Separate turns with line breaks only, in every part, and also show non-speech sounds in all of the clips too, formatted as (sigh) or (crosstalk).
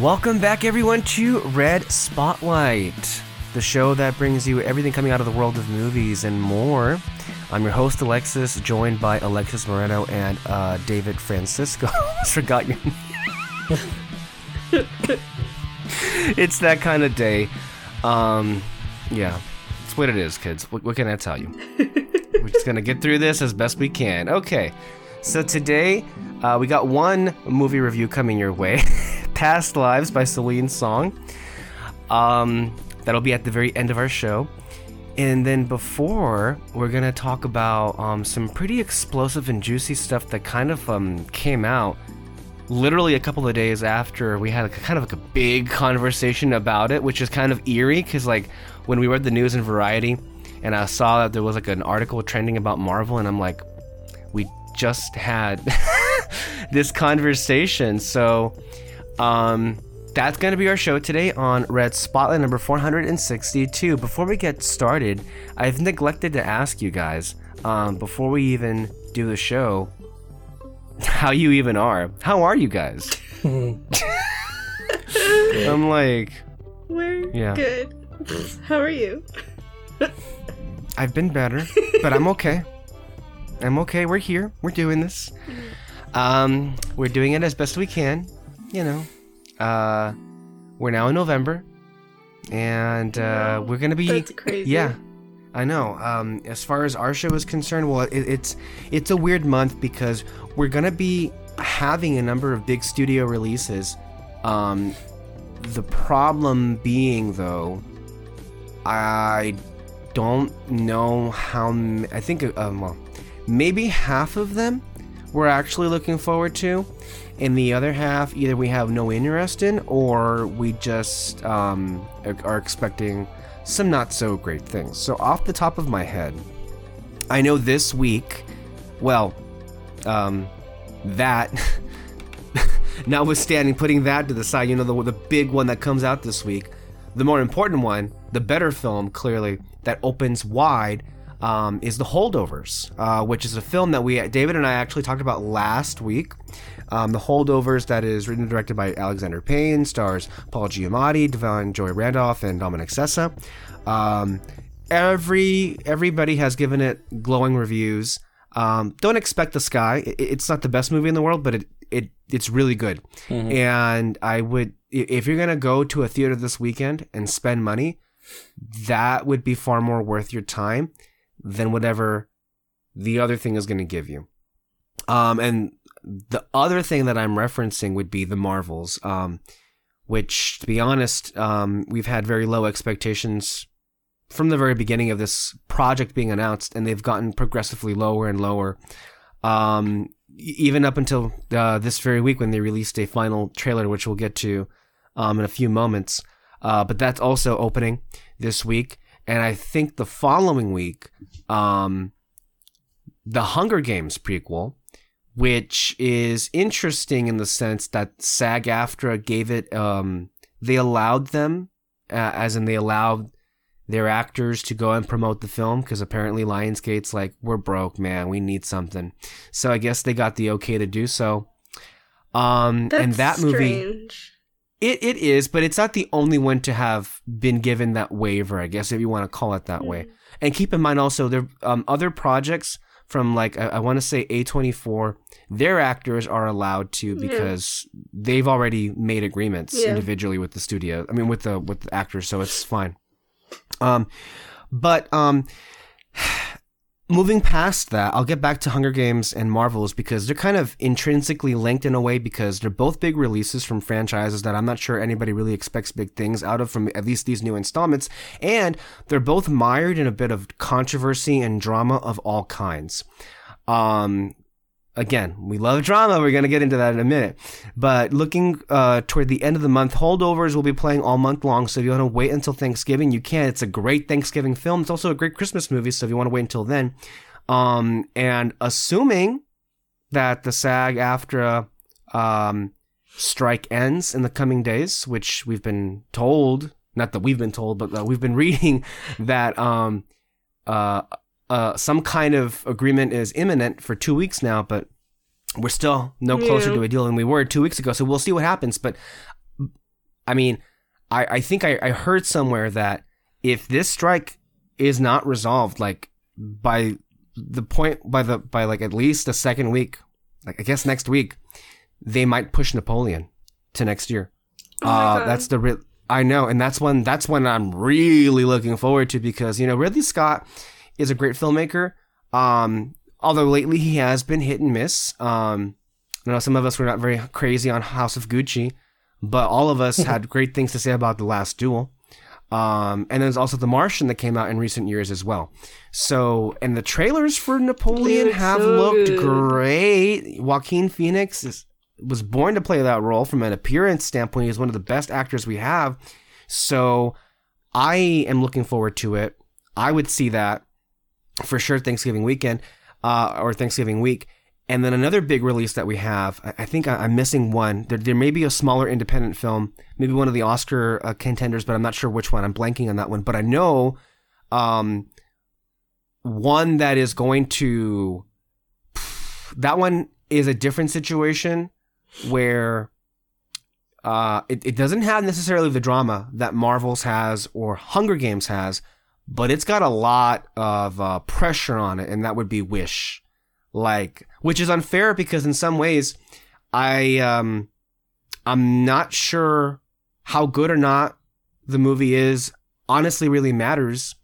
Welcome back, everyone, to Red Spotlight, the show that brings you everything coming out of the world of movies and more. I'm your host, Alexis, joined by Alexys Moreno and uh, David Francisco. (laughs) Almost forgot your (laughs) It's that kind of day. Um, yeah, it's what it is, kids. What, what can I tell you? We're just gonna get through this as best we can. Okay, so today uh, we got one movie review coming your way. (laughs) Past Lives by Celine Song. Um, that'll be at the very end of our show. And then before, we're gonna talk about um, some pretty explosive and juicy stuff that kind of um, came out literally a couple of days after we had a, kind of like a big conversation about it, which is kind of eerie because like when we read the news in Variety, and I saw that there was like an article trending about Marvel, and I'm like, we just had (laughs) this conversation, so um, that's going to be our show today on Red Spotlight number 462. Before we get started, I've neglected to ask you guys um, before we even do the show how you even are. How are you guys? (laughs) I'm like,
We're
Yeah.
good. How are you?
I've been better, but I'm okay. I'm okay. We're here. We're doing this. Um, we're doing it as best we can. You know, uh, we're now in November, and uh,
Wow.
we're gonna be.
That's crazy.
Yeah, I know. Um, as far as our show is concerned, well, it, it's it's a weird month because we're gonna be having a number of big studio releases. Um, the problem being, though, I don't know how. m- I think um, well, maybe half of them we're actually looking forward to, and the other half either we have no interest in or we just um, are- are expecting some not so great things. So off the top of my head, I know this week, well, um, that. (laughs) Notwithstanding, putting that to the side, you know, the, the big one that comes out this week, the more important one, the better film, clearly, that opens wide, um, is The Holdovers, uh, which is a film that we, David and I actually talked about last week. Um, the Holdovers, that is written and directed by Alexander Payne, stars Paul Giamatti, Da'Vine Joy Randolph, and Dominic Sessa. Um, every everybody has given it glowing reviews. Um, don't expect the sky. I- it's not the best movie in the world, but it, it it's really good. And I would, if you're gonna go to a theater this weekend and spend money, that would be far more worth your time than whatever the other thing is gonna give you. Um, and the other thing that I'm referencing would be the Marvels, um, which, to be honest, um, we've had very low expectations from the very beginning of this project being announced, and they've gotten progressively lower and lower. Um, even up until uh, this very week when they released a final trailer, which we'll get to um, in a few moments. Uh, but that's also opening this week, and I think the following week, um, the Hunger Games prequel, which is interesting in the sense that SAG-AFTRA gave it, um, they allowed them, uh, as in they allowed their actors to go and promote the film because apparently Lionsgate's like, we're broke, man. We need something. So I guess they got the okay to do so. Um,
That's
and that movie, it, it is, but it's not the only one to have been given that waiver, I guess, if you want to call it that way. And keep in mind also, there um, other projects from like I, I want to say A24, their actors are allowed to
Yeah.
because they've already made agreements
Yeah.
individually with the studio. I mean, with the with the actors, so it's fine. Um, but um, moving past that, I'll get back to Hunger Games and Marvels because they're kind of intrinsically linked in a way because they're both big releases from franchises that I'm not sure anybody really expects big things out of from at least these new installments. And they're both mired in a bit of controversy and drama of all kinds. Um, again, we love drama. We're going to get into that in a minute. But looking uh, toward the end of the month, Holdovers will be playing all month long. So if you want to wait until Thanksgiving, you can. It's a great Thanksgiving film. It's also a great Christmas movie. So if you want to wait until then, um, and assuming that the SAG-AFTRA um, strike ends in the coming days, which we've been told, not that we've been told, but we've been (laughs) reading that um, uh, uh, some kind of agreement is imminent for two weeks now, but we're still no closer
Yeah.
to a deal than we were two weeks ago. So we'll see what happens. But I mean, I, I think I, I heard somewhere that if this strike is not resolved, like by the point by the by like at least the second week, like I guess next week, they might push Napoleon to next year.
Oh
uh, that's the real. I know, and that's when that's when I'm really looking forward to because you know Ridley Scott is a great filmmaker. Um, although lately he has been hit and miss. Um, I know some of us were not very crazy on House of Gucci, but all of us (laughs) had great things to say about The Last Duel. Um, and there's also The Martian that came out in recent years as well. So, and the trailers for Napoleon
look
have
so
looked
good.
great. Joaquin Phoenix is, was born to play that role from an appearance standpoint. He's one of the best actors we have. So, I am looking forward to it. I would see that for sure Thanksgiving weekend uh, or Thanksgiving week. And then another big release that we have, I, think I, I'm missing one. There, there may be a smaller independent film, maybe one of the Oscar uh, contenders, but I'm not sure which one. I'm blanking on that one. But I know um, one that is going to. That one is a different situation where uh, it, it doesn't have necessarily the drama that Marvel's has or Hunger Games has, but it's got a lot of uh, pressure on it, and that would be Wish, like which is unfair because in some ways, I um, I'm not sure how good or not the movie is. Honestly, really matters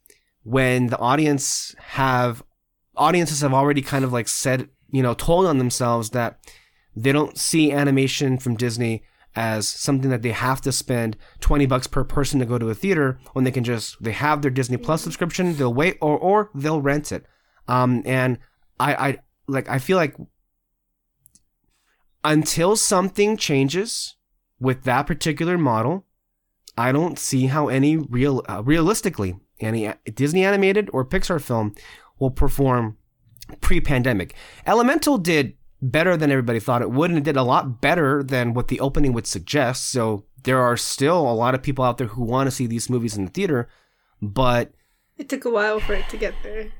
when the audience have audiences have already kind of like said, you know, told on themselves that they don't see animation from Disney as something that they have to spend 20 bucks per person to go to a theater when they can just they have their Disney Plus subscription, they'll wait or or they'll rent it. Um and I I like I feel like until something changes with that particular model, I don't see how any real uh, realistically any Disney animated or Pixar film will perform pre-pandemic. Elemental did better than everybody thought it would, and it did a lot better than what the opening would suggest. So there are still a lot of people out there who want to see these movies in the theater, but
It took a while for it to get there.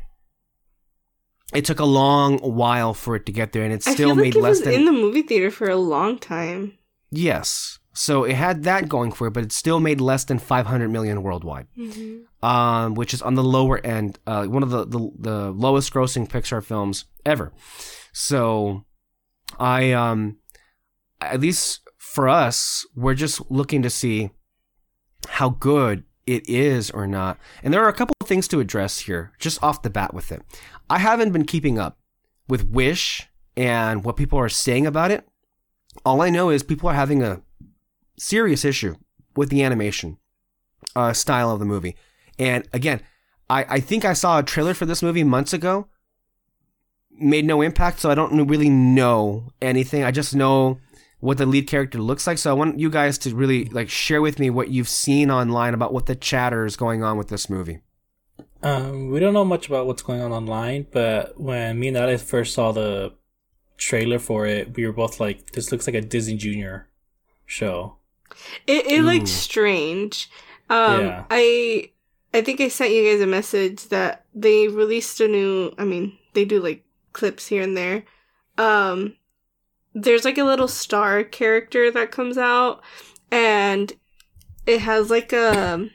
it took a long while for it to get there, and it still made
it
less
was
than
in the movie theater for a long time.
yes. So it had that going for it, but it still made less than 500 million worldwide. um, which is on the lower end, uh, one of the, the, the lowest grossing Pixar films ever. So, I, um, at least for us, we're just looking to see how good it is or not. And there are a couple things to address here, just off the bat with it. I haven't been keeping up with Wish and what people are saying about it. All I know is people are having a serious issue with the animation uh, style of the movie. And again, I, I think I saw a trailer for this movie months ago. Made no impact, so I don't really know anything. I just know what the lead character looks like. So I want you guys to really like share with me what you've seen online about what the chatter is going on with this movie.
Um, we don't know much about what's going on online, but when me and Alex first saw the trailer for it, we were both like, "This looks like a Disney Junior show."
It it
Ooh.
looked strange. Um
Yeah.
I I think I sent you guys a message that they released a new I mean, they do like clips here and there. Um there's like a little star character that comes out and it has like a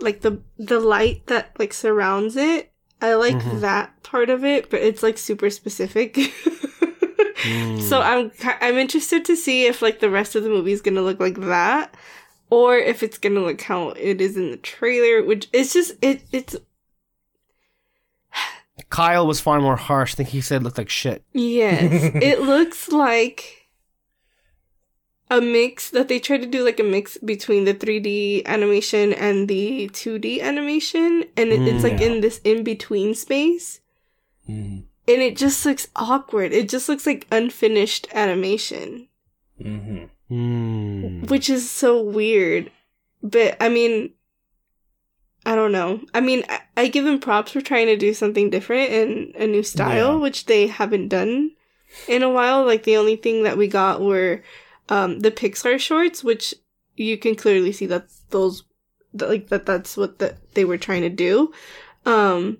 like the the light that like surrounds it. I like
Mhm.
that part of it, but it's like super specific. (laughs) So I'm I'm interested to see if like the rest of the movie is gonna look like that, or if it's gonna look how it is in the trailer. Which it's just it it's
Kyle was far more harsh. I think he said it looked like shit.
yes, (laughs) it looks like a mix that they tried to do like a mix between the 3D animation and the 2D animation, and it, it's like
Mm.
in this in between space,
Mm.
and it just looks awkward. It just looks like unfinished animation.
hmm
Mm.
which is so weird. But I mean, I don't know. I mean, I, I give them props for trying to do something different and a new style,
Yeah.
which they haven't done in a while. Like the only thing that we got were um, the Pixar shorts, which you can clearly see that those that, like that that's what the, they were trying to do. Um,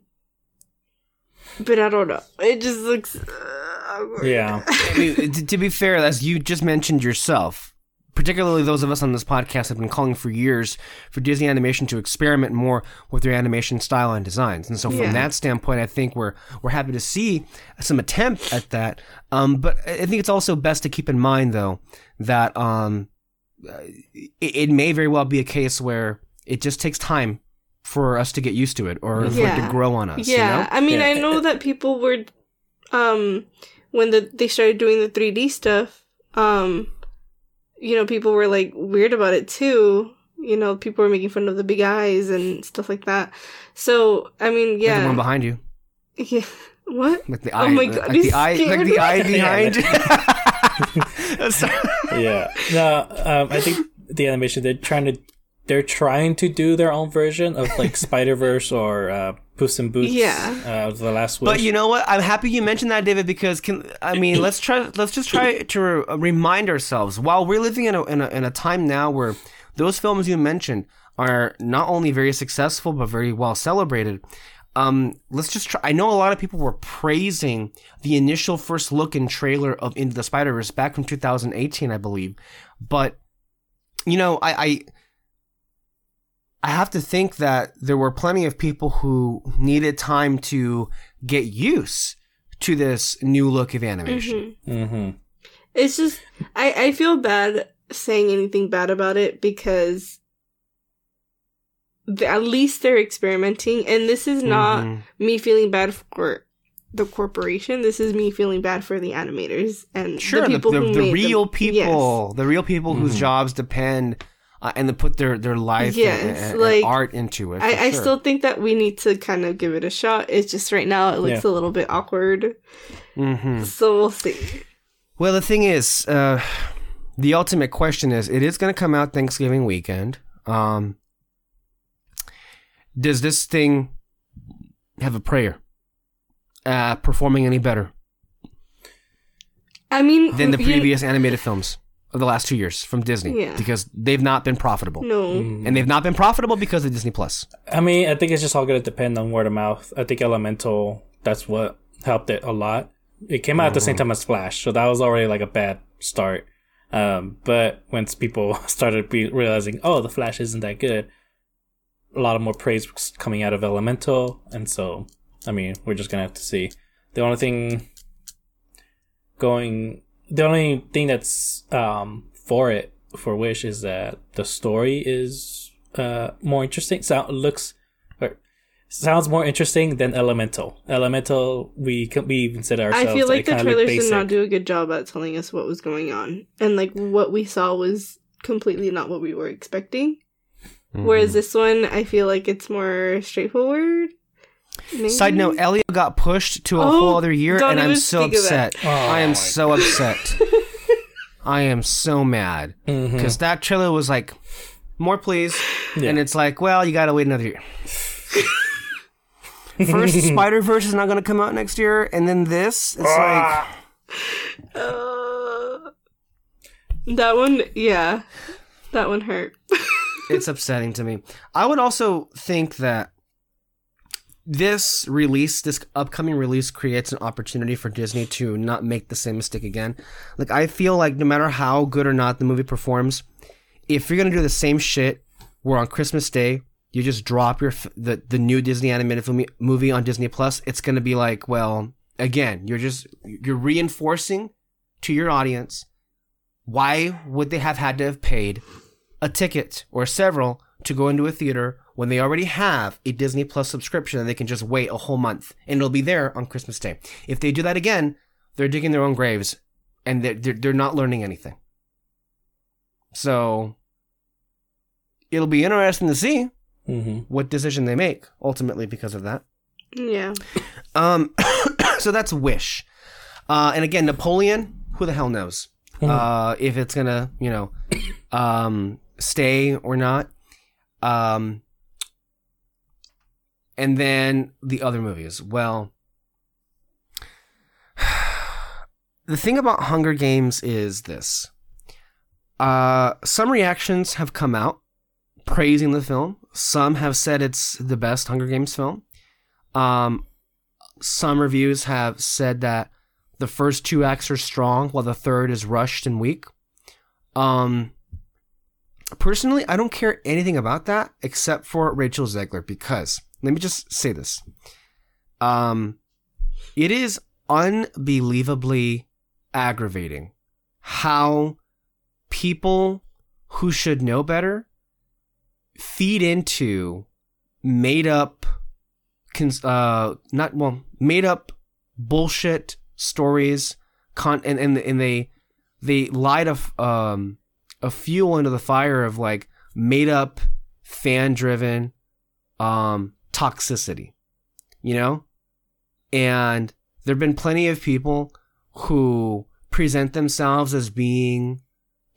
but I don't know. It just looks. Uh.
Yeah. (laughs)
I mean, to, to be fair, as you just mentioned yourself, particularly those of us on this podcast have been calling for years for Disney Animation to experiment more with their animation style and designs. And so from
Yeah.
that standpoint, I think we're we're happy to see some attempt at that. Um, but I think it's also best to keep in mind though that um, uh, it, it may very well be a case where it just takes time for us to get used to it or for it to grow on us.
yeah,
You know?
I mean,
Yeah.
I know that people were, um, when the they started doing the 3D stuff, um, you know, people were like weird about it too. You know, people were making fun of the big eyes and stuff like that. So, I mean,
Like the one
yeah,
behind you.
yeah. (laughs) What?
Like the
Oh
eye,
my
like
God,
the eye, like the eye (laughs) behind. (laughs) Sorry.
yeah. No, um, I think the animation they're trying to they're trying to do their own version of like (laughs) Spider Verse or uh, Puss in Boots.
Yeah.
Uh, the Last Wish.
But you know what? I'm happy you mentioned that, David, because can I mean let's try let's just try to re- remind ourselves while we're living in a, in a in a time now where those films you mentioned are not only very successful but very well celebrated. Um, let's just try. I know a lot of people were praising the initial first look and trailer of Into the Spider Verse back from 2018, I believe, but you know, I, I I have to think that there were plenty of people who needed time to get used to this new look of animation.
Mhm.
hmm
It's just I I feel bad saying anything bad about it because th- at least they're experimenting, and this is not
Mhm.
me feeling bad for the corporation. This is me feeling bad for the animators and
Sure,
the
the,
people
the,
who
the
made
real
them.
people, the real people whose
Mhm.
jobs depend uh, and they put their their life
Yes,
and,
like,
and art into it.
Yes.
for
I, I still think that we need to kind of give it a shot. It's just right now it looks a little bit awkward,
Mhm.
so we'll see.
Well, the thing is, uh, the ultimate question is, it is going to come out Thanksgiving weekend. Um, does this thing have a prayer? Uh, performing any better
I mean,
than the previous animated films the last two years from Disney?
Yeah.
Because they've not been profitable.
No,
And they've not been profitable because of Disney Plus.
I mean, I think it's just all going to depend on word of mouth. I think Elemental, that's what helped it a lot. It came out at the same time as Flash, so that was already like a bad start. Um, but once people (laughs) started be realizing, oh, the Flash isn't that good, a lot of more praise was coming out of Elemental, and so I mean, we're just gonna have to see. The only thing going, the only thing that's um for it for Wish is that the story is uh more interesting. Sound looks or sounds more interesting than Elemental. Elemental, we can we even said ourselves.
I feel like the
kinda
trailers did not do a good job at telling us what was going on, and like what we saw was completely not what we were expecting.
Mm-hmm.
Whereas this one, I feel like it's more straightforward. Maybe?
Side note: Elio got pushed to a
Oh,
whole other year, and I'm so upset.
Oh
I am
my
so upset. (laughs) I am so mad because that trailer was like, "More, please,"
Yeah.
and it's like, "Well, you gotta wait another year." (laughs) First, Spider Verse is not gonna come out next year, and then this. It's like,
Uh, that one, yeah, that one hurt. (laughs)
it's upsetting to me. I would also think that this release, this upcoming release, creates an opportunity for Disney to not make the same mistake again. Like, I feel like no matter how good or not the movie performs, if you're gonna do the same shit, where on Christmas Day you just drop your the the new Disney animated film, movie on Disney Plus, it's gonna be like, well, again, you're just you're reinforcing to your audience why would they have had to have paid a ticket or several to go into a theater when they already have a Disney Plus subscription and they can just wait a whole month and it'll be there on Christmas Day. If they do that again, they're digging their own graves and they're, they're, they're not learning anything. So it'll be interesting to see
Mhm.
what decision they make ultimately because of that.
Yeah,
Um, (coughs) so that's Wish. Uh, and again, Napoleon, who the hell knows? Uh, if it's gonna, you know, (coughs) um, stay or not. Um, and then the other movies. Well, (sighs) the thing about Hunger Games is this. Uh, some reactions have come out praising the film. Some have said it's the best Hunger Games film. Um, some reviews have said that the first two acts are strong while the third is rushed and weak. Um, personally, I don't care anything about that except for Rachel Zegler because let me just say this. Um, it is unbelievably aggravating how people who should know better feed into made up, cons- uh, not well, made up bullshit stories, con- and and and they they light a um a fuel into the fire of like made up, fan driven, um toxicity, you know, and there've been plenty of people who present themselves as being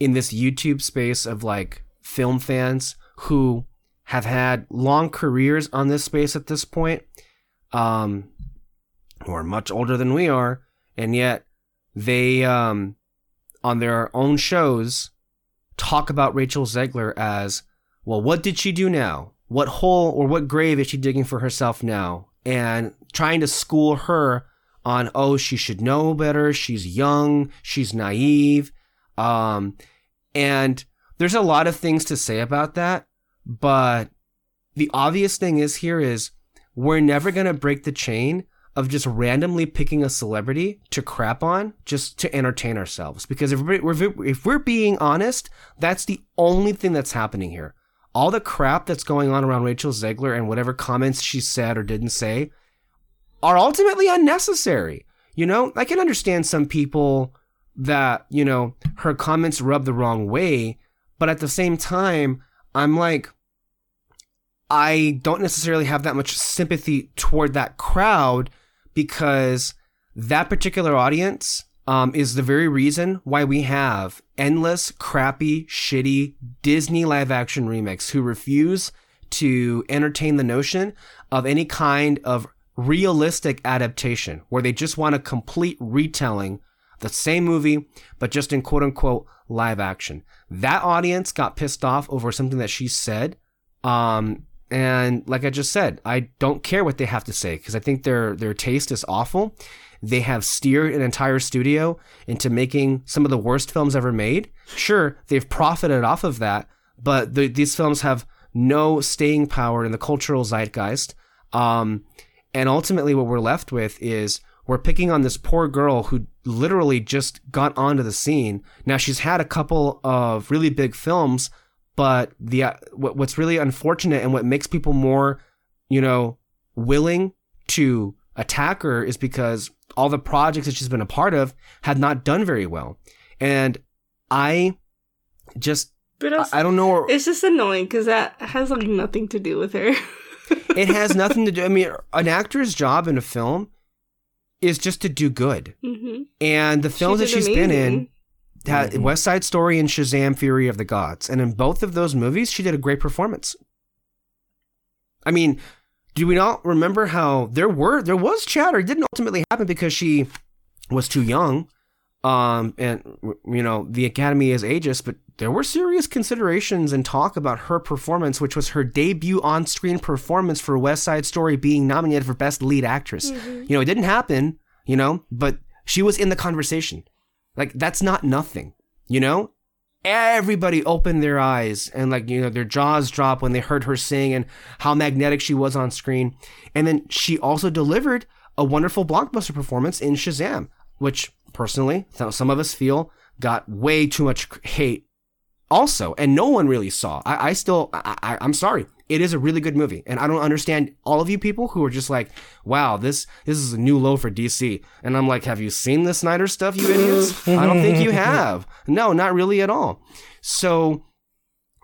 in this YouTube space of like film fans who have had long careers on this space at this point, um, who are much older than we are, and yet they, um, on their own shows, talk about Rachel Zegler as, well, what did she do now? What hole or what grave is she digging for herself now? And trying to school her on, oh, she should know better. She's young. She's naive. Um, and there's a lot of things to say about that. But the obvious thing is here is we're never going to break the chain of just randomly picking a celebrity to crap on just to entertain ourselves. Because if we're, if we're being honest, that's the only thing that's happening here. All the crap that's going on around Rachel Zegler and whatever comments she said or didn't say are ultimately unnecessary. You know, I can understand some people that, you know, her comments rub the wrong way, but at the same time, I'm like, I don't necessarily have that much sympathy toward that crowd because that particular audience um, is the very reason why we have endless, crappy, shitty Disney live action remakes who refuse to entertain the notion of any kind of realistic adaptation where they just want a complete retelling the same movie, but just in quote unquote live action. That audience got pissed off over something that she said. Um, and like I just said, I don't care what they have to say because I think their their taste is awful. They have steered an entire studio into making some of the worst films ever made. Sure, they've profited off of that, but the, these films have no staying power in the cultural zeitgeist. Um, and ultimately, what we're left with is we're picking on this poor girl who literally just got onto the scene. Now she's had a couple of really big films, but the uh, what's really unfortunate and what makes people more, you know, willing to attack her is because all the projects that she's been a part of had not done very well. And I just but also, I, I don't know.
It's just annoying because that has like nothing to do with her. (laughs)
it has nothing to do. I mean, an actor's job in a film is just to do good. Mm-hmm. And the films she that she's amazing. been in, had mm-hmm. West Side Story and Shazam: Fury of the Gods, and in both of those movies, she did a great performance. I mean, do we not remember how there were there was chatter? It didn't ultimately happen because she was too young, um, and you know the Academy is ageist, but there were serious considerations and talk about her performance, which was her debut on screen performance for West Side Story being nominated for Best Lead Actress. Mm-hmm. You know, it didn't happen, you know, but she was in the conversation. Like, that's not nothing, you know? Everybody opened their eyes and, like, you know, their jaws dropped when they heard her sing and how magnetic she was on screen. And then she also delivered a wonderful blockbuster performance in Shazam, which personally, some of us feel got way too much hate also, and no one really saw. I, I still, I, I'm sorry. It is a really good movie, and I don't understand all of you people who are just like, "Wow, this this is a new low for DC." And I'm like, "Have you seen the Snyder stuff, you idiots?" I don't think you (laughs) have. No, not really at all. So,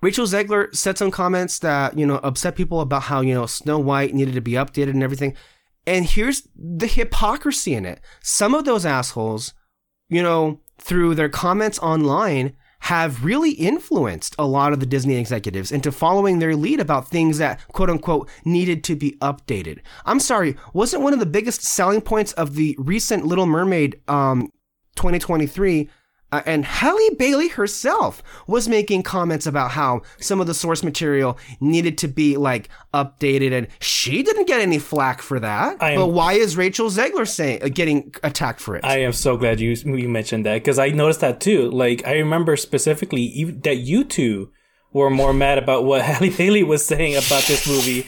Rachel Zegler said some comments that you know upset people about how you know Snow White needed to be updated and everything. And here's the hypocrisy in it. Some of those assholes, you know, through their comments online have really influenced a lot of the Disney executives into following their lead about things that quote unquote needed to be updated. I'm sorry, wasn't one of the biggest selling points of the recent Little Mermaid um, 2023 uh, and Halle Bailey herself was making comments about how some of the source material needed to be like updated, and she didn't get any flack for that. Am, but why is Rachel Zegler saying uh, getting attacked for it?
I am so glad you you mentioned that because I noticed that too. Like I remember specifically that you two were more mad about what (laughs) Halle Bailey was saying about this movie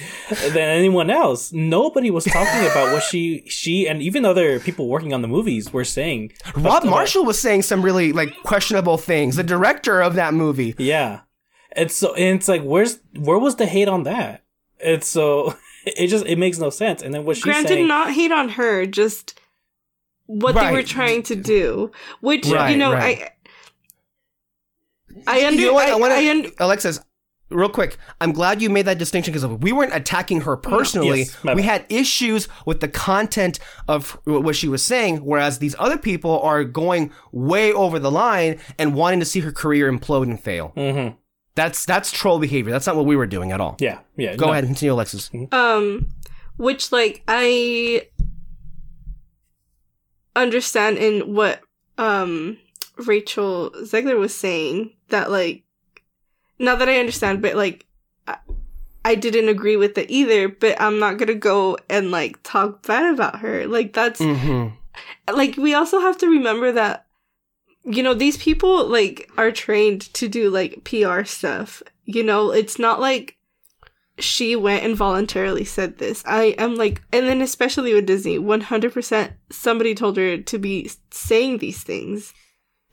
than anyone else. Nobody was talking about what she she and even other people working on the movies were saying.
Rob Marshall was saying some really like questionable things. The director of that movie.
Yeah. And so and it's like where's where was the hate on that? And so (laughs) it just it makes no sense. And then what she's
Granted,
saying did
not hate on her, just what they were trying to do. Which
Right,
you know,
right.
I I under
You know what?
I,
I want
I un-
Alexis, real quick. I'm glad you made that distinction because we weren't attacking her personally.
Yes,
we
bad.
had issues with the content of what she was saying, whereas these other people are going way over the line and wanting to see her career implode and fail.
Mhm.
That's that's troll behavior. That's not what we were doing at all.
Yeah, yeah.
Go
no.
ahead and continue, Alexis.
um which like I understand in what um Rachel Zegler was saying that like not that I understand but like I, I didn't agree with it either but I'm not going to go and like talk bad about her. Like that's
hmm
like we also have to remember that you know these people like are trained to do like PR stuff. You know it's not like she went and voluntarily said this. I am like and then especially with disney 100% somebody told her to be saying these things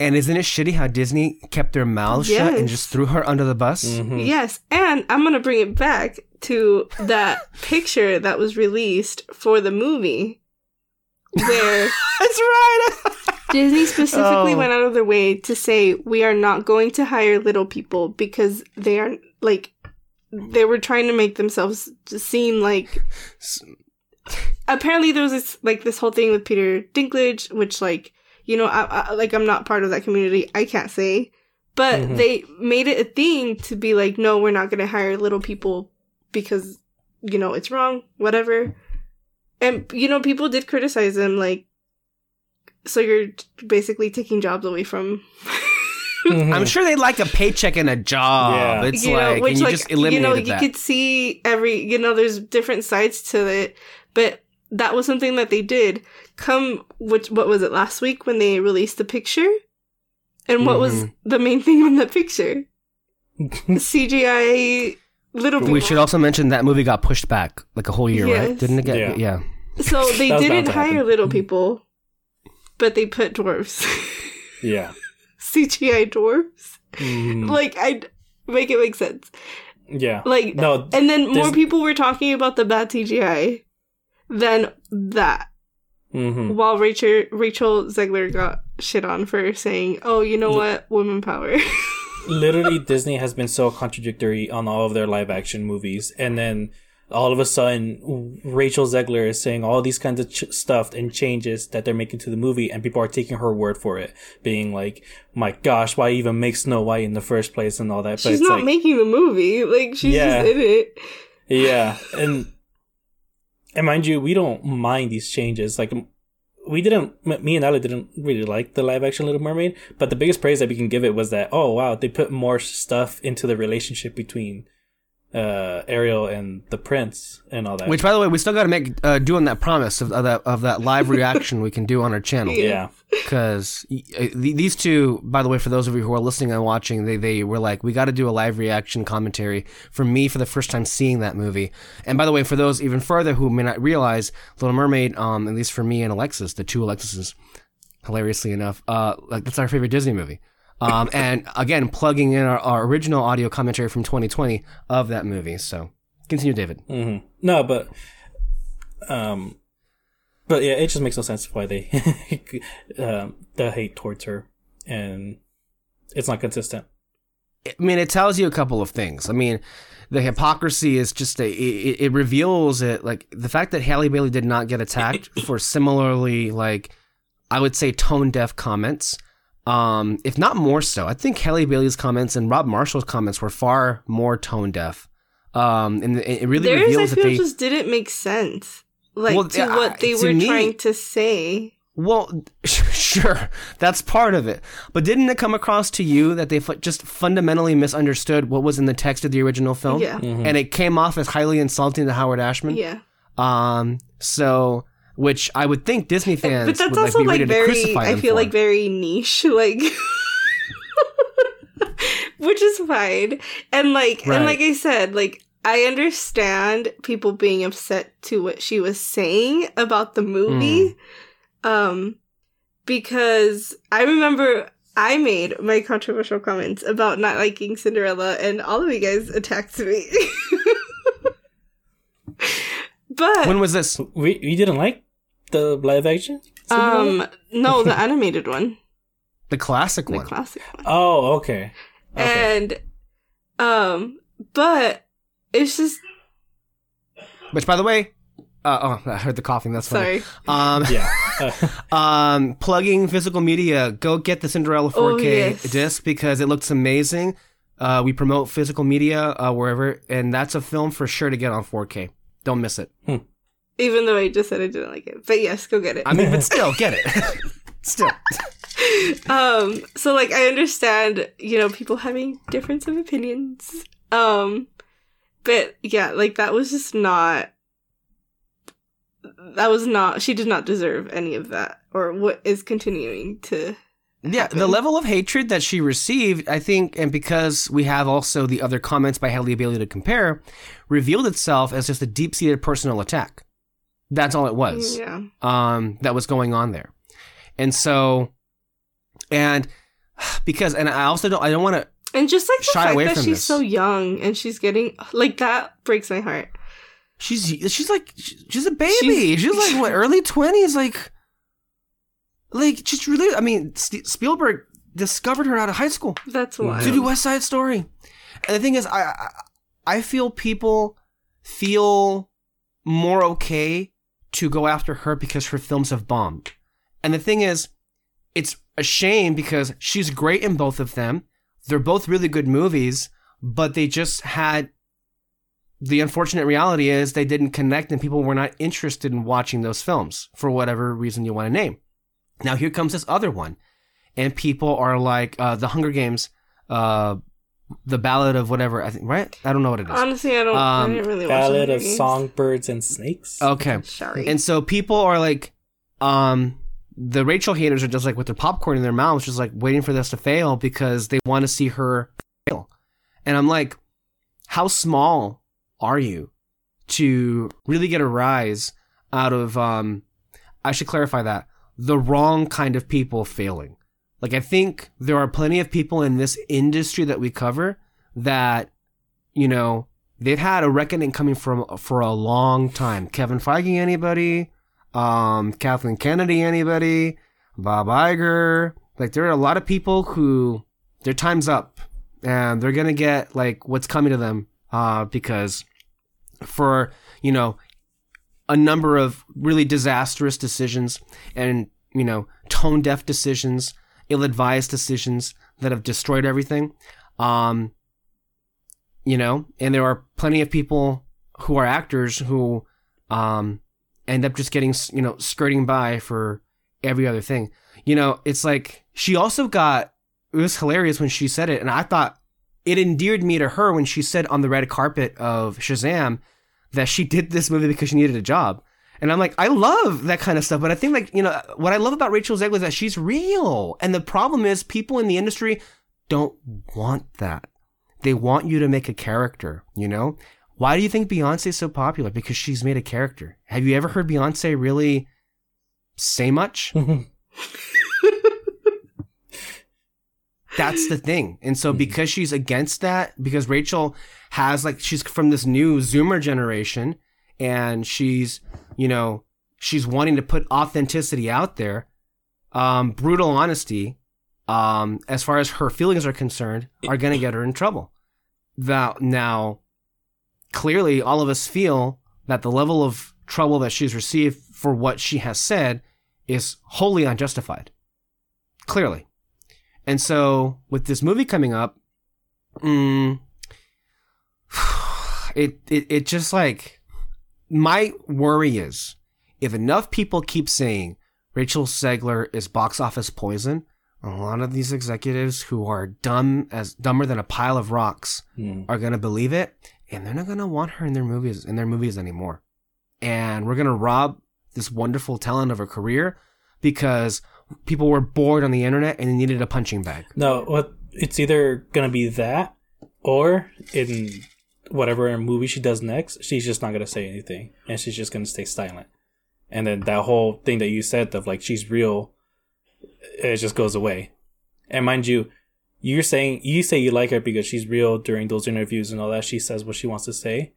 And isn't it shitty how Disney kept their mouths shut and just threw her under the bus?
Mhm.
yes and i'm gonna bring it back to that (laughs) picture that was released for the movie where (laughs)
That's right. (laughs)
Disney specifically
Oh.
went out of their way to say we are not going to hire little people because they are like they were trying to make themselves seem like apparently there was this like this whole thing with Peter Dinklage which like you know I, I like I'm not part of that community I can't say but
Mhm.
they made it a thing to be like no we're not going to hire little people because you know it's wrong whatever and you know people did criticize them like so you're basically taking jobs away from (laughs)
Mhm.
I'm sure they'd like a paycheck and a job.
Yeah.
It's
you
like,
know which
and you
like
just
you know you
that.
could see every you know there's different sides to it but that was something that they did come which what was it last week when they released the picture and what was
Mhm.
the main thing on the picture (laughs) cgi little people
We should also mention that movie got pushed back like a whole year, right? Didn't it get?
Yeah.
Yeah.
so (laughs) they
That was bound
didn't hire
happen.
little people but they put dwarves
yeah. (laughs)
cgi dwarves
Mhm.
like i make it make sense
Yeah.
like
No.
And then more people were talking about the bad CGI than that.
mhm.
While Rachel Rachel Zegler got shit on for saying, "Oh, you know what, women power." (laughs)
Literally, Disney has been so contradictory on all of their live action movies, and then all of a sudden, Rachel Zegler is saying all these kinds of ch- stuff and changes that they're making to the movie, and people are taking her word for it, being like, "My gosh, why even make Snow White in the first place?" and all that. But
she's not
like,
making the movie; like she's
Yeah.
just in it.
Yeah, and and mind you, we don't mind these changes. Like we didn't, me and Ella didn't really like the live action Little Mermaid, but the biggest praise that we can give it was that oh wow, they put more stuff into the relationship between uh Ariel and the prince and all that.
Which, by the way, we still got to make uh, doing that promise of, of that of that live reaction we can do on our channel.
yeah,
because (laughs) these two, by the way, for those of you who are listening and watching, they they were like, we got to do a live reaction commentary for me for the first time seeing that movie. And by the way, for those even further who may not realize, Little Mermaid, um, at least for me and Alexis, the two Alexises, hilariously enough, uh, like that's our favorite Disney movie. Um, and again, plugging in our, our original audio commentary from 2020 of that movie. So continue, David.
hmm no, but um, but yeah, it just makes no sense why they (laughs) um the hate towards her, and it's not consistent.
I mean, it tells you a couple of things. I mean, the hypocrisy is just a, it, it reveals it like the fact that Halle Bailey did not get attacked for similarly like I would say tone deaf comments. Um, if not more so, I think Halle Bailey's comments and Rob Marshall's comments were far more tone deaf. Um, and it, it really
Theirs, I
reveals that they
just didn't make sense, like
Well,
to
yeah,
what they
to
were
me-
trying to say.
Well, (laughs) sure, that's part of it. But didn't it come across to you that they fu- just fundamentally misunderstood what was in the text of the original film?
Yeah,
And it came off as highly insulting to Howard Ashman.
yeah.
Um, so, which I would think Disney fans
But that's
would
also
like, be
like
ready
very. I feel
for.
like very niche, (laughs) like. Which is is fine. And like
Right.
and like I said, like I understand people being upset to what she was saying about the movie. Um because I remember I made my controversial comments about not liking Cinderella and all of you guys attacked me. (laughs) but
When was this?
We you didn't like the live action?
um no, the (laughs) animated one,
The classic
the
one.
classic one.
Oh, okay. Okay.
And um but it's just
Which, by the way, uh, oh, I heard the coughing. That's funny.
sorry.
Um,
yeah. (laughs)
Um, plugging physical media. Go get the Cinderella 4K
Oh, yes.
disc because it looks amazing. Uh, we promote physical media uh, wherever, and that's a film for sure to get on 4K. Don't miss it.
Even though I just said I didn't like it. But yes, go get it.
I mean, but still, get it. (laughs) still.
um so like i understand you know people having difference of opinions um but yeah like that was just not that was not she did not deserve any of that or what is continuing to
Yeah, the level of hatred that she received, I think, and because we have also the other comments by Halle Bailey to compare, revealed itself as just a deep seated personal attack. That's all it was.
yeah
um, that was going on there. And so, and (sighs) because, and I also don't, I don't want to,
and just like the
Shy
fact
away
that she's
this.
so young and she's getting like that breaks my heart
she's, she's like, she's a baby.
She's-
She's, like, (laughs) what, early 20s? Like, like, just really, I mean, St- Spielberg discovered her out of high school.
that's why
to do West Side Story. And the thing is, I, I I feel people feel more okay to go after her because her films have bombed. And the thing is, it's a shame because she's great in both of them. They're both really good movies, but they just had the unfortunate reality is they didn't connect and people were not interested in watching those films for whatever reason you want to name. Now here comes this other one and people are like uh, the Hunger Games, uh, the Ballad of whatever I think, right? I don't know what it is.
honestly i don't
Um,
i didn't really watch
Ballad
Hunger
of Songbirds and Snakes.
okay,
sorry
and so people are like, um, the Rachel haters are just like with their popcorn in their mouths, just like waiting for this to fail because they want to see her fail. And I'm like, how small are you to really get a rise out of? Um, I should clarify that the wrong kind of people failing. Like I think there are plenty of people in this industry that we cover that, you know, they've had a reckoning coming from for a long time. Kevin Feige, anybody? Um, Kathleen Kennedy, anybody? Bob Iger. Like there are a lot of people who their time's up and they're gonna get like what's coming to them. Uh, because for you know a number of really disastrous decisions and you know tone deaf decisions ill-advised decisions that have destroyed everything. Um you know and there are plenty of people who are actors who um end up just getting you know skirting by for every other thing. You know it's like she also got it was hilarious when she said it and i thought it endeared me to her when she said on the red carpet of shazam that she did this movie because she needed a job and I'm like, I love that kind of stuff. But I think like, you know, what I love about Rachel Zegler is that she's real. And the problem is people in the industry don't want that. They want you to make a character, you know? Why do you think Beyonce's so popular? Because she's made a character. Have you ever heard Beyonce really say much? (laughs) Hmm. That's the thing. And so because she's against that, because Rachel has like she's from this new Zoomer generation and she's, you know, she's wanting to put authenticity out there, um, brutal honesty, um, as far as her feelings are concerned, are gonna get her in trouble. That now clearly all of us feel that the level of trouble that she's received for what she has said is wholly unjustified. Clearly. And so, with this movie coming up, mm, (sighs) it, it, it just like, my worry is if enough people keep saying Rachel Zegler is box office poison, a lot of these executives who are dumb as dumber than a pile of rocks
Hmm.
are gonna believe it, and they're not gonna want her in their movies in their movies anymore. And we're gonna rob this wonderful talent of her career because people were bored on the internet and they needed a punching bag.
No, what it's either gonna be that or in whatever movie she does next, she's just not gonna say anything, and she's just gonna stay silent. And then that whole thing that you said of like she's real, it just goes away. And mind you, you're saying you say you like her because she's real during those interviews and all that. She says what she wants to say,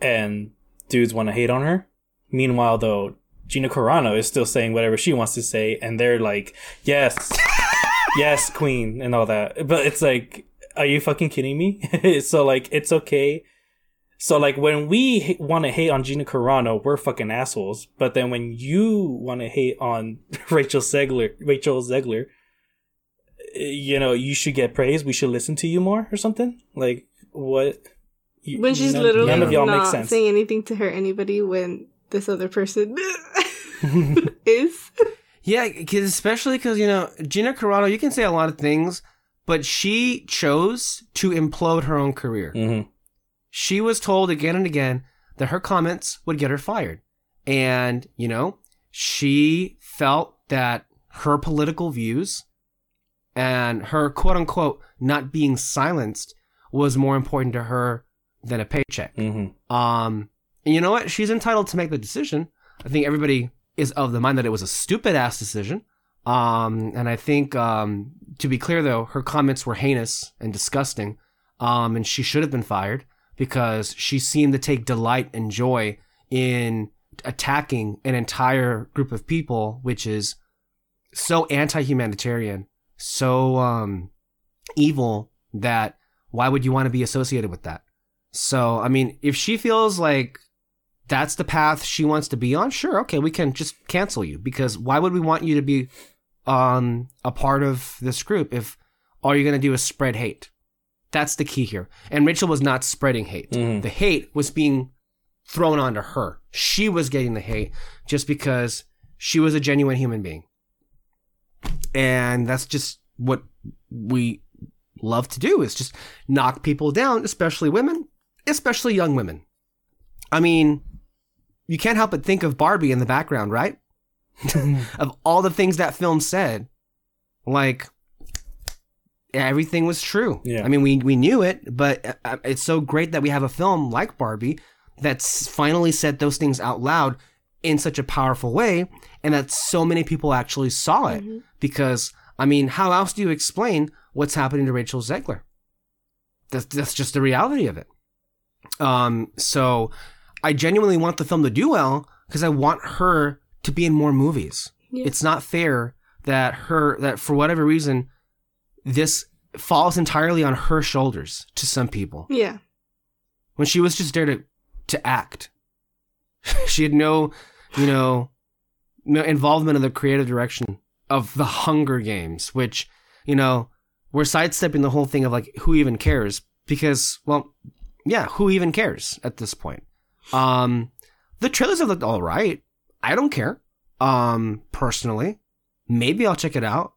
and dudes want to hate on her. Meanwhile, though, Gina Carano is still saying whatever she wants to say, and they're like, "Yes, (laughs) yes, queen," and all that. But it's like, are you fucking kidding me? (laughs) so like, it's okay. So like, when we h- want to hate on Gina Carano, we're fucking assholes. But then when you want to hate on (laughs) Rachel Zegler, Rachel Zegler, you know, you should get praise. We should listen to you more or something. Like what? You-
when she's
none-
literally
none of y'all make
not
sense.
saying anything to hurt anybody when this other person (laughs) is.
Yeah, cause especially because you know Gina Carano, you can say a lot of things, but she chose to implode her own career.
Mhm.
She was told again and again that her comments would get her fired, and you know she felt that her political views and her quote unquote not being silenced was more important to her than a paycheck.
Mhm.
Um, and you know what? She's entitled to make the decision. I think everybody is of the mind that it was a stupid ass decision. Um, and I think, um, to be clear though, her comments were heinous and disgusting. Um, and she should have been fired because she seemed to take delight and joy in attacking an entire group of people, which is so anti-humanitarian, so, um, evil that why would you want to be associated with that? So, I mean, if she feels like that's the path she wants to be on, sure, okay, we can just cancel you because why would we want you to be um a part of this group if all you're going to do is spread hate? That's the key here. And Rachel was not spreading hate.
Mhm.
The hate was being thrown onto her. She was getting the hate just because she was a genuine human being. And that's just what we love to do is just knock people down, especially women, especially young women. I mean, you can't help but think of Barbie in the background, right? (laughs) of all the things that film said, like everything was true.
Yeah.
I mean, we we knew it, but uh, it's so great that we have a film like Barbie that's finally said those things out loud in such a powerful way, and that so many people actually saw it. Because I mean, how else do you explain what's happening to Rachel Zegler? That's that's just the reality of it. Um, so I genuinely want the film to do well because I want her to be in more movies.
Yeah.
It's not fair that her that for whatever reason this falls entirely on her shoulders to some people
Yeah.
when she was just there to to act. (laughs) she had no, you know, no involvement in the creative direction of the Hunger Games, which, you know, we're sidestepping the whole thing of like who even cares because, well, yeah, who even cares at this point? Um, the trailers have looked all right. I don't care. Um, personally, maybe I'll check it out,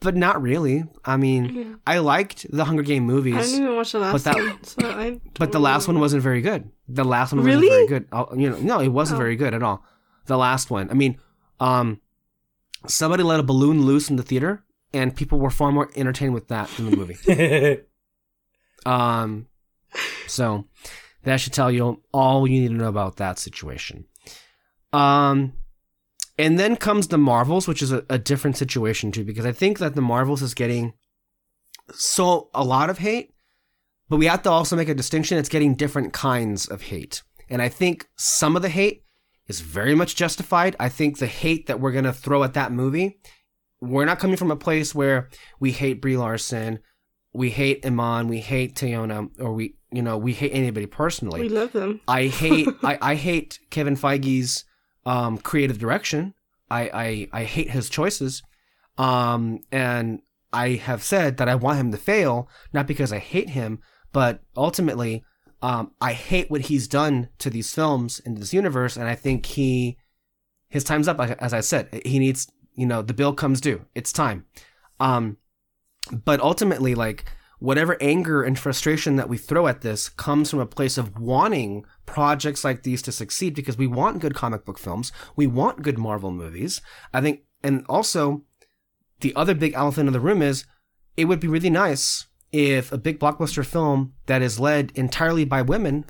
but not really. I mean,
Yeah.
I liked the Hunger Game movies.
I didn't even watch the last but
that-
one. So I
But the last
know.
one wasn't very good. The last one
Really?
wasn't very good. Oh, you know, no, it wasn't
Oh.
very good at all. The last one. I mean, um, somebody let a balloon loose in the theater, and people were far more entertained with that than the movie. (laughs) um, so that should tell you all you need to know about that situation. Um, and then comes the Marvels, which is a, a different situation too, because I think that the Marvels is getting so a lot of hate, but we have to also make a distinction. It's getting different kinds of hate. And I think some of the hate is very much justified. I think the hate that we're going to throw at that movie, we're not coming from a place where we hate Brie Larson, we hate Iman, we hate Teyonah, or we, you know, we hate anybody personally.
We love them.
I hate (laughs) I, I hate Kevin Feige's um, creative direction. I, I I hate his choices, um, and I have said that I want him to fail, not because I hate him, but ultimately, um, I hate what he's done to these films and this universe, and I think he his time's up. As I said, he needs you know the bill comes due. It's time. Um, but ultimately, like whatever anger and frustration that we throw at this comes from a place of wanting projects like these to succeed because we want good comic book films. We want good Marvel movies. I think, and also the other big elephant in the room is it would be really nice if a big blockbuster film that is led entirely by women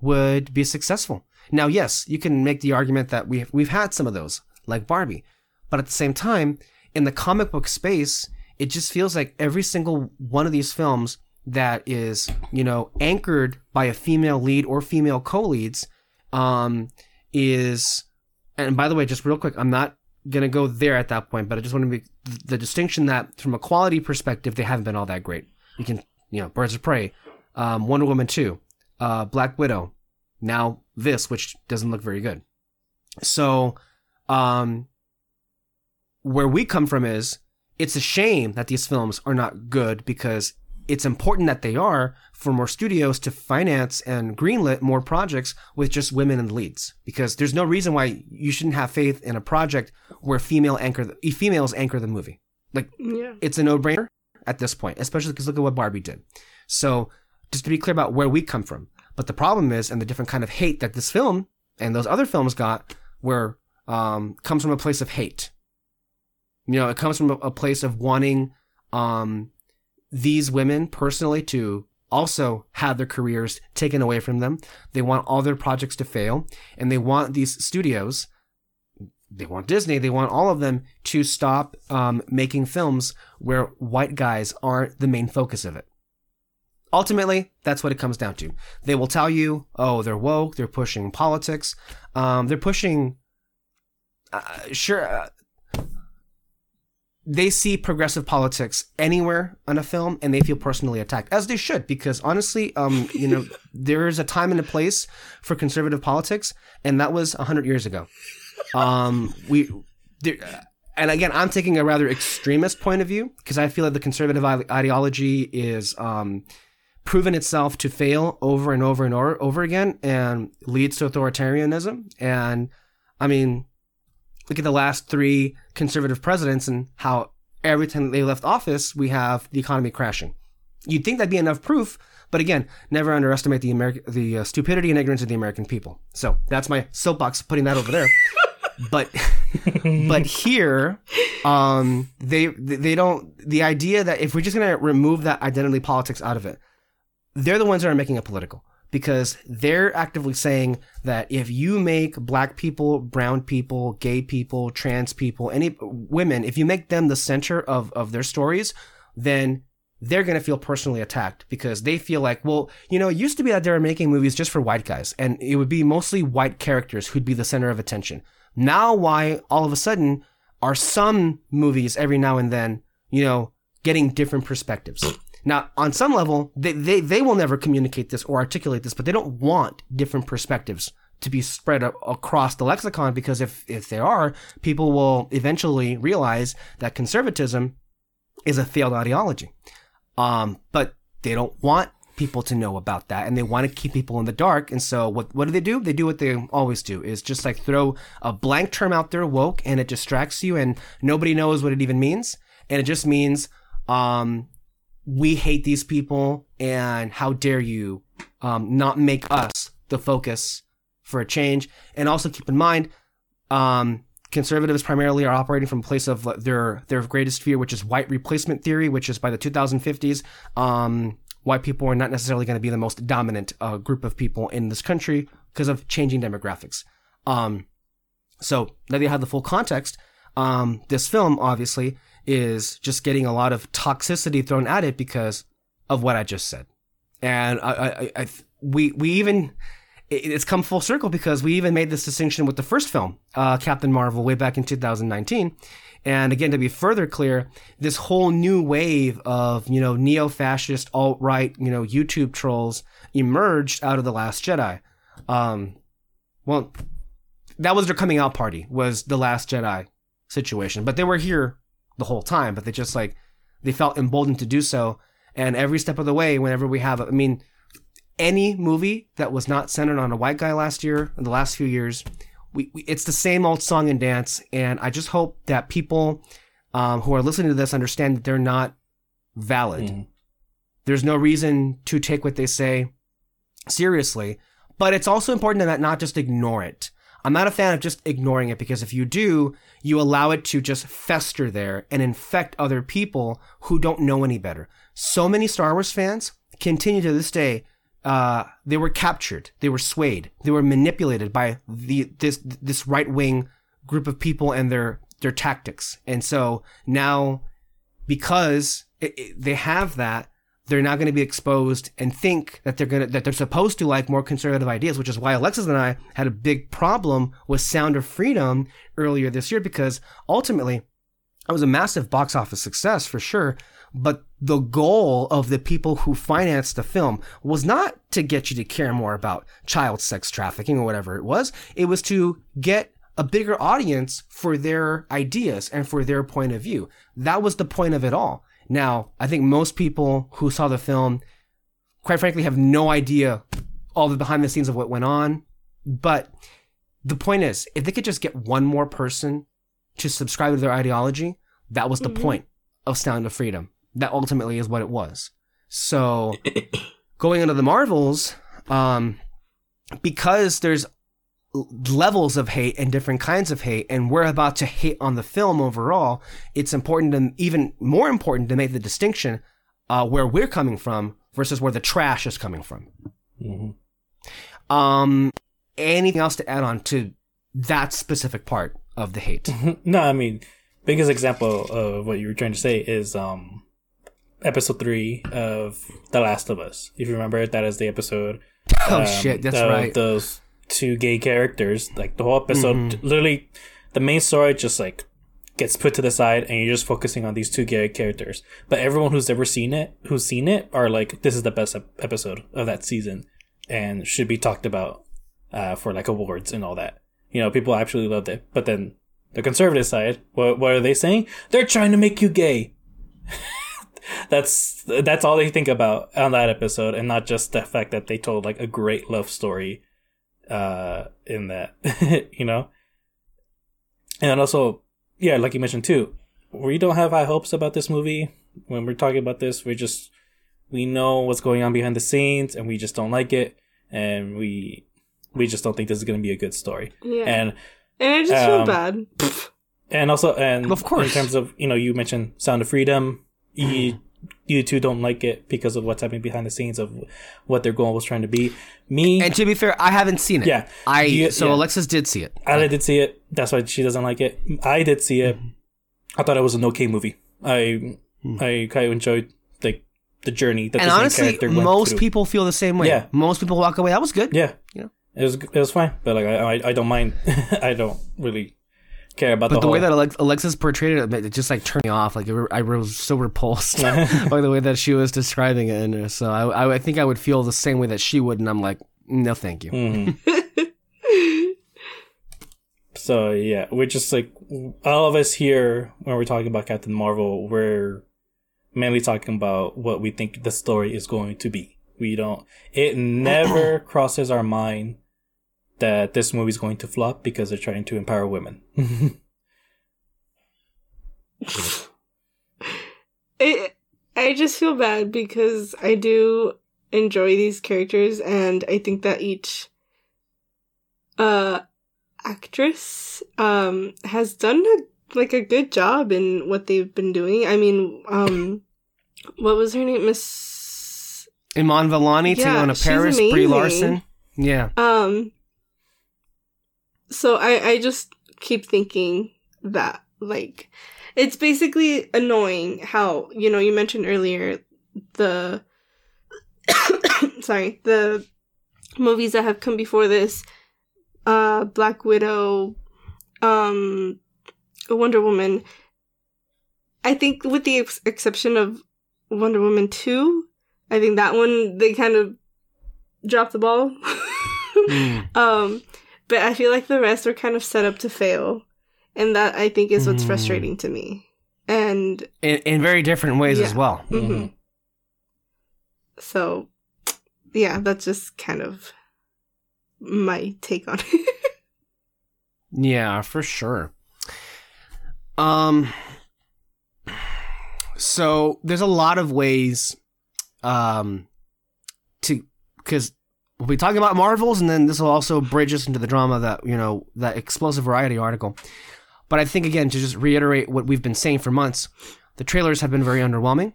would be successful. Now, yes, you can make the argument that we've, we've had some of those, like Barbie. But at the same time, in the comic book space, it just feels like every single one of these films that is, you know, anchored by a female lead or female co-leads, um, is, and by the way, just real quick, I'm not gonna go there at that point, but I just want to make the distinction that from a quality perspective, they haven't been all that great. You can, you know, Birds of Prey, um, Wonder Woman 2, uh, Black Widow, now this, which doesn't look very good. So, um, where we come from is it's a shame that these films are not good because it's important that they are for more studios to finance and greenlit more projects with just women in the leads. Because there's no reason why you shouldn't have faith in a project where female anchor the, females anchor the movie. Like
Yeah.
it's a no-brainer at this point especially because look at what barbie did. So just to be clear about where we come from but the problem is and the different kind of hate that this film and those other films got where um, comes from a place of hate you know it comes from a, place of wanting um, these women personally to also have their careers taken away from them. They want all their projects to fail, and they want these studios, they want Disney, they want all of them to stop um, making films where white guys aren't the main focus of it. Ultimately, that's what it comes down to. They will tell you, oh, they're woke, they're pushing politics, um, they're pushing. Uh, sure, uh, they see progressive politics anywhere on a film and they feel personally attacked as they should because honestly um you know (laughs) there is a time and a place for conservative politics and that was 100 years ago. Um we there, and again i'm taking a rather extremist point of view because i feel that the conservative ideology is um proven itself to fail over and over and over, over again and leads to authoritarianism. And i mean look at the last three conservative presidents and how every time they left office, we have the economy crashing. You'd think that'd be enough proof, but again, never underestimate the American, the uh, stupidity and ignorance of the American people. So that's my soapbox, putting that over there. (laughs) but, but here, um, they they don't. The idea that if we're just gonna remove that identity politics out of it, they're the ones that are making it political because they're actively saying that if you make black people, brown people, gay people, trans people, any women, if you make them the center of, of their stories, then they're going to feel personally attacked because they feel like, well, you know, it used to be that they were making movies just for white guys and it would be mostly white characters who'd be the center of attention. Now, why all of a sudden are some movies every now and then, you know, getting different perspectives? Now, on some level, they, they, they will never communicate this or articulate this, but they don't want different perspectives to be spread across the lexicon because if, if they are, people will eventually realize that conservatism is a failed ideology. Um, but they don't want people to know about that and they want to keep people in the dark. And so what, what do they do? They do what they always do is just like throw a blank term out there, woke, and it distracts you and nobody knows what it even means. And it just means, um, we hate these people and how dare you um, not make us the focus for a change. And also keep in mind um, conservatives primarily are operating from a place of their their greatest fear which is white replacement theory which is by the 2050s um, white people are not necessarily going to be the most dominant uh, group of people in this country because of changing demographics. Um, so now that you have the full context um, this film obviously is just getting a lot of toxicity thrown at it because of what I just said. And I, I, I we, we even, it's come full circle because we even made this distinction with the first film, uh, Captain Marvel, way back in 2019. And again, to be further clear, this whole new wave of, you know, neo-fascist, alt-right, you know, YouTube trolls emerged out of The Last Jedi. Um, well, that was their coming out party, was The Last Jedi situation. But they were here the whole time, but they just like they felt emboldened to do so. And every step of the way, whenever we have, I mean, any movie that was not centered on a white guy last year, in the last few years, we, we it's the same old song and dance. And I just hope that people um, who are listening to this understand that they're not valid.
Mhm.
There's no reason to take what they say seriously, but it's also important to not, not just ignore it. I'm not a fan of just ignoring it because if you do, you allow it to just fester there and infect other people who don't know any better. So many Star Wars fans continue to this day. Uh, they were captured. They were swayed. They were manipulated by the this this right wing group of people and their their tactics. And so now, because it, it, they have that, they're not going to be exposed and think that they're going to that they're supposed to like more conservative ideas, which is why Alexis and I had a big problem with Sound of Freedom earlier this year because ultimately it was a massive box office success for sure, but the goal of the people who financed the film was not to get you to care more about child sex trafficking or whatever it was. It was to get a bigger audience for their ideas and for their point of view. That was the point of it all. Now, I think most people who saw the film, quite frankly, have no idea all the behind the scenes of what went on. But the point is, if they could just get one more person to subscribe to their ideology, that was the
Mhm.
point of Sound of Freedom. That ultimately is what it was. So, (coughs) going into the Marvels, um, because there's levels of hate and different kinds of hate, and we're about to hate on the film overall, it's important and even more important to make the distinction uh, where we're coming from versus where the trash is coming from.
Mhm.
Um, anything else to add on to that specific part of the hate?
no, I mean, biggest example of what you were trying to say is um, episode three of The Last of Us. If you remember, that is the episode.
oh
um,
shit, that's right.
Those two gay characters, like the whole episode,
Mhm.
literally, the main story just like gets put to the side, and you're just focusing on these two gay characters. But everyone who's ever seen it, who's seen it, are like, this is the best ep- episode of that season, and should be talked about uh, for like awards and all that. You know, people actually loved it. But then the conservative side, what what are they saying? They're trying to make you gay. (laughs) that's that's all they think about on that episode, and not just the fact that they told like a great love story uh in that (laughs) you know and also yeah like you mentioned too we don't have high hopes about this movie when we're talking about this we just we know what's going on behind the scenes and we just don't like it and we we just don't think this is going to be a good story
Yeah.
and
And I just feel
Um,
bad.
and also and
Of course.
in terms of you know you mentioned sound of freedom you you two don't like it because of what's happening behind the scenes of what their goal was trying to be me
And to be fair, I haven't seen it.
Yeah.
I
You-
so
yeah.
Alexis did see it.
Ala did see it. That's why she doesn't like it. I did see it. Mm-hmm. I thought it was an okay movie. I mm-hmm. I kind of enjoyed like the journey that
and honestly, most
through.
people feel the same way.
Yeah.
Most people walk away. That was good.
Yeah,
You know?
it was it was fine. But like I I, I don't mind. (laughs) I don't really care about
But
the,
the
whole.
way that Alex- Alexis portrayed it, it just like turned me off. Like it, re- I was so repulsed (laughs) by the way that she was describing it. And so I, I, I think I would feel the same way that she would, and I'm like, no, thank you.
Mhm. (laughs) So yeah, we're just like all of us here when we're talking about Captain Marvel, we're mainly talking about what we think the story is going to be. We don't. It never (clears throat) crosses our mind that this movie's going to flop because they're trying to empower women. (laughs)
it, I just feel bad because I do enjoy these characters, and I think that each uh actress um has done a, like a good job in what they've been doing. I mean, um, what was her name, Miss?
Iman Vellani
Yeah,
taking on a
she's
Parris, Brie. Larson. Yeah.
Um. So I I just keep thinking that like it's basically annoying how you know you mentioned earlier the (coughs) sorry the movies that have come before this uh Black Widow um Wonder Woman I think with the ex- exception of Wonder Woman 2 I think that one they kind of dropped the ball (laughs)
Mm.
um, but I feel like the rest are kind of set up to fail, and that I think is what's
Mm.
frustrating to me. And
In, in very different ways as
Yeah.
well.
Mhm.
mhm. so, yeah, that's just kind of my take on (laughs) it.
Yeah, for sure. Um so there's a lot of ways um to cuz we'll be talking about Marvels, and then this will also bridge us into the drama that you know that explosive variety article. But I think again to just reiterate what we've been saying for months, the trailers have been very underwhelming.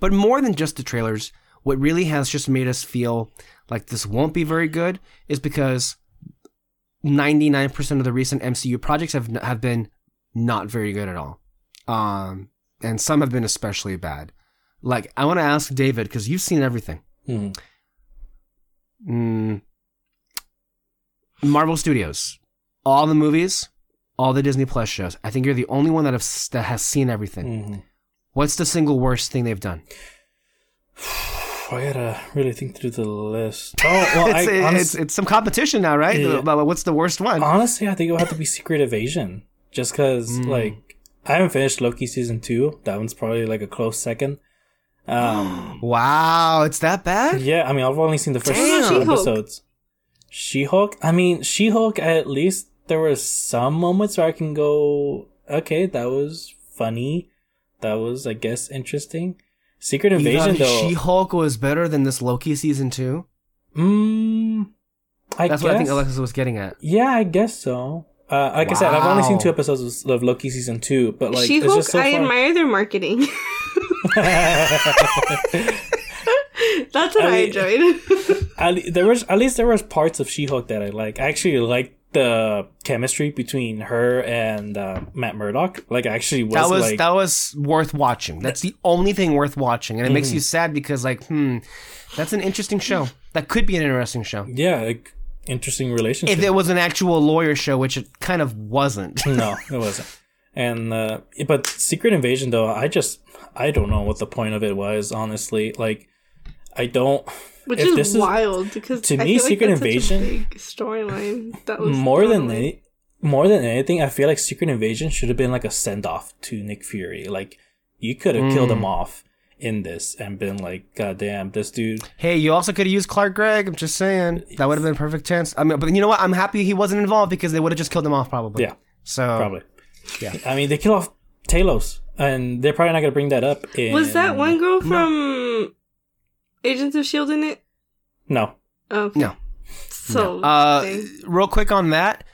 But more than just the trailers, what really has just made us feel like this won't be very good is because 99% of the recent MCU projects have have been not very good at all. Um, and some have been especially bad. Like I want to ask David because you've seen everything.
Mhm.
Mm, Marvel Studios, all the movies, all the Disney Plus shows. I think you're the only one that have that has seen everything.
Mhm.
What's the single worst thing they've done? (sighs)
I gotta really think through the list. (laughs) Oh well,
it's,
I,
it's,
honest-
it's some competition now, right?
Yeah.
What's the worst one?
honestly, I think it would have to be Secret Invasion, just because (laughs)
Mm.
like I haven't finished Loki season two. That one's probably like a close second. Um, (gasps)
Wow, it's that bad?
yeah, I mean, I've only seen the first
Damn.
two
She-Hulk.
episodes. She Hulk. I mean, She Hulk. At least there were some moments where I can go, okay, that was funny. That was, I guess, interesting. Secret Invasion, though.
She Hulk was better than this Loki season two.
mm, I
That's
guess.
what I think Alexis was getting at.
Yeah, I guess so. Uh, like I said, I've only seen two episodes of Loki season two, but like
She Hulk.
so
I admire their marketing. (laughs) That's what
I
I,
mean-
enjoyed. (laughs)
at, there was at least there was parts of She-Hulk that I like. I actually liked the chemistry between her and uh, Matt Murdock. Like, I actually was,
that was
like,
that was worth watching. That's the only thing worth watching, and it
Mm-hmm.
makes you sad because like, hmm, that's an interesting show. That could be an interesting show
yeah, like interesting relationship.
if it was an actual lawyer show, which it kind of wasn't. (laughs)
no, it wasn't. And uh, but Secret Invasion though, I just I don't know what the point of it was. Honestly, like I don't.
Which
If
is
this is-
wild because
to
I
me,
feel like
Secret
that's
Invasion-
storyline. That was
more than
thrown
any, more than anything, I feel like Secret Invasion should have been like a send off to Nick Fury. Like you could have killed
Mm.
him off in this and been like, God damn, this dude.
hey, you also could have used Clark Gregg. I'm just saying that would have been a perfect chance. I mean, but you know what? I'm happy he wasn't involved because they would have just killed him off probably.
Yeah,
So
probably.
yeah.
I mean, they kill off Talos, and they're probably not gonna bring that up. In...
Was that one girl from Agents of Shield in it?
No.
Oh, okay.
No.
So
Uh, real quick on that.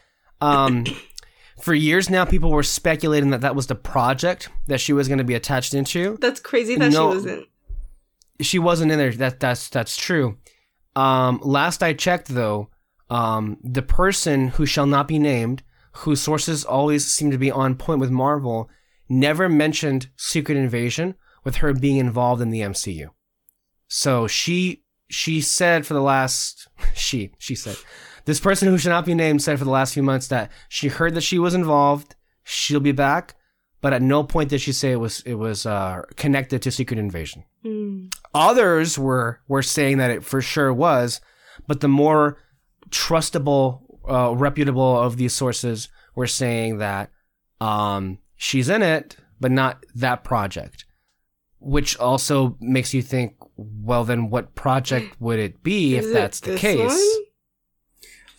Um, (coughs) for years now, people were speculating that that was the project that she was going to be attached into.
that's crazy that
no.
she wasn't.
She wasn't in there. That that's that's true. Um, last I checked, though, um, the person who shall not be named, whose sources always seem to be on point with Marvel, never mentioned Secret Invasion with her being involved in the MCU. So she she said for the last (laughs) she she said this person who should not be named said for the last few months that she heard that she was involved. She'll be back, but at no point did she say it was it was uh, connected to Secret Invasion.
Mm.
Others were were saying that it for sure was, but the more trustable, uh, reputable of these sources were saying that um, she's in it, but not that project. Which also makes you think, well, then what project (gasps) would it be if
Is it
that's the
this
case?
one?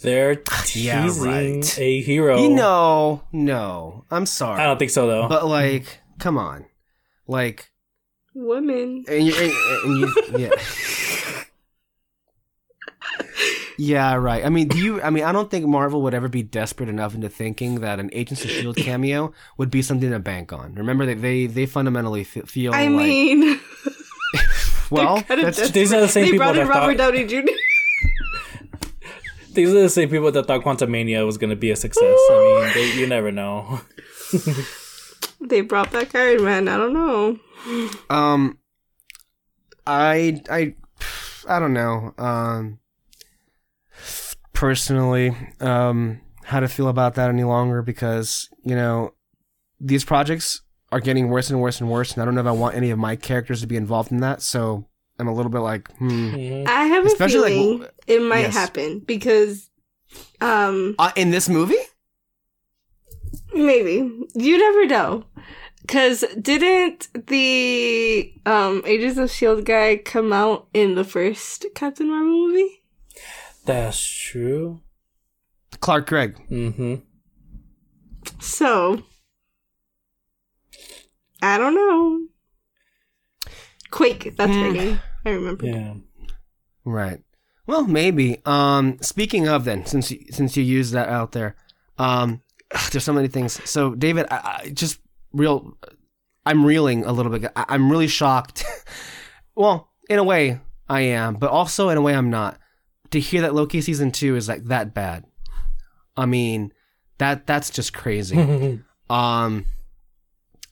They're (sighs) teasing
Yeah, right.
a hero.
You know, no, I'm sorry,
I don't think so though.
but like, come on, like,
Women.
and you, and, and you (laughs) yeah. (laughs) Yeah, right. I mean, do you? I mean, I don't think Marvel would ever be desperate enough into thinking that an Agents of Shield cameo would be something to bank on. Remember that they they fundamentally fe- feel
I
like
mean, (laughs) (laughs)
well,
kinda
that's
desperate.
These are the same
they
people
brought in
that
Robert
thought-
Downey Jr. (laughs)
These are the same people that thought Quantumania was gonna be a success. I mean, they, you never know.
they brought back Iron Man. I don't know.
um, I I I don't know. Um, personally, um, how to feel about that any longer because you know these projects are getting worse and worse and worse, and I don't know if I want any of my characters to be involved in that. So I'm a little bit like, hmm.
Mhm.
I have a
Especially, like,
feeling
w-
it might
yes.
happen because, um,
Uh, in this movie?
maybe you never know. Cause didn't the um Agents of Shield guy come out in the first Captain Marvel movie?
That's true.
Clark Gregg.
Mm-hmm.
So I don't know. Quake, that's her
Hmm.
I remember.
Yeah.
Right. Well, maybe. Um, speaking of then, since you, since you used that out there, um, (sighs) there's so many things. So, David, I, I just real, I'm reeling a little bit. I, I'm really shocked. (laughs) well, in a way, I am, but also in a way, I'm not. To hear that Loki season two is like that bad. I mean, that that's just crazy. (laughs) um,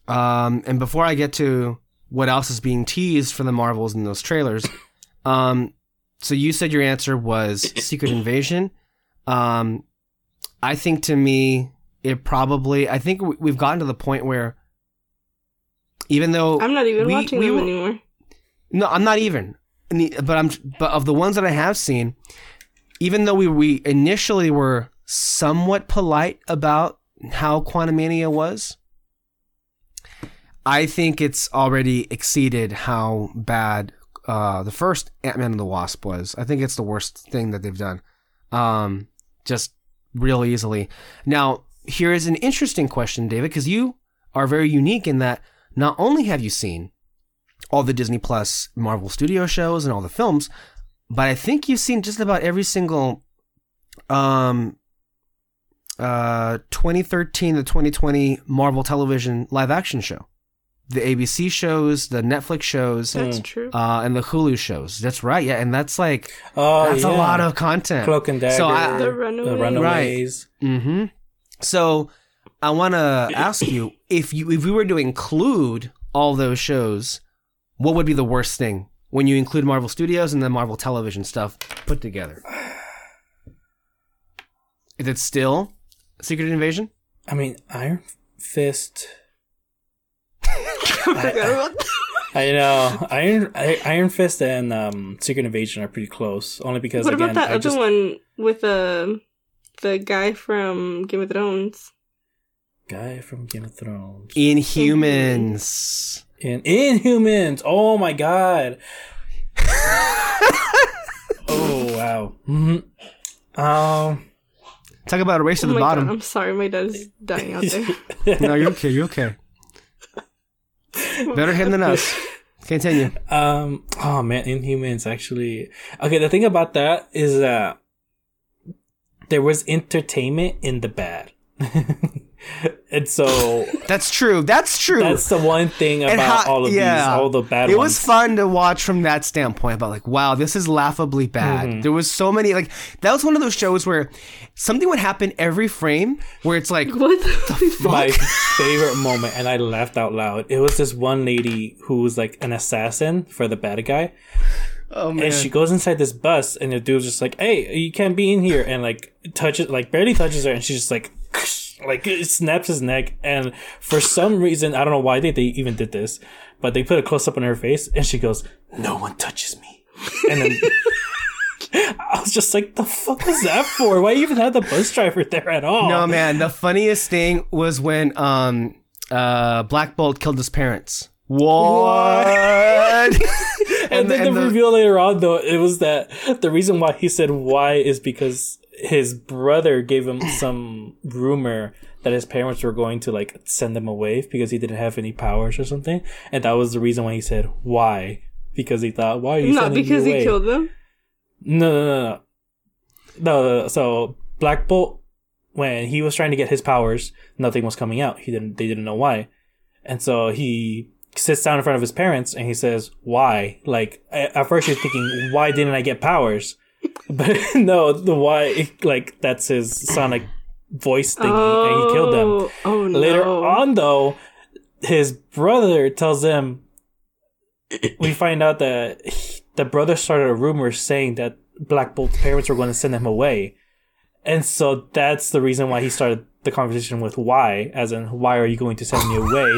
um, and before I get to what else is being teased for the Marvels in those trailers, (coughs) um, so you said your answer was (coughs) Secret Invasion. Um, I think to me, it probably. I think we- we've gotten to the point where, even though
I'm not even
We-
watching
we
them
were-
anymore.
no, I'm not even. But I'm. But of the ones that I have seen, even though we we initially were somewhat polite about how Quantumania was, I think it's already exceeded how bad uh, the first Ant Man and the Wasp was. I think it's the worst thing that they've done, um, just real easily. Now, here is an interesting question, David, because you are very unique in that not only have you seen all the Disney Plus Marvel Studio shows and all the films, but I think you've seen just about every single um uh 2013 to 2020 Marvel television live action show. The ABC shows, the Netflix shows,
That's
Mm.
true.
uh and the Hulu shows. That's right. Yeah, and that's like
Oh,
that's
yeah.
a lot of content.
Cloak and Dagger.
So I-
The Runaways.
The Runaways.
Mm-hmm. So I want to ask you if you if we were to include all those shows, what would be the worst thing when you include Marvel Studios and the Marvel Television stuff put together? Is it still Secret Invasion?
I mean, Iron Fist. (laughs)
I forgot about that.
I know Iron I, Iron Fist and um, Secret Invasion are pretty close. Only because
What
again,
about that
I
other
just
one with the the guy from Game of Thrones?
guy from Game of Thrones
Inhumans.
In Inhumans. Oh my god. (laughs) oh wow. hmm Um.
Talk about a race to
oh
the
my
bottom.
god, I'm sorry, my dad is dying out there. (laughs)
no, you're okay. You're okay. Better him than us. Continue.
Um. Oh man, Inhumans actually. Okay, the thing about that is that there was entertainment in the bad, (laughs) (laughs) and so
That's true. That's true.
that's the one thing about
how-
all of these, all the bad
it
ones.
was fun to watch from that standpoint about like wow this is laughably bad
Mm-hmm.
there was so many like that was one of those shows where something would happen every frame where it's like (laughs)
What the
my (laughs) favorite moment, and I laughed out loud. It was this one lady who was like an assassin for the bad guy,
oh man
and she goes inside this bus, and the dude's just like, "Hey, you can't be in here," and like touches, like barely touches her, and she's just like, like it snaps his neck, and for some reason, I don't know why they they even did this, but they put a close up on her face, and she goes, "No one touches me," and then. (laughs) I was just like, the fuck was that for? Why even have the bus driver there at all?
no man the funniest thing was when um uh black bolt killed his parents what, (laughs)
and, then
and
the,
the-
reveal later on, though, it was that the reason why he said why is because his brother gave him (coughs) some rumor that his parents were going to like send him away because he didn't have any powers or something, and that was the reason why he said why because he thought why are you
Not
sending
because
me
he killed them.
No, no, no, no, no. no, So Black Bolt, when he was trying to get his powers, nothing was coming out. He didn't. They didn't know why, and so he sits down in front of his parents and he says, "Why?" Like at first, you're thinking, "Why didn't I get powers?" But (laughs) no, the why, like that's his sonic voice thing, and he killed them.
Oh, oh no.
Later on, though, his brother tells them. We find out that he- the brother started a rumor saying that Black Bolt's parents were going to send him away, and so that's the reason why he started the conversation with why, as in why are you going to send me away?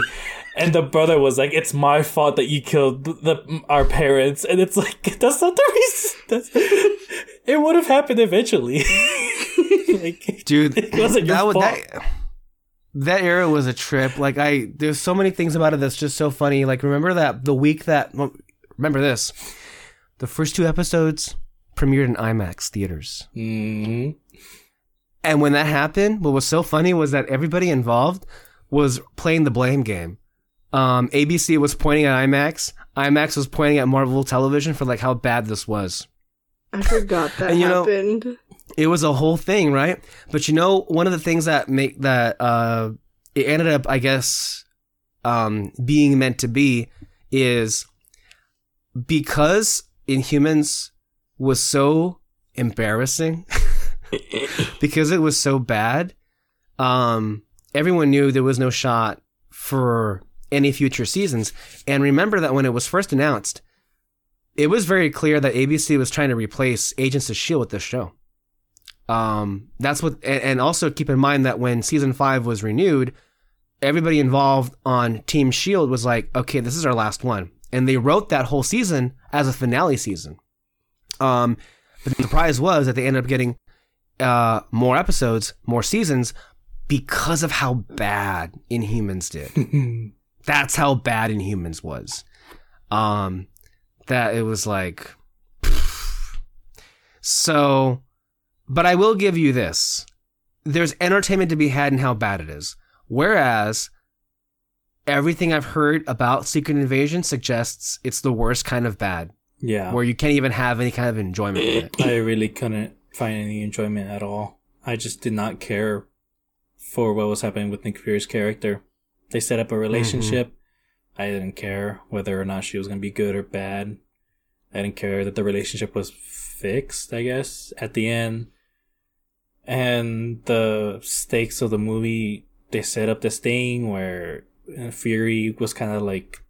and the brother was like, "It's my fault that you killed the, the our parents," and it's like (laughs) that's not the reason. That's, (laughs) it would have happened eventually. (laughs) like,
dude
it wasn't your
that, that that era was a trip. Like i there's so many things about it that's just so funny. Like remember that the week that well, remember this. The first two episodes premiered in imax theaters.
Mhm.
and when that happened what was so funny was that everybody involved was playing the blame game. Um, abc was pointing at imax. Imax was pointing at marvel television for like how bad this was
I forgot that
And you know-
happened.
it was a whole thing, right? But you know, one of the things that make that uh it ended up, I guess, um being meant to be is because Inhumans was so embarrassing (laughs) because it was so bad. Um everyone knew there was no shot for any future seasons. And remember that when it was first announced, it was very clear that ABC was trying to replace Agents of Shield with this show. Um, that's what, and, and also keep in mind that when season five was renewed, everybody involved on Team Shield was like, okay, this is our last one, and they wrote that whole season as a finale season. Um, but the surprise was that they ended up getting uh more episodes, more seasons, because of how bad Inhumans did. (laughs) That's how bad Inhumans was. Um, that it was like, (sighs) so but I will give you this. There's entertainment to be had in how bad it is. Whereas everything I've heard about Secret Invasion suggests it's the worst kind of bad,
yeah.
where you can't even have any kind of enjoyment in it. (clears throat)
I really couldn't find any enjoyment at all. I just did not care for what was happening with Nick Fury's character. They set up a mm-hmm. relationship. I didn't care whether or not she was going to be good or bad. I didn't care that the relationship was fixed, I guess, at the end. And the stakes of the movie, they set up this thing where uh, Fury was kind of like,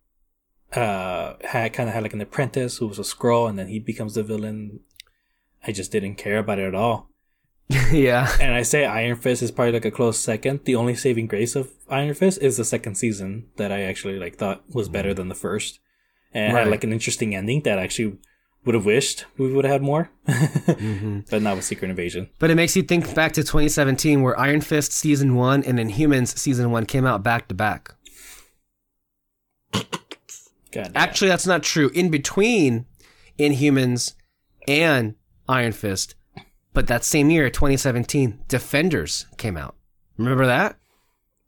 uh, had kind of had like an apprentice who was a scroll, and then he becomes the villain. I just didn't care about it at all. (laughs)
yeah.
And I say Iron Fist is probably like a close second. The only saving grace of Iron Fist is the second season that I actually like thought was better than the first, and
Right.
had like an interesting ending that I actually would have wished we would have had more, (laughs)
hmm
but not with Secret Invasion.
But it makes you think back to 2017, where Iron Fist season one and Inhumans season one came out back to back. Actually, that's not true. In between Inhumans and Iron Fist, but that same year, 2017, Defenders came out. Remember that?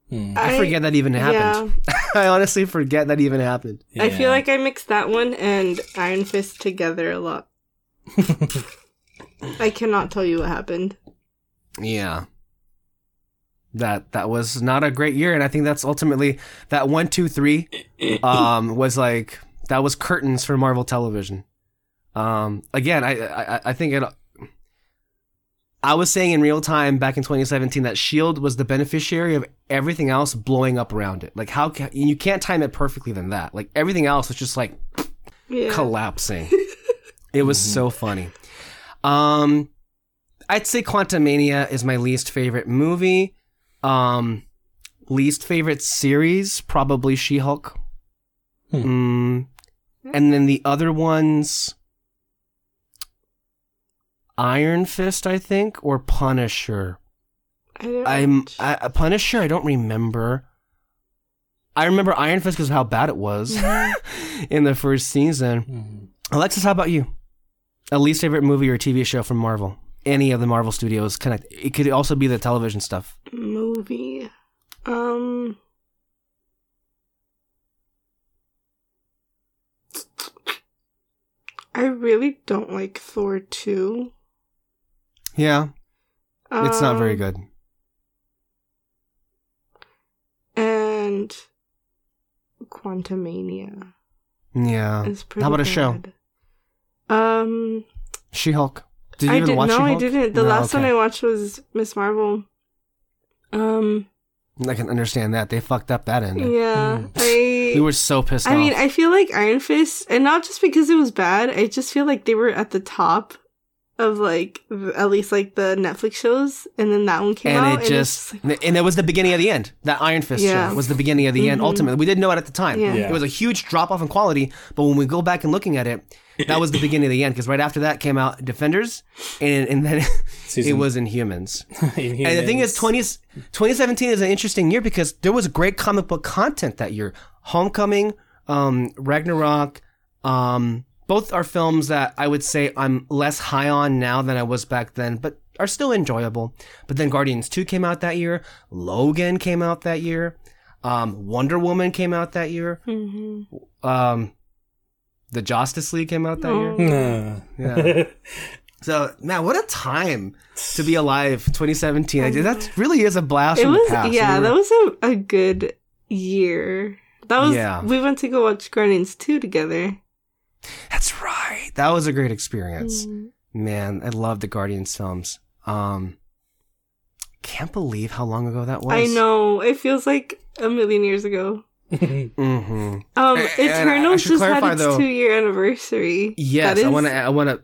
Hmm.
I, forget that even happened. (laughs) I honestly forget that even happened.
I feel like I mixed that one and Iron Fist together a lot. (laughs) I cannot tell you what happened.
Yeah. That that was not a great year, and I think that's ultimately that one, two, three, (laughs) um, was like that was curtains for Marvel Television. Um, again, I I, I think it. I was saying in real time back in 2017 that Shield was the beneficiary of everything else blowing up around it. Like how ca- you can't time it perfectly than that. Like everything else was just like
Yeah.
collapsing. (laughs) it was so funny. Um, I'd say Quantumania is my least favorite movie. Um, least favorite series probably She-Hulk. Mm, and then the other ones, Iron Fist, I think, or Punisher.
I don't
I'm I, Punisher. I don't remember. I remember Iron Fist because of how bad it was (laughs) in the first season.
Mhm.
Alexis, how about you? A least favorite movie or TV show from Marvel? Any of the Marvel Studios connect. It could also be the television stuff.
movie. Um. I really don't like Thor 2.
Yeah, it's not very
Um,
good.
And Quantumania
Yeah.
pretty
How about a show?
Um,
She Hulk. Did you
I
even
did
watch
no, I
She-Hulk?
didn't. The
No,
last one. I watched was Miss Marvel. Um,
I can understand that. They fucked up that ending.
yeah, I.
We were so pissed
I
off.
mean, I feel like Iron Fist, and not just because it was bad. I just feel like they were at the top of like at least like the Netflix shows, and then that one came out.
and
out,
it just and it was the beginning of the end. That Iron Fist
Yeah.
show was the beginning of the end.
Mhm.
Ultimately, we didn't know it at the time.
Yeah.
Yeah.
It was a huge drop off in quality, but when we go back and looking at it, that was the (laughs) beginning of the end. Because right after that came out Defenders, and and then (laughs) it was Inhumans. (laughs)
Inhumans.
And the thing is, 20, 2017 is an interesting year because there was great comic book content that year. Homecoming, um, Ragnarok, um, both are films that I would say I'm less high on now than I was back then, but are still enjoyable. But then Guardians 2 came out that year. Logan came out that year. Um, Wonder Woman came out that year.
hmm
Um, the Justice League came out that year.
Oh.
Yeah. (laughs) So, man, what a time to be alive, 2017. I did, that really is a blast
It
from
was
the past.
yeah,
We
that was a, a good year. That was
Yeah.
we went to go watch Guardians 2 together.
That's right. That was a great experience.
Mm.
Man, I love the Guardians films. Um, can't believe how long ago that was.
I know. It feels like a million years ago. (laughs)
Mm-hmm.
Um
And I- I
Eternals
should
just had its
though-
two year anniversary.
Yes,
That
I want to. I want to.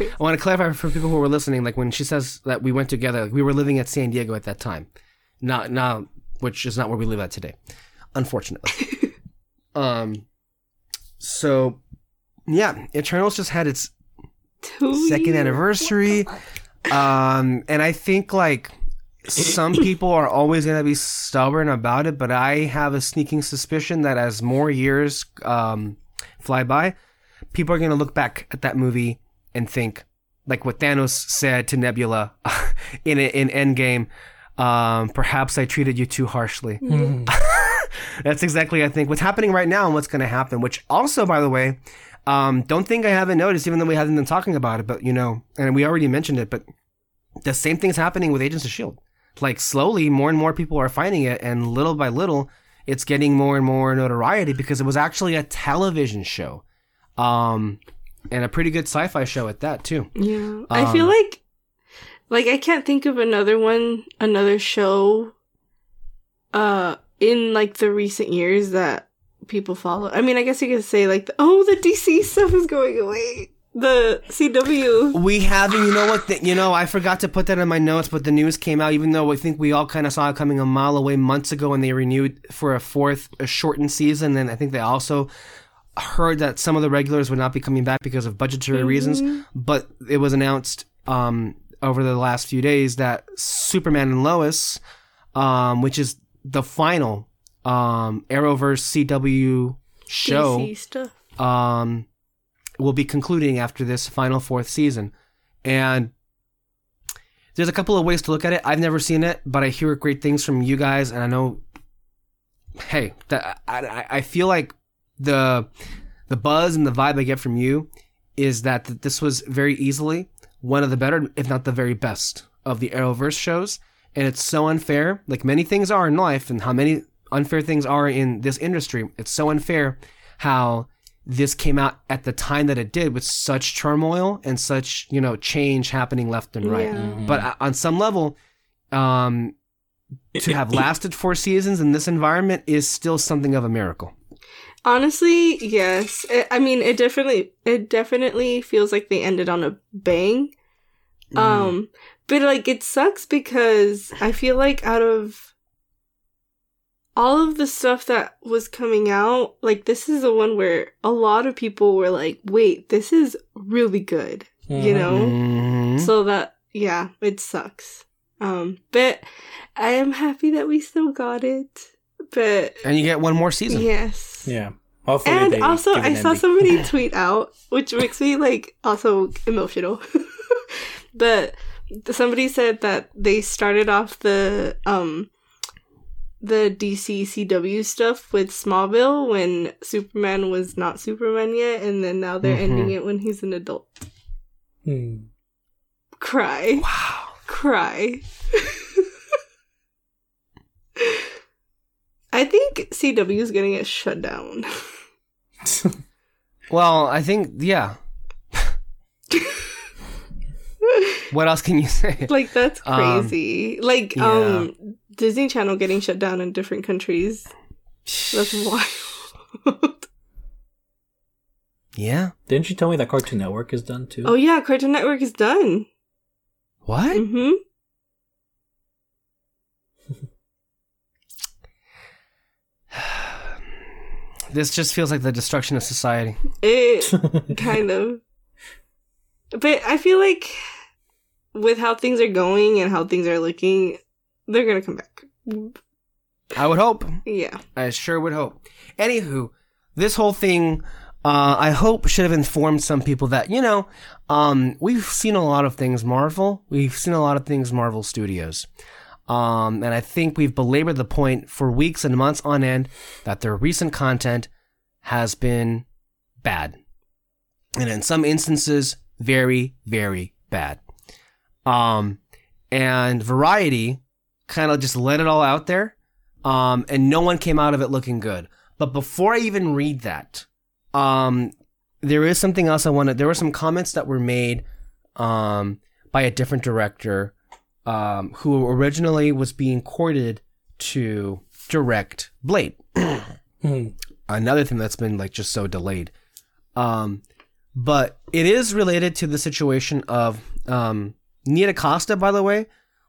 I want to clarify for people who were listening. Like when she says that we went together, like we were living at San Diego at that time, not now, which is not where we live at today, unfortunately. (laughs) um, so yeah, Eternals just had its
two
second
years.
anniversary, um, and I think like some (clears throat) people are always gonna be stubborn about it, but I have a sneaking suspicion that as more years um, fly by, people are gonna look back at that movie and think, like what Thanos said to Nebula (laughs) in in Endgame. Um, perhaps I treated you too harshly. (laughs) That's exactly I think what's happening right now and what's going to happen. Which also, by the way, um, don't think I haven't noticed, even though we haven't been talking about it. But you know, and we already mentioned it. But the same thing's happening with Agents of Shield. Like slowly, more and more people are finding it, and little by little, it's getting more and more notoriety because it was actually a television show, um, and a pretty good sci-fi show at that too.
Yeah. I feel
Um,
like like I can't think of another one, another show uh in like the recent years that people follow. I mean, I guess you could say like oh, the DC stuff is going away. The CW.
We have, you know what? The, you know, I forgot to put that in my notes, but the news came out. Even though I think we all kind of saw it coming a mile away months ago, and they renewed for a fourth, a shortened season. And I think they also heard that some of the regulars would not be coming back because of budgetary reasons. But it was announced um, over the last few days that Superman and Lois, um, which is the final um, Arrowverse CW show, um, will be concluding after this final fourth season. And there's a couple of ways to look at it. I've never seen it, but I hear great things from you guys, and I know. Hey, that I, I- I feel like the the buzz and the vibe I get from you is that this was very easily one of the better, if not the very best, of the Arrowverse shows. And it's so unfair, like many things are in life, and how many unfair things are in this industry. It's so unfair how this came out at the time that it did with such turmoil and such, you know, change happening left and right.
Yeah.
But uh, on some level, um, to have lasted four seasons in this environment is still something of a miracle.
Honestly, yes. It, I mean, it definitely it definitely feels like they ended on a bang.
Mm.
Um, but like it sucks because I feel like out of all of the stuff that was coming out, like this is the one where a lot of people were like, "Wait, this is really good." You know?
Mhm.
So that yeah, it sucks. Um, but I am happy that we still got it. But
and you get one more season.
yes.
Yeah. Hopefully
And also,
give
I
an
saw
ending.
somebody (laughs) tweet out, which makes me like also emotional. (laughs) but somebody said that they started off the um the DC CW stuff with Smallville when Superman was not Superman yet, and then now they're
Mhm.
ending it when he's an adult.
Hmm.
Cry,
Wow.
cry. I think CW is getting it shut down. (laughs)
Well, I think yeah. (laughs) what else can you say?
like that's
Um,
crazy. like
yeah.
um Disney Channel getting shut down in different countries. That's (sighs) wild.
Yeah.
Didn't you tell me that Cartoon Network is done too?
oh yeah, Cartoon Network is done.
What?
Mhm. (sighs)
This just feels like the destruction of society.
It (laughs) kind of. But I feel like with how things are going and how things are looking, they're going to come back.
I would hope.
Yeah.
I sure would hope. Anywho, this whole thing, uh, I hope should have informed some people that, you know, um, we've seen a lot of things Marvel. We've seen a lot of things Marvel Studios. Um, and I think we've belabored the point for weeks and months on end that their recent content has been bad. And in some instances, very, very bad. Um, and Variety kind of just let it all out there. Um, and no one came out of it looking good. But before I even read that, um, there is something else I wanted. There were some comments that were made, um, by a different director, um, who originally was being courted to direct Blade. (clears throat) Another thing that's been like just so delayed. Um, but it is related to the situation of um, Nia Costa, by the way,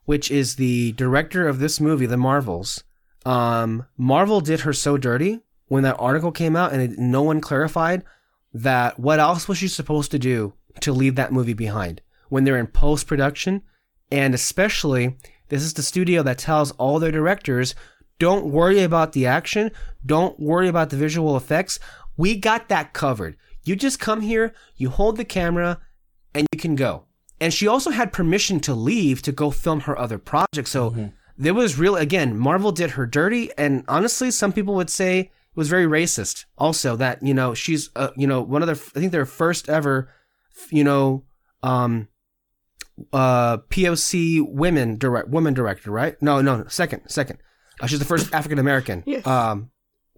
which is the director of this movie, The Marvels. Um, Marvel did her so dirty when that article came out, and it, no one clarified that what else was she supposed to do to leave that movie behind when they're in post production, and especially this is the studio that tells all their directors, don't worry about the action, don't worry about the visual effects. We got that covered. You just come here, you hold the camera, and you can go. And she also had permission to leave to go film her other project. So there was real, again, Marvel did her dirty. And honestly, some people would say it was very racist. Also, that, you know, she's, uh, you know, one of the, I think their first ever, you know, um, uh, POC women direct, woman director, right? No, no, second, second. Uh, she's the first (laughs) African American,
Yes.
um,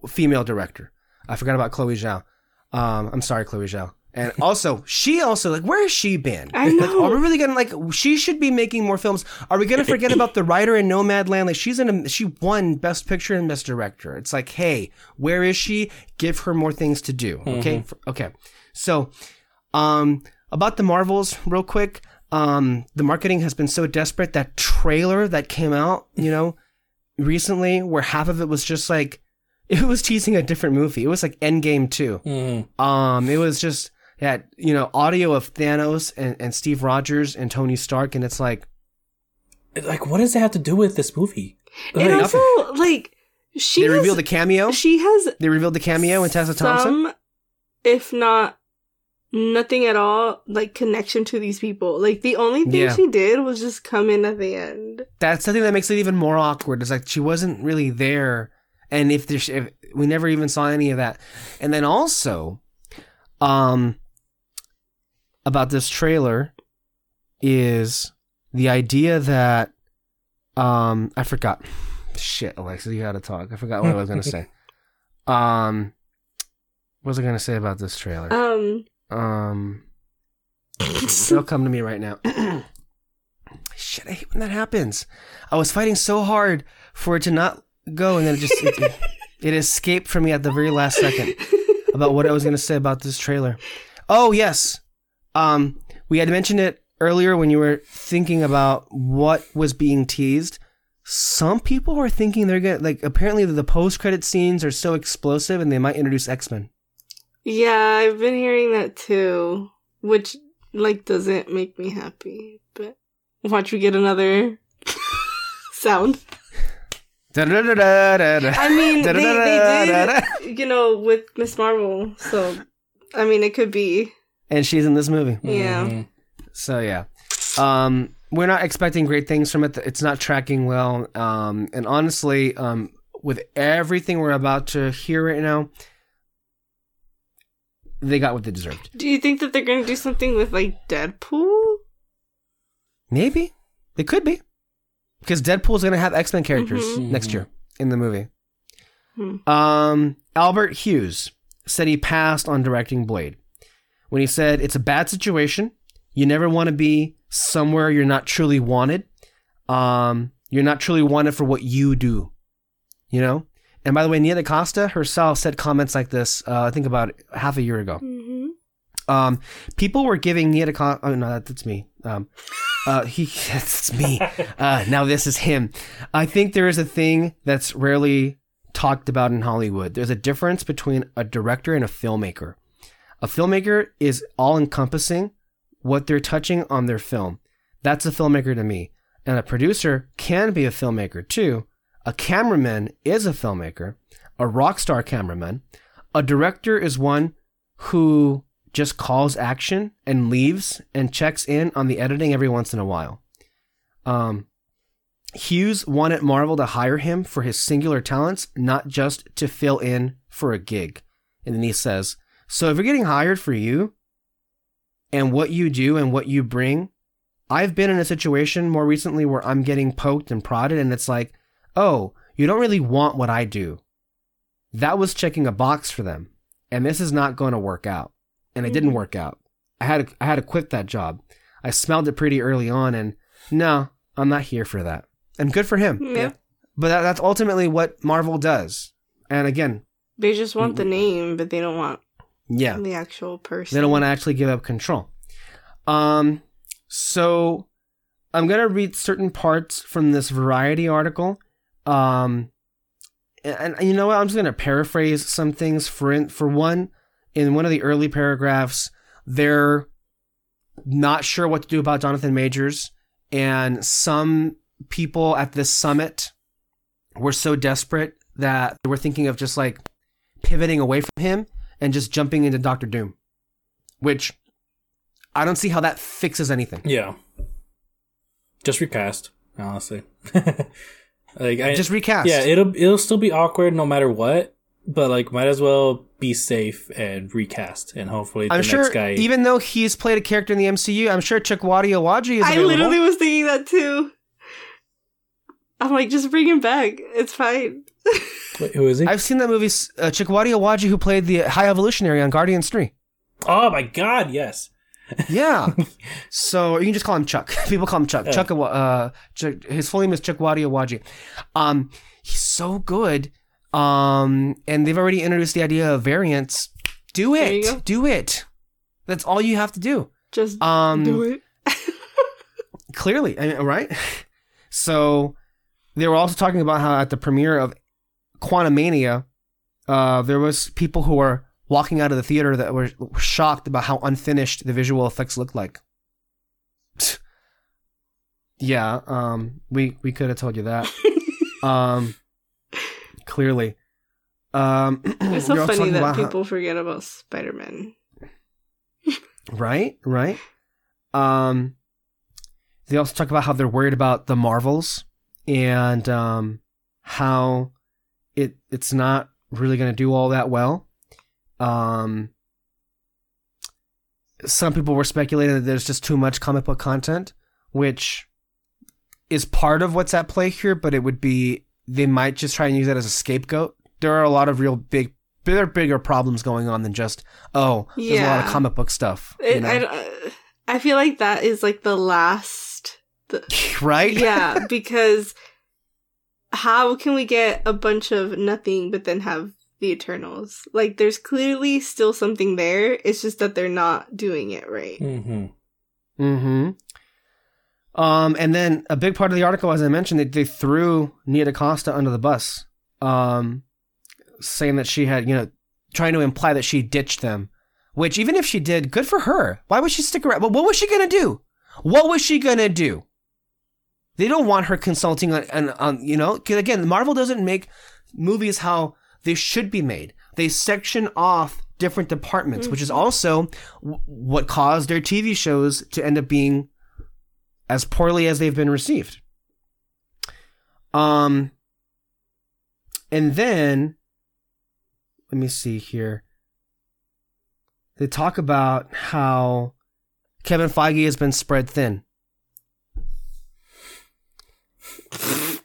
female director. I forgot about Chloe Zhao. Um, I'm sorry, Chloe Zhao. And also, she also like, where has she been?
I
Like,
know.
are we really gonna like? She should be making more films. Are we gonna forget about the writer in Nomadland? Like, she's in a, she won Best Picture and Best Director. It's like, hey, where is she? Give her more things to do. Okay, F- okay. So, um, about the Marvels, real quick. Um, the marketing has been so desperate. That trailer that came out, you know, recently, where half of it was just like, (laughs) it was teasing a different movie. It was like Endgame two.
Mm.
Um, it was just had you know audio of Thanos and, and Steve Rogers and Tony Stark, and it's like
Like, what does it have to do with this movie? Like,
and also, like, she
they
has,
revealed the cameo.
she has
They revealed the cameo in Tessa Thompson.
some, if not nothing at all, like connection to these people. Like the only thing
Yeah.
she did was just come in at the end.
That's something that makes it even more awkward. It's like she wasn't really there, and if there's, if we never even saw any of that, and then also, um, about this trailer is the idea that, um, I forgot. Shit, Alexa, you gotta talk. I forgot what I was gonna say. (laughs) Um, what was I gonna say about this trailer?
Um,
Um, (laughs) it'll come to me right now. (clears throat) Shit, I hate when that happens. I was fighting so hard for it to not go, and then it just it, it, (laughs) it escaped from me at the very last second about what I was going to say about this trailer. Oh yes, um, we had mentioned it earlier when you were thinking about what was being teased. Some people are thinking they're gonna like. Apparently, the post credit scenes are so explosive, and they might introduce X Men.
yeah, I've been hearing that too, which like doesn't make me happy. But watch we get another (laughs) sound. I
I
mean, they, they did, you know, with Miss Marvel. So, I mean, it could be.
And she's in this movie.
Yeah.
Mhm.
So yeah, um, we're not expecting great things from it. It's not tracking well, um, and honestly, um, with everything we're about to hear right now, they got what they deserved.
Do you think that they're going to do something with like Deadpool?
Maybe they could be, because Deadpool's gonna have X Men characters
Mhm.
next year in the movie.
Hmm.
Um, Albert Hughes said he passed on directing Blade when he said it's a bad situation. You never want to be somewhere you're not truly wanted. Um, you're not truly wanted for what you do. You know. And by the way, Nia DaCosta herself said comments like this. Uh, I think about half a year ago.
Mm-hmm.
Um, people were giving Nia DaCosta. Oh no, that, that's me. Um, uh, (laughs) he that's me. Uh, now this is him. I think there is a thing that's rarely talked about in Hollywood. There's a difference between a director and a filmmaker. A filmmaker is all encompassing what they're touching on their film. That's a filmmaker to me. And a producer can be a filmmaker too. A cameraman is a filmmaker, a rock star cameraman. A director is one who just calls action and leaves and checks in on the editing every once in a while. Um, Hughes wanted Marvel to hire him for his singular talents, not just to fill in for a gig. And then he says, So if you're getting hired for you, and what you do and what you bring. I've been in a situation more recently where I'm getting poked and prodded, and it's like, oh, you don't really want what I do. That was checking a box for them, and this is not going to work out. And it didn't mm-hmm. work out. I had to, I had to quit that job. I smelled it pretty early on, and no, I'm not here for that. And good for him.
Yeah.
But that, that's ultimately what Marvel does. And again,
They just want the mm-hmm. name, but they don't want
yeah,
the actual person.
they don't want to actually give up control. Um, so I'm gonna read certain parts from this Variety article. Um, and, and you know what? I'm just gonna paraphrase some things. For in, for one, in one of the early paragraphs, they're not sure what to do about Jonathan Majors, and some people at this summit were so desperate that they were thinking of just like pivoting away from him and just jumping into Doctor Doom, which I don't see how that fixes anything.
Yeah. Just recast, honestly. (laughs) like I
Just recast.
Yeah, it'll it'll still be awkward no matter what, but like might as well be safe and recast and hopefully the
I'm
next
sure,
guy
even though he's played a character in the MCU, I'm sure Chukwudi Iwuji is
I
available.
literally was thinking that too. I'm like, just bring him back. It's fine.
Wait, who is he?
I've seen that movie. Uh, Chukwudi Iwuji, who played the High Evolutionary on Guardians Three.
oh my god, yes. (laughs)
Yeah. so you can just call him Chuck. (laughs) People call him Chuck.
Yeah.
Chuck. Uh, Chuck. His full name is Chukwudi Iwuji. Um, he's so good. Um, and they've already introduced the idea of variants. Do
There you go.
it. Do it. That's all you have to do.
Just
Um,
do it.
clearly, I mean, right? (laughs) So they were also talking about how at the premiere of Quantumania, uh, there was people who were walking out of the theater that were shocked about how unfinished the visual effects looked like. (laughs) yeah, um, we we could have told you that. (laughs) um, clearly. Um, (clears throat)
It's so funny that
about how-
people forget about Spider Man. (laughs)
Right, right. Um, they also talk about how they're worried about the Marvels and um, how it it's not really going to do all that well. Um, some people were speculating that there's just too much comic book content, which is part of what's at play here. But it would be they might just try and use that as a scapegoat. There are a lot of real big. There are bigger problems going on than just oh, there's a lot of comic book stuff. you know?
I, I feel like that is like the last. The, (laughs)
right?
yeah, (laughs) because how can we get a bunch of nothing but then have the Eternals? Like, there's clearly still something there. It's just that they're not doing it right.
Mm-hmm.
Mm-hmm. Um, and then a big part of the article, as I mentioned, they, they threw Nia DaCosta under the bus, um, saying that she had, you know, trying to imply that she ditched them. Which, even if she did, good for her. Why would she stick around? But what was she gonna do? What was she gonna do? They don't want her consulting on, on, on you know, 'cause again, Marvel doesn't make movies how they should be made. They section off different departments, which is also w- what caused their TV shows to end up being as poorly as they've been received. Um, and then let me see here. They talk about how Kevin Feige has been spread thin.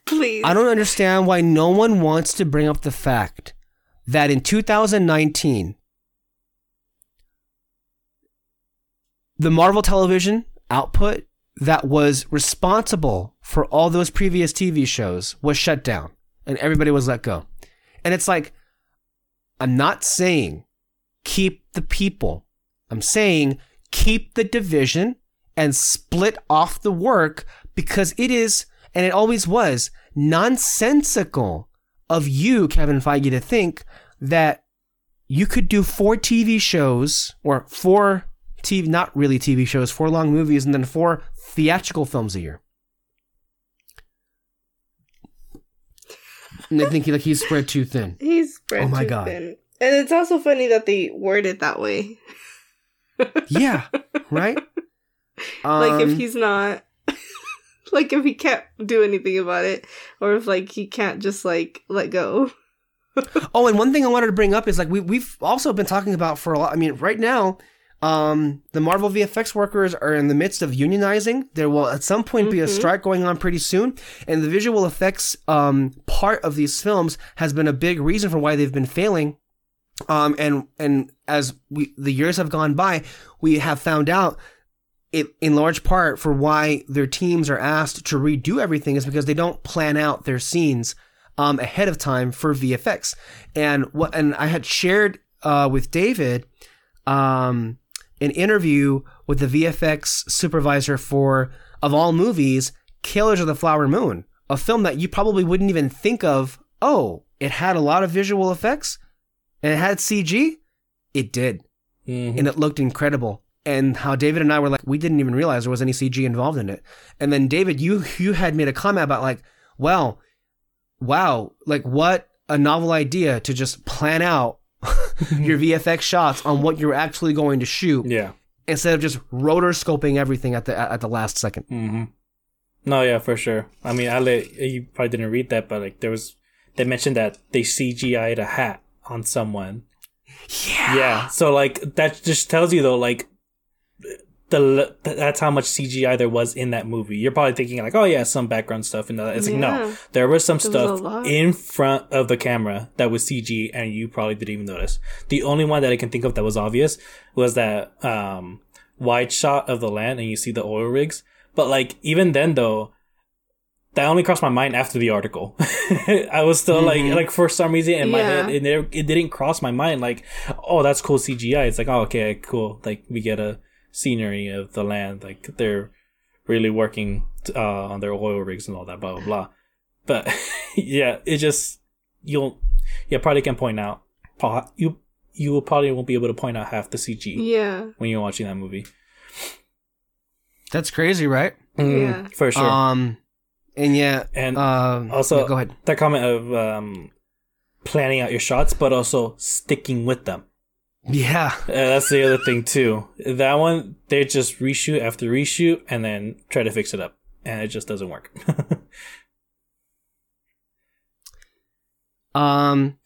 Please.
I don't understand why no one wants to bring up the fact that in 2019, the Marvel television output that was responsible for all those previous TV shows was shut down and everybody was let go. And it's like, I'm not saying keep the people, I'm saying keep the division and split off the work because it is, and it always was, nonsensical of you, Kevin Feige, to think that you could do four TV shows or four TV, not really TV shows, four long movies, and then four theatrical films a year. And they think he, like he's spread too thin. (laughs)
He's spread
Oh my
too
God.
thin. And it's also funny that they word it that way.
Yeah, (laughs) right.
like
Um,
if he's not (laughs) like if he can't do anything about it or if like he can't just like let go (laughs)
Oh, and one thing I wanted to bring up is like we we've also been talking about for a lot. I mean, right now, Um, the Marvel VFX workers are in the midst of unionizing. There will at some point be a strike going on pretty soon, and the visual effects um, part of these films has been a big reason for why they've been failing. Um, and and as we the years have gone by, we have found out it in large part for why their teams are asked to redo everything is because they don't plan out their scenes um, ahead of time for VFX. And what and I had shared uh, with David um, an interview with the VFX supervisor for of all movies, Killers of the Flower Moon, a film that you probably wouldn't even think of. Oh, it had a lot of visual effects and it had CG. It did,
Mhm.
and it looked incredible. And how David and I were like, we didn't even realize there was any CG involved in it. And then David, you you had made a comment about like, well, wow, like what a novel idea to just plan out (laughs) your (laughs) VFX shots on what you're actually going to shoot
Yeah.
instead of just rotoscoping everything at the at the last second.
hmm No, yeah, for sure. I mean, I let you probably didn't read that, but like there was they mentioned that they CGI'd a hat on someone.
Yeah.
Yeah. So like that just tells you though, like the that's how much CGI there was in that movie. You're probably thinking like, oh yeah, some background stuff, and it's like no, there was some
There
stuff
lot.
in front of the camera that was CG, and you probably didn't even notice. The only one that I can think of that was obvious was that um wide shot of the land, and you see the oil rigs. But like even then though, that only crossed my mind after the article. (laughs) I was still like, like for some reason in my head, it, never, it didn't cross my mind. Like, oh, that's cool CGI. It's like, oh, okay, cool. Like we get a scenery of the land. Like they're really working uh, on their oil rigs and all that, blah blah blah. But (laughs) yeah, it just you'll yeah probably can point out you you will probably won't be able to point out half the CG
Yeah.
when you're watching that movie.
That's crazy, right?
Yeah.
for sure.
Um, and yeah,
and
um,
also,
yeah, go ahead.
that comment of um, planning out your shots, but also sticking with them.
Yeah,
Uh, that's the other thing too. That one they just reshoot after reshoot and then try to fix it up, and it just doesn't work. (laughs)
Um,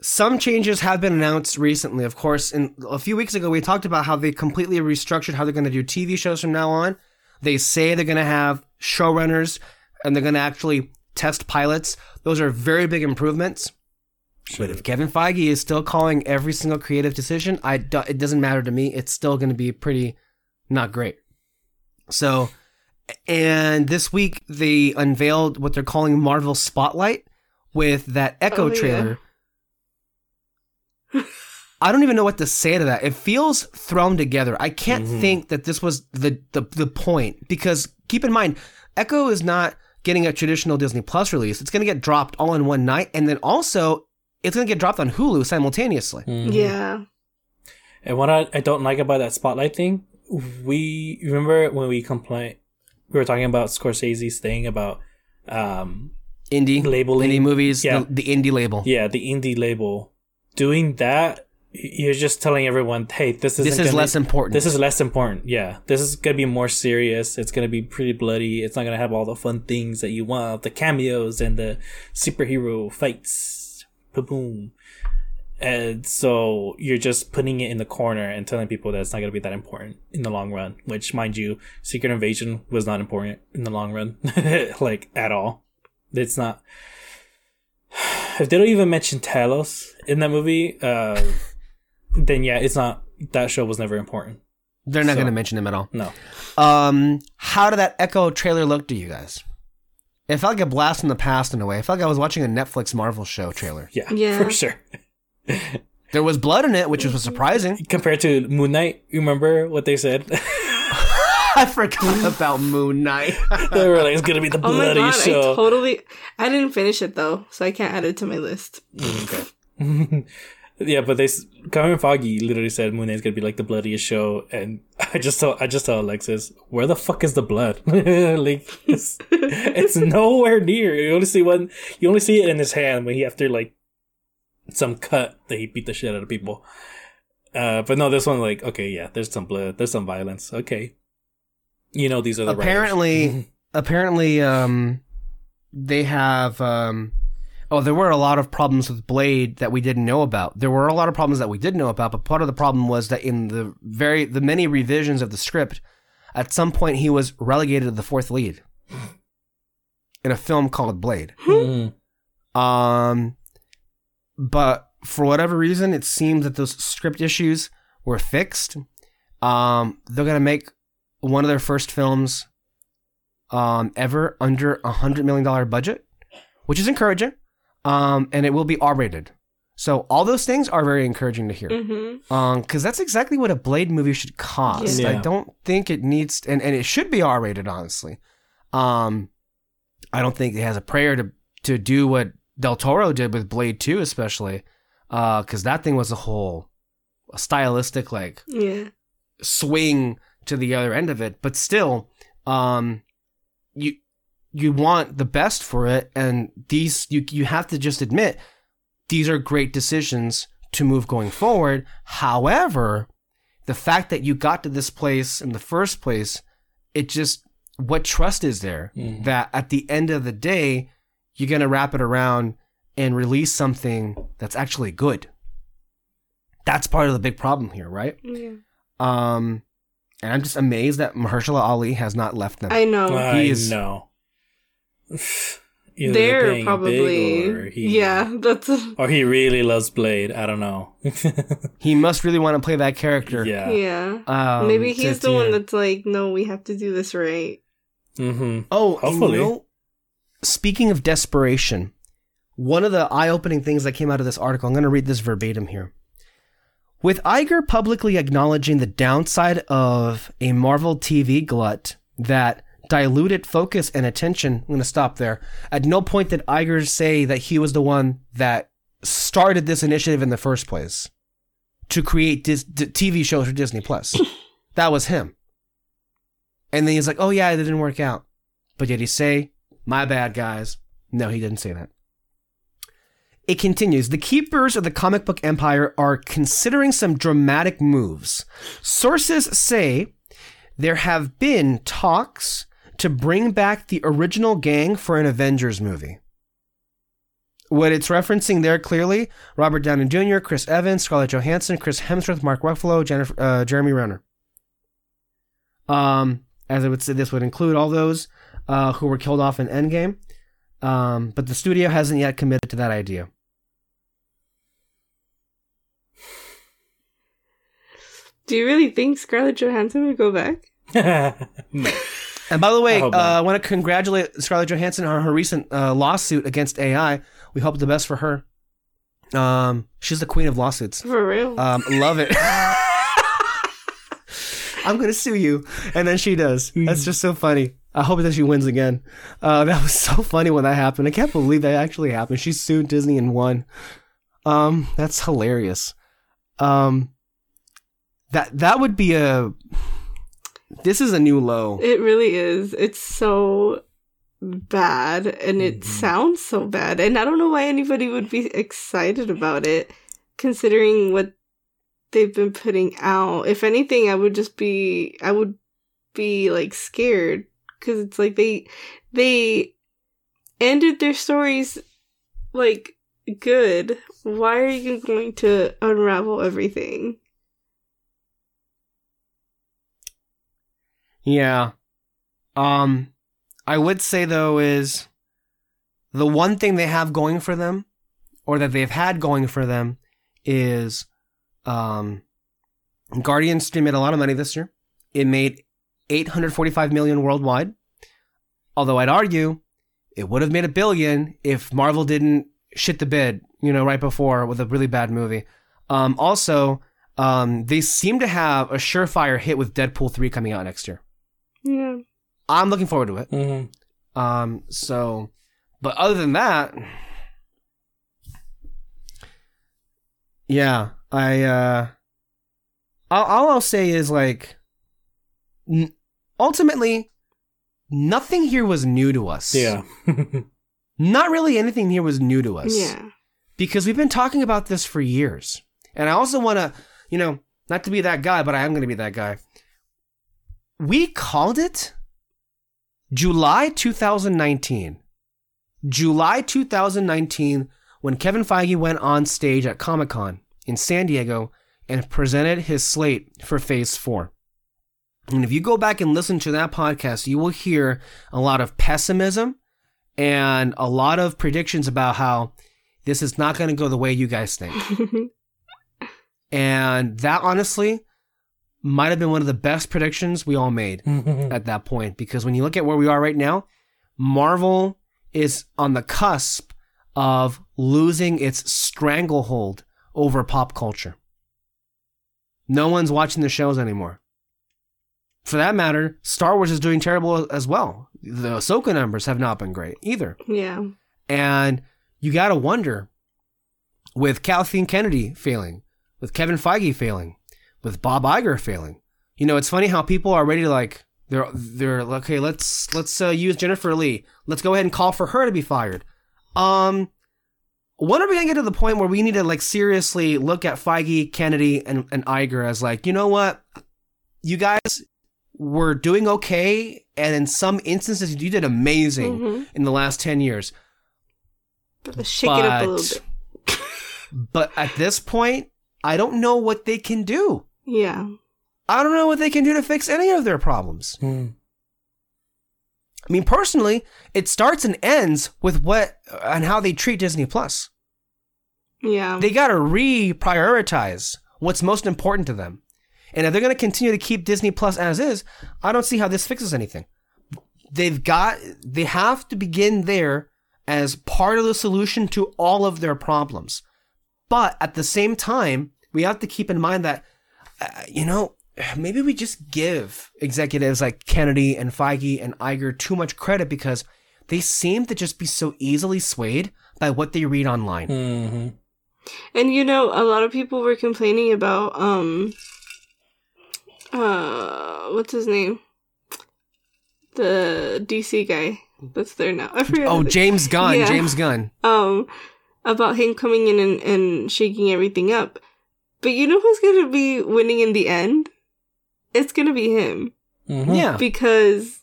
some changes have been announced recently. Of course, in a few weeks ago, we talked about how they completely restructured how they're going to do TV shows from now on. They say they're going to have showrunners and they're going to actually test pilots. Those are very big improvements. But if Kevin Feige is still calling every single creative decision, I do, it doesn't matter to me. It's still going to be pretty not great. So, and this week they unveiled what they're calling Marvel Spotlight with that Echo
Oh, yeah.
trailer. I don't even know what to say to that. It feels thrown together. I can't
Mhm.
think that this was the, the the point because keep in mind, Echo is not getting a traditional Disney Plus release. It's going to get dropped all in one night, and then also it's going to get dropped on Hulu simultaneously.
Mhm.
Yeah.
And what I, I don't like about that spotlight thing, we remember when we complained, we were talking about Scorsese's thing about, um,
Indie
Labeling.
indie movies,
Yeah.
the, the indie label.
yeah, the indie label. Doing that, you're just telling everyone, hey, this,
this
isn't
is
gonna-
less important.
This is less important. Yeah, this is gonna be more serious. It's gonna be pretty bloody. It's not gonna have all the fun things that you want, the cameos and the superhero fights. Boom. And so you're just putting it in the corner and telling people that it's not gonna be that important in the long run. Which, mind you, Secret Invasion was not important in the long run, (laughs) like at all. It's not. (sighs) If they don't even mention Talos in that movie, uh, then yeah, it's not. That show was never important.
They're not
so-
going to mention him at all.
No.
Um, how did that Echo trailer look to you guys? It felt like a blast from the past in a way. I felt like I was watching a Netflix Marvel show trailer.
Yeah,
Yeah.
for sure. (laughs)
There was blood in it, which was surprising.
Compared to Moon Knight, you remember what they said? (laughs) (laughs)
I forgot about Moon Knight.
they were like, "It's gonna be the
Oh my
bloody
god,
show."
I totally I didn't finish it though, so I can't add it to my list.
Mm, yeah, but they Kevin Feige literally said Moon Knight's gonna be like the bloodiest show, and (laughs) I just saw I just saw Alexis, "Where the fuck is the blood? (laughs) like, it's, (laughs) it's nowhere near. You only see one. You only see it in his hand when he after like some cut that he beat the shit out of people." Uh, but no, this one like okay, yeah, there's some blood, there's some violence. Okay, you know these are the
apparently, apparently, um, they have um, Oh, there were a lot of problems with Blade that we didn't know about. There were a lot of problems that we did know about, but part of the problem was that in the very the many revisions of the script, at some point he was relegated to the fourth lead in a film called Blade.
Mhm.
Um, but for whatever reason, it seems that those script issues were fixed. Um, they're gonna make one of their first films, um, ever under a hundred million dollar budget, which is encouraging. Um, and it will be R rated. So all those things are very encouraging to hear.
Mm-hmm.
Um, because that's exactly what a Blade movie should cost.
Yeah.
I don't think it needs, and, and it should be R rated, honestly. Um, I don't think it has a prayer to to do what Del Toro did with Blade Two, especially, uh, because that thing was a whole a stylistic like
Yeah.
swing to the other end of it. But still, um, you want the best for it, and these you you have to just admit these are great decisions to move going forward. However, the fact that you got to this place in the first place, it just what trust is there
Mhm.
that at the end of the day you're gonna wrap it around and release something that's actually good. That's part of the big problem here, right?
Yeah.
Um, and I'm just amazed that Mahershala Ali has not left them.
I know.
I
He's-
know. (sighs) Either
They're
being
probably.
big or he,
yeah, that's.
Or he really loves Blade. I don't know. (laughs)
he must really want to play that character.
yeah.
yeah.
Um,
Maybe he's
to-
the one that's like, no, we have to do this right.
Mm-hmm.
Oh,
Hopefully.
you know, speaking of desperation, one of the eye-opening things that came out of this article, I'm going to read this verbatim here. With Iger publicly acknowledging the downside of a Marvel TV glut that diluted focus and attention, I'm going to stop there. At no point did Iger say that he was the one that started this initiative in the first place to create dis- d- TV shows for Disney Plus. (coughs) that was him. And then he's like, "Oh yeah, it didn't work out." But did he say, "My bad, guys"? No, he didn't say that. It continues. The keepers of the comic book empire are considering some dramatic moves. Sources say there have been talks to bring back the original gang for an Avengers movie. What it's referencing there clearly Robert Downey Jr., Chris Evans, Scarlett Johansson, Chris Hemsworth, Mark Ruffalo, Jennifer, uh, Jeremy Renner. Um, as I would say, this would include all those uh, who were killed off in Endgame. Um, but the studio hasn't yet committed to that idea.
Do you really think Scarlett Johansson would go back? (laughs)
no.
And by the way,
I
uh. I want to congratulate Scarlett Johansson on her recent uh, lawsuit against AI. We hope the best for her. Um, she's the queen of lawsuits.
For real?
Um, love it. (laughs) I'm gonna sue you, and then she does. That's just so funny. I hope that she wins again. Uh, that was so funny when that happened. I can't believe that actually happened. She sued Disney and won. Um, that's hilarious. Um, that that would be a. This is a new low.
it really is. It's so bad and it
Mm-hmm.
sounds so bad. And I don't know why anybody would be excited about it considering what they've been putting out. If anything, I would just be I would be like scared cuz it's like they they ended their stories like good. Why are you going to unravel everything?
Yeah. Um, I would say though is the one thing they have going for them, or that they've had going for them, is um, Guardians 3 made a lot of money this year. It made 845 million worldwide. Although I'd argue it would have made a billion if Marvel didn't shit the bed, you know, right before with a really bad movie. Um, also, um, they seem to have a surefire hit with Deadpool 3 coming out next year.
Yeah.
I'm looking forward to it.
Mm-hmm.
Um, so, but other than that, yeah, I, uh, all, all I'll say is like, n- ultimately, nothing here was new to us.
Yeah. (laughs)
Not really anything here was new to us.
Yeah.
Because we've been talking about this for years. And I also want to, you know, not to be that guy, but I am going to be that guy. We called it July 2019 July 2019, when Kevin Feige went on stage at Comic Con in San Diego and presented his slate for Phase 4. And if you go back and listen to that podcast, you will hear a lot of pessimism and a lot of predictions about how this is not going to go the way you guys think. (laughs) and that honestly might have been one of the best predictions we all made (laughs) at that point because when you look at where we are right now, Marvel is on the cusp of losing its stranglehold over pop culture. No one's watching the shows anymore. For that matter, Star Wars is doing terrible as well. The Ahsoka numbers have not been great either.
yeah.
And you got to wonder with Kathleen Kennedy failing, with Kevin Feige failing, with Bob Iger failing. You know, it's funny how people are ready to like they're they're like, okay, let's let's uh, use Jennifer Lee. Let's go ahead and call for her to be fired. Um when are we gonna get to the point where we need to like seriously look at Feige, Kennedy, and, and Iger as like, you know what? You guys were doing okay, and in some instances you did amazing
Mhm.
in the last ten years.
But Shake it up a little bit. (laughs)
But at this point, I don't know what they can do.
Yeah.
I don't know what they can do to fix any of their problems.
Hmm.
I mean, personally, it starts and ends with what and how they treat Disney Plus.
Yeah.
They got to reprioritize what's most important to them. And if they're going to continue to keep Disney Plus as is, I don't see how this fixes anything. They've got they have to begin there as part of the solution to all of their problems. But at the same time, we have to keep in mind that uh, you know, maybe we just give executives like Kennedy and Feige and Iger too much credit because they seem to just be so easily swayed by what they read online.
Mhm.
And you know, a lot of people were complaining about um uh what's his name? The DC guy that's there now. I forget.
Oh, James Gunn,
Yeah.
James Gunn.
um about him coming in and, and shaking everything up. But you know who's gonna be winning in the end? It's gonna be him.
Mhm.
Yeah.
Because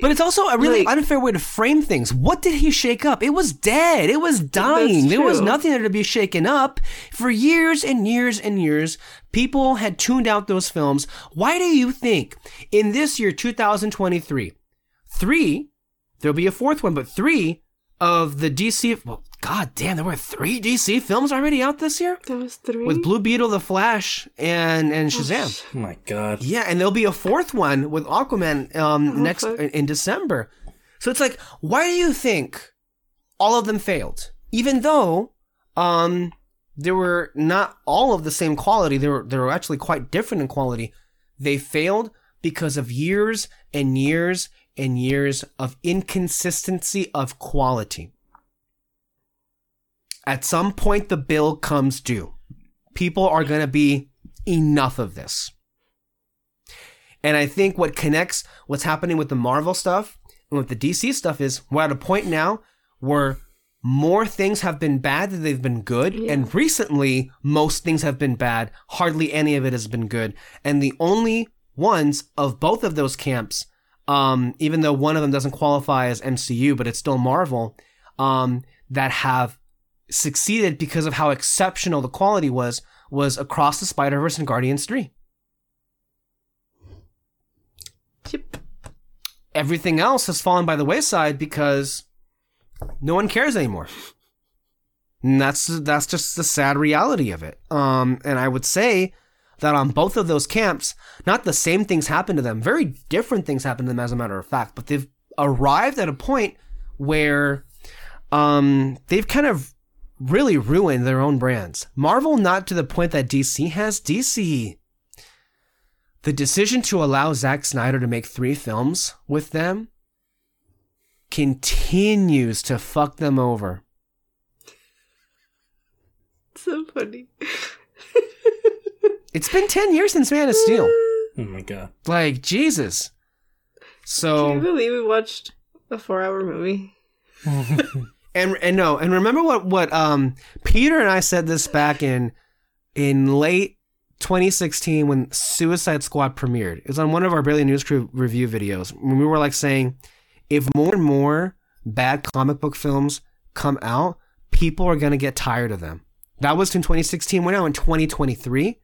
But it's also a really
Like-
unfair way to frame things. What did he shake up? It was dead. It was dying. There was nothing there to be shaken up. For years and years and years, people had tuned out those films. Why do you think in this year, 2023, three, there'll be a fourth one, but three of the DC, well, god damn, there were three DC films already out this year?
there was three
With Blue Beetle, The Flash, and, and Shazam.
Oh my god.
Yeah, and there'll be a fourth one with Aquaman um, next
fuck.
in in December. So it's like, why do you think all of them failed? Even though um, they were not all of the same quality, they were they were actually quite different in quality. They failed because of years and years and years of inconsistency of quality. At some point, the bill comes due. People are going to be enough of this. And I think what connects what's happening with the Marvel stuff and with the DC stuff is we're at a point now where more things have been bad than they've been good.
Yeah.
And recently, most things have been bad. Hardly any of it has been good. And the only ones of both of those camps, um, even though one of them doesn't qualify as MCU, but it's still Marvel, um, that have succeeded because of how exceptional the quality was, was Across the Spider Verse and Guardians 3.
Chip.
everything else has fallen by the wayside because no one cares anymore. And that's that's just the sad reality of it. Um, and I would say that on both of those camps, not the same things happen to them. Very different things happen to them, as a matter of fact. But they've arrived at a point where um, they've kind of really ruined their own brands. Marvel, not to the point that DC has. DC the decision to allow Zack Snyder to make three films with them continues to fuck them over.
So funny. (laughs)
It's been 10 years since Man of Steel. (laughs)
Oh my god.
Like, Jesus. So.
Can you believe we watched a four-hour movie? (laughs)
and, and no, and remember what, what, um, Peter and I said this back in, in late 2016 when Suicide Squad premiered. It was on one of our Barely News Crew review videos when we were like saying, if more and more bad comic book films come out, people are going to get tired of them. That was in 2016. We're now in 2023.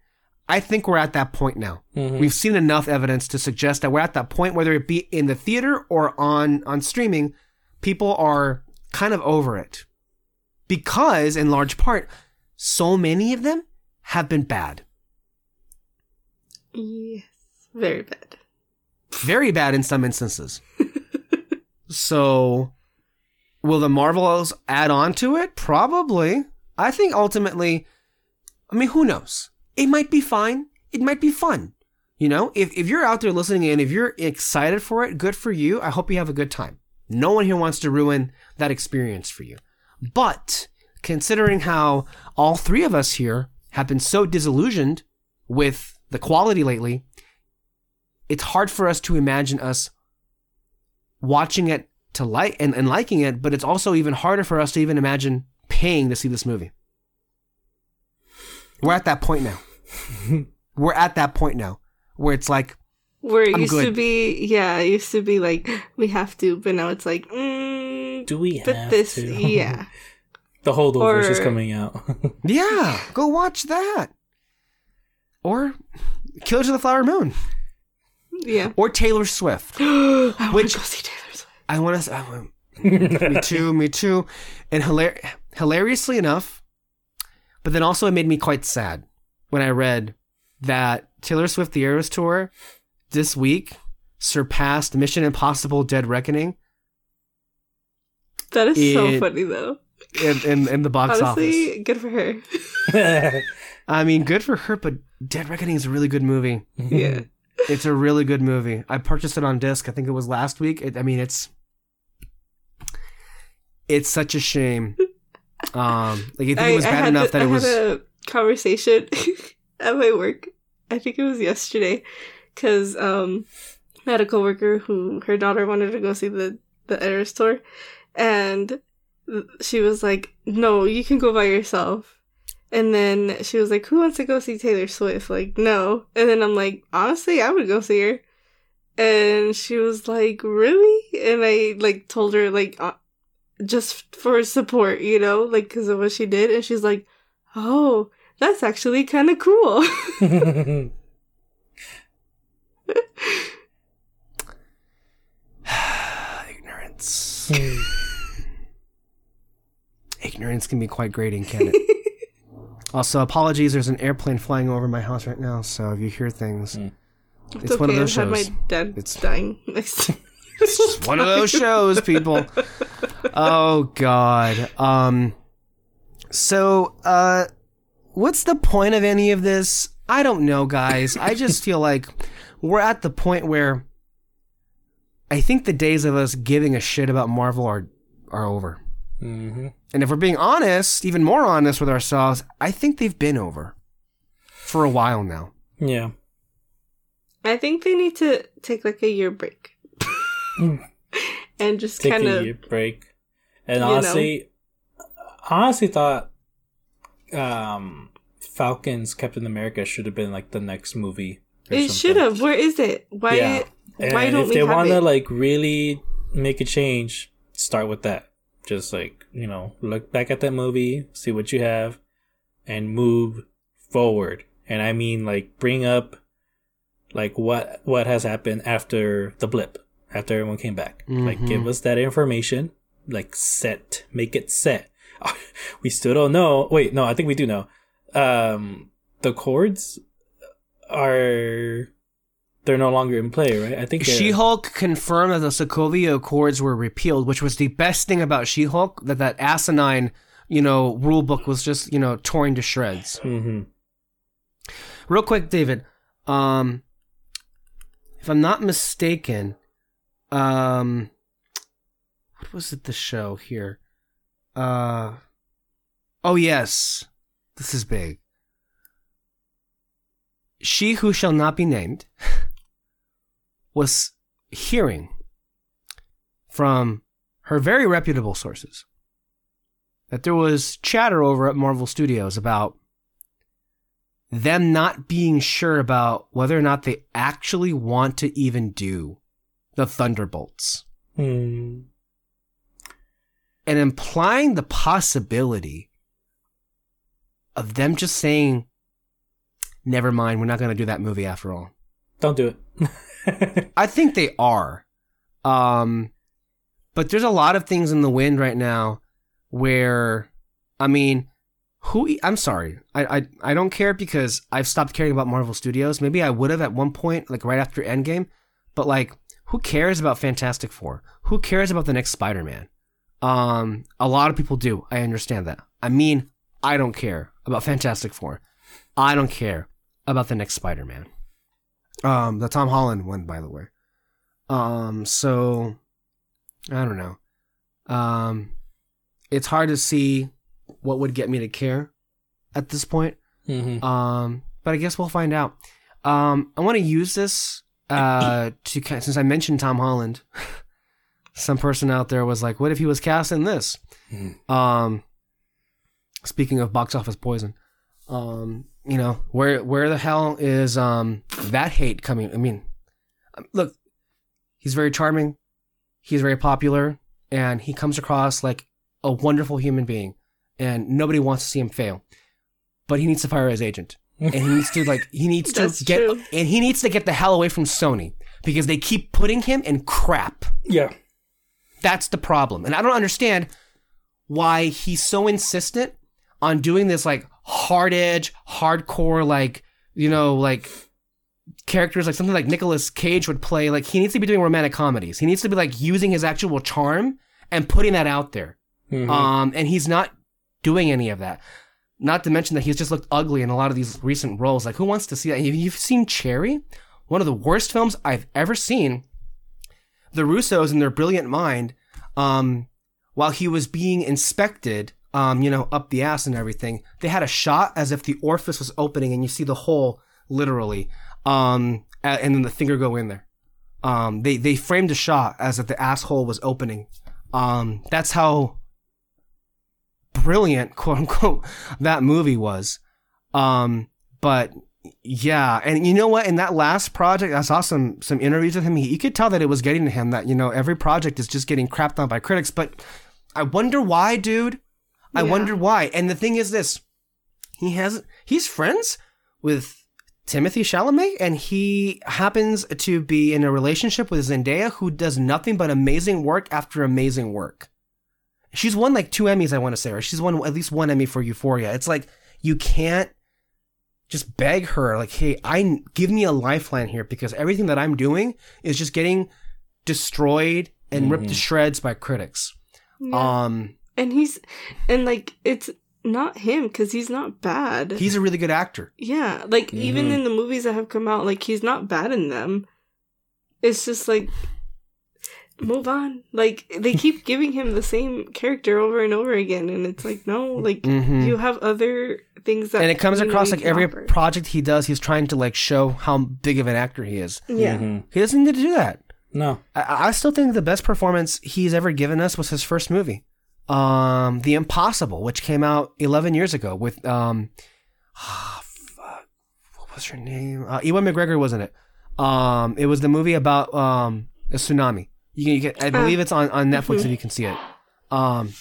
I think we're at that point now. We've seen enough evidence to suggest that we're at that point, whether it be in the theater or on, on streaming, people are kind of over it. Because, in large part, so many of them have been bad.
Yes. Very bad.
very bad in some instances. (laughs) so, will the Marvels add on to it? Probably. I think ultimately, I mean, who knows? It might be fine. It might be fun. You know, if, if you're out there listening and if you're excited for it, good for you. I hope you have a good time. No one here wants to ruin that experience for you. But considering how all three of us here have been so disillusioned with the quality lately, it's hard for us to imagine us watching it to like and, and liking it, but it's also even harder for us to even imagine paying to see this movie. We're at that point now. (laughs) We're at that point now where it's like,
Where it
I'm
used to be, yeah, it used to be like we have to, but now it's like, mm,
Do we
but
have
this,
to? (laughs)
yeah,
the holdovers is coming out. (laughs)
yeah, go watch that. Or Killers of the Flower Moon.
yeah.
Or Taylor Swift. (gasps)
I want
Which-
to go see Taylor Swift.
I want to. I want, me too. Me too. And hilar- hilariously enough, but then also it made me quite sad when I read that Taylor Swift the Eras Tour this week surpassed Mission Impossible: Dead Reckoning
That is so funny though.
in, in, in the box office.
Honestly, good for her. (laughs)
I mean, good for her, but Dead Reckoning is a really good movie.
yeah. (laughs)
It's a really good movie. I purchased it on disc. I think it was last week. It, I mean, it's it's such a shame. (laughs) Um, like I think it was bad enough
the-
that
I
it was.
had a conversation at my work. I think it was yesterday, because um, I had a coworker who her daughter wanted to go see the the Eras tour, and she was like, "No, you can go by yourself." And then she was like, "Who wants to go see Taylor Swift?" Like, no. And then I'm like, honestly, I would go see her. And she was like, "Really?" And I like told her like, uh, just for support, you know, like because of what she did. And she's like, "Oh, that's actually kind of cool." (laughs) (laughs) (sighs)
Ignorance. Ignorance can be quite grating, can it? (laughs) also, apologies. There's an airplane flying over my house right now, so if you hear things,
Mm.
it's, one of those
I had
shows.
my dad
It's-
dying (laughs) next.
It's just one of those shows, people. (laughs) Oh God. Um. So, uh, what's the point of any of this? I don't know, guys. I just feel like we're at the point where I think the days of us giving a shit about Marvel are are over.
hmm
And if we're being honest, even more honest with ourselves, I think they've been over for a while now.
Yeah.
I think they need to take like a year break (laughs) and just
Take
kind
a
of
year break. And
you know.
honestly, I honestly thought um, Falcons Captain America should have been like the next movie. Or
it should have. Where is it? Why?
Yeah.
Why
And
don't
if
we
they want to like really make a change, start with that. Just like you know, look back at that movie, see what you have, and move forward. And I mean, like bring up like what what has happened after the blip, after everyone came back. Like give us that information, like set, make it set. (laughs) we still don't know. Wait, no, I think we do know. Um, the chords are they're no longer in play, right? I think
She Hulk confirmed that the Sokovia Accords were repealed, which was the best thing about She Hulk. That that asinine, you know, rule book was just you know torn to shreds.
Mhm.
Real quick, David. Um, if I'm not mistaken, um, what was it? The show here. Uh, oh yes, this is big. She who shall not be named was hearing from her very reputable sources that there was chatter over at Marvel Studios about them not being sure about whether or not they actually want to even do the Thunderbolts.
Hmm.
and implying the possibility of them just saying, "Never mind, we're not going to do that movie after all."
Don't do it. (laughs)
I think they are. Um, but there's a lot of things in the wind right now where, I mean, who? I'm sorry, I, I I don't care because I've stopped caring about Marvel Studios. Maybe I would have at one point, like right after Endgame, but like, who cares about Fantastic Four? Who cares about the next Spider-Man? Um, a lot of people do. I understand that. I mean, I don't care about Fantastic Four. I don't care about the next Spider-Man. Um, the Tom Holland one, by the way. Um, so I don't know. Um, it's hard to see what would get me to care at this point.
hmm
Um, but I guess we'll find out. Um, I want to use this uh (laughs) to since I mentioned Tom Holland. (laughs) Some person out there was like, "What if he was cast in this?"
Hmm.
Um, speaking of box office poison, um, you know where where the hell is um that hate coming? I mean, um, look, he's very charming, he's very popular, and he comes across like a wonderful human being, and nobody wants to see him fail. But he needs to fire his agent, and he needs to like he needs to (laughs) get
true.
and he needs to get the hell away from Sony because they keep putting him in crap.
Yeah.
That's the problem. And I don't understand why he's so insistent on doing this like hard edge, hardcore, like, you know, like characters like something like Nicolas Cage would play. Like he needs to be doing romantic comedies. He needs to be like using his actual charm and putting that out there.
Mhm.
Um, and he's not doing any of that. Not to mention that he's just looked ugly in a lot of these recent roles. Like, who wants to see that? You've seen Cherry, one of the worst films I've ever seen. The Russos, in their brilliant mind, um, while he was being inspected, um, you know, up the ass and everything, they had a shot as if the orifice was opening, and you see the hole literally, um, and then the finger go in there. Um, they they framed a shot as if the asshole was opening. Um, that's how brilliant, quote unquote, (laughs) that movie was. Um, but yeah, and you know what? In that last project, I saw some some interviews with him. He, you could tell that it was getting to him that you know every project is just getting crapped on by critics. But I wonder why, dude. I
Yeah.
wonder why. And the thing is, this he has he's friends with Timothée Chalamet, and he happens to be in a relationship with Zendaya, who does nothing but amazing work after amazing work. She's won like two Emmys, I want to say, or she's won at least one Emmy for Euphoria. It's like you can't just beg her, like, "Hey, I give me a lifeline here because everything that I'm doing is just getting destroyed and ripped to
Mhm.
shreds by critics."
Yeah.
Um,
and he's and like it's not him because he's not bad.
he's a really good actor.
yeah, like even
Mhm.
in the movies that have come out, like he's not bad in them. It's just like move on. Like they keep (laughs) giving him the same character over and over again, and it's like no, like
Mhm.
you have other things that
and it comes across like every
offer.
project he does, he's trying to like show how big of an actor he is.
yeah.
Mhm.
He doesn't need to do that.
No.
I, I still think the best performance he's ever given us was his first movie, um, The Impossible, which came out 11 years ago with um, ah, fuck, what was her name? Uh, Ewan McGregor was in it. Um, it was the movie about um a tsunami. You can, you can I believe it's on on Netflix if you can see it. Um,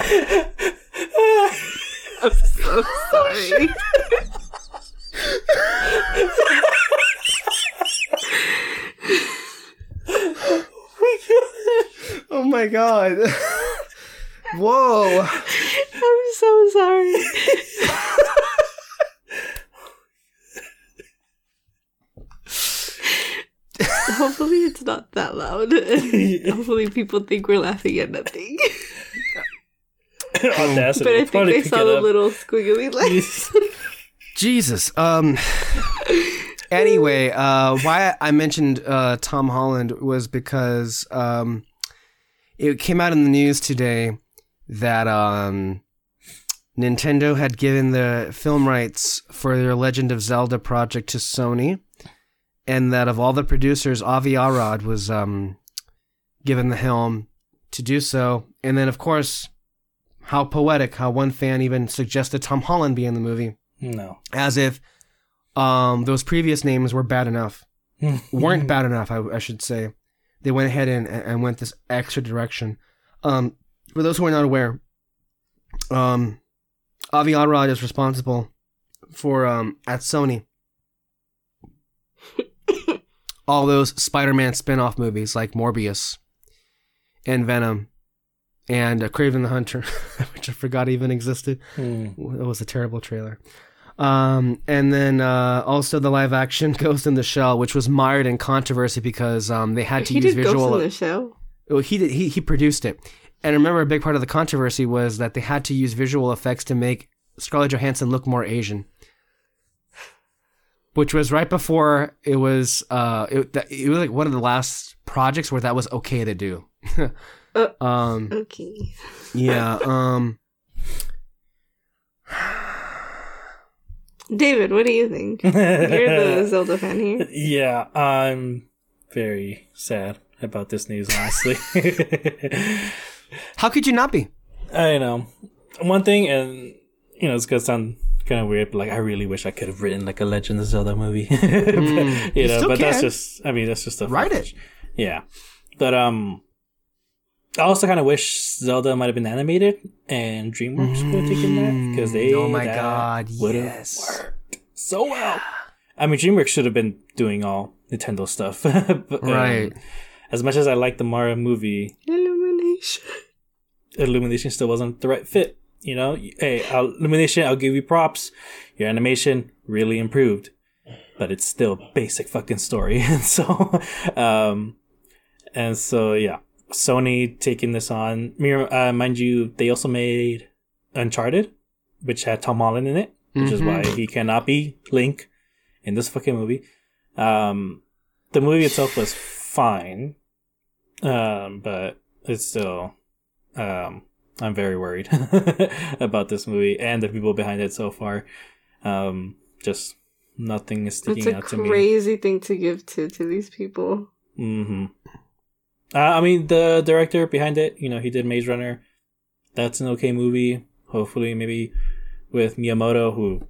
(laughs)
I'm so sorry. (laughs) (laughs)
oh my god. (laughs) Whoa.
I'm so sorry. Hopefully it's not that loud. (laughs) Hopefully people think we're laughing at nothing.
Audacity.
But I think
Probably
they saw the
up.
little squiggly lines.
Jesus. Um. Anyway, uh, why I mentioned uh, Tom Holland was because um, it came out in the news today that um, Nintendo had given the film rights for their Legend of Zelda project to Sony, and that of all the producers, Avi Arad was um, given the helm to do so. And then, of course, how poetic! How one fan even suggested Tom Holland be in the movie
No.
as if um, those previous names were bad enough. weren't bad enough. I, I should say they went ahead and, and went this extra direction. Um, for those who are not aware, um, Avi Arad is responsible for um, at Sony (coughs) all those Spider-Man spin-off movies like Morbius and Venom and uh, Kraven the Hunter, (laughs) which I forgot even existed.
Hmm.
It was a terrible trailer. Um, and then uh, also the live action (laughs) Ghost in the Shell, which was mired in controversy because um, they had to
he
use
did
visual.
Ghost in the Shell.
Well, he did, he he produced it, and remember a big part of the controversy was that they had to use visual effects to make Scarlett Johansson look more Asian, which was right before it was uh it, it was like one of the last projects where that was okay to do. (laughs)
Uh.
um
Okay.
yeah (laughs) um
David, what do you think? You're the (laughs) Zelda fan here.
yeah, I'm very sad about this news, honestly.
how could you not be? (laughs)
I know. One thing, and you know, it's gonna sound kind of weird, but like I really wish I could have written like a Legend of Zelda movie. But, (laughs) you
Mm. you
know,
still
but that's just I mean that's just a
Write
fetish. Yeah. But um I also kind of wish Zelda might have been animated and DreamWorks would have taken that because they
Oh my God,
would've
yes.
worked so well. I mean, DreamWorks should have been doing all Nintendo stuff, (laughs) But, um,
Right.
As much as I like the Mario movie,
Illumination.
Illumination still wasn't the right fit. You know, hey, I'll- Illumination, I'll give you props. Your animation really improved, but it's still basic fucking story. And (laughs) so, um, and so yeah, Sony taking this on. Uh, mind you, they also made Uncharted, which had Tom Holland in it, which is
Mhm.
why he cannot be Link in this fucking movie. Um, the movie itself was fine, um, but it's still, um, I'm very worried (laughs) about this movie and the people behind it so far. Um, just nothing is sticking out to me.
It's a crazy thing to give to to these people.
hmm Uh, I mean, the director behind it, you know, he did Maze Runner. That's an okay movie. Hopefully, maybe with Miyamoto, who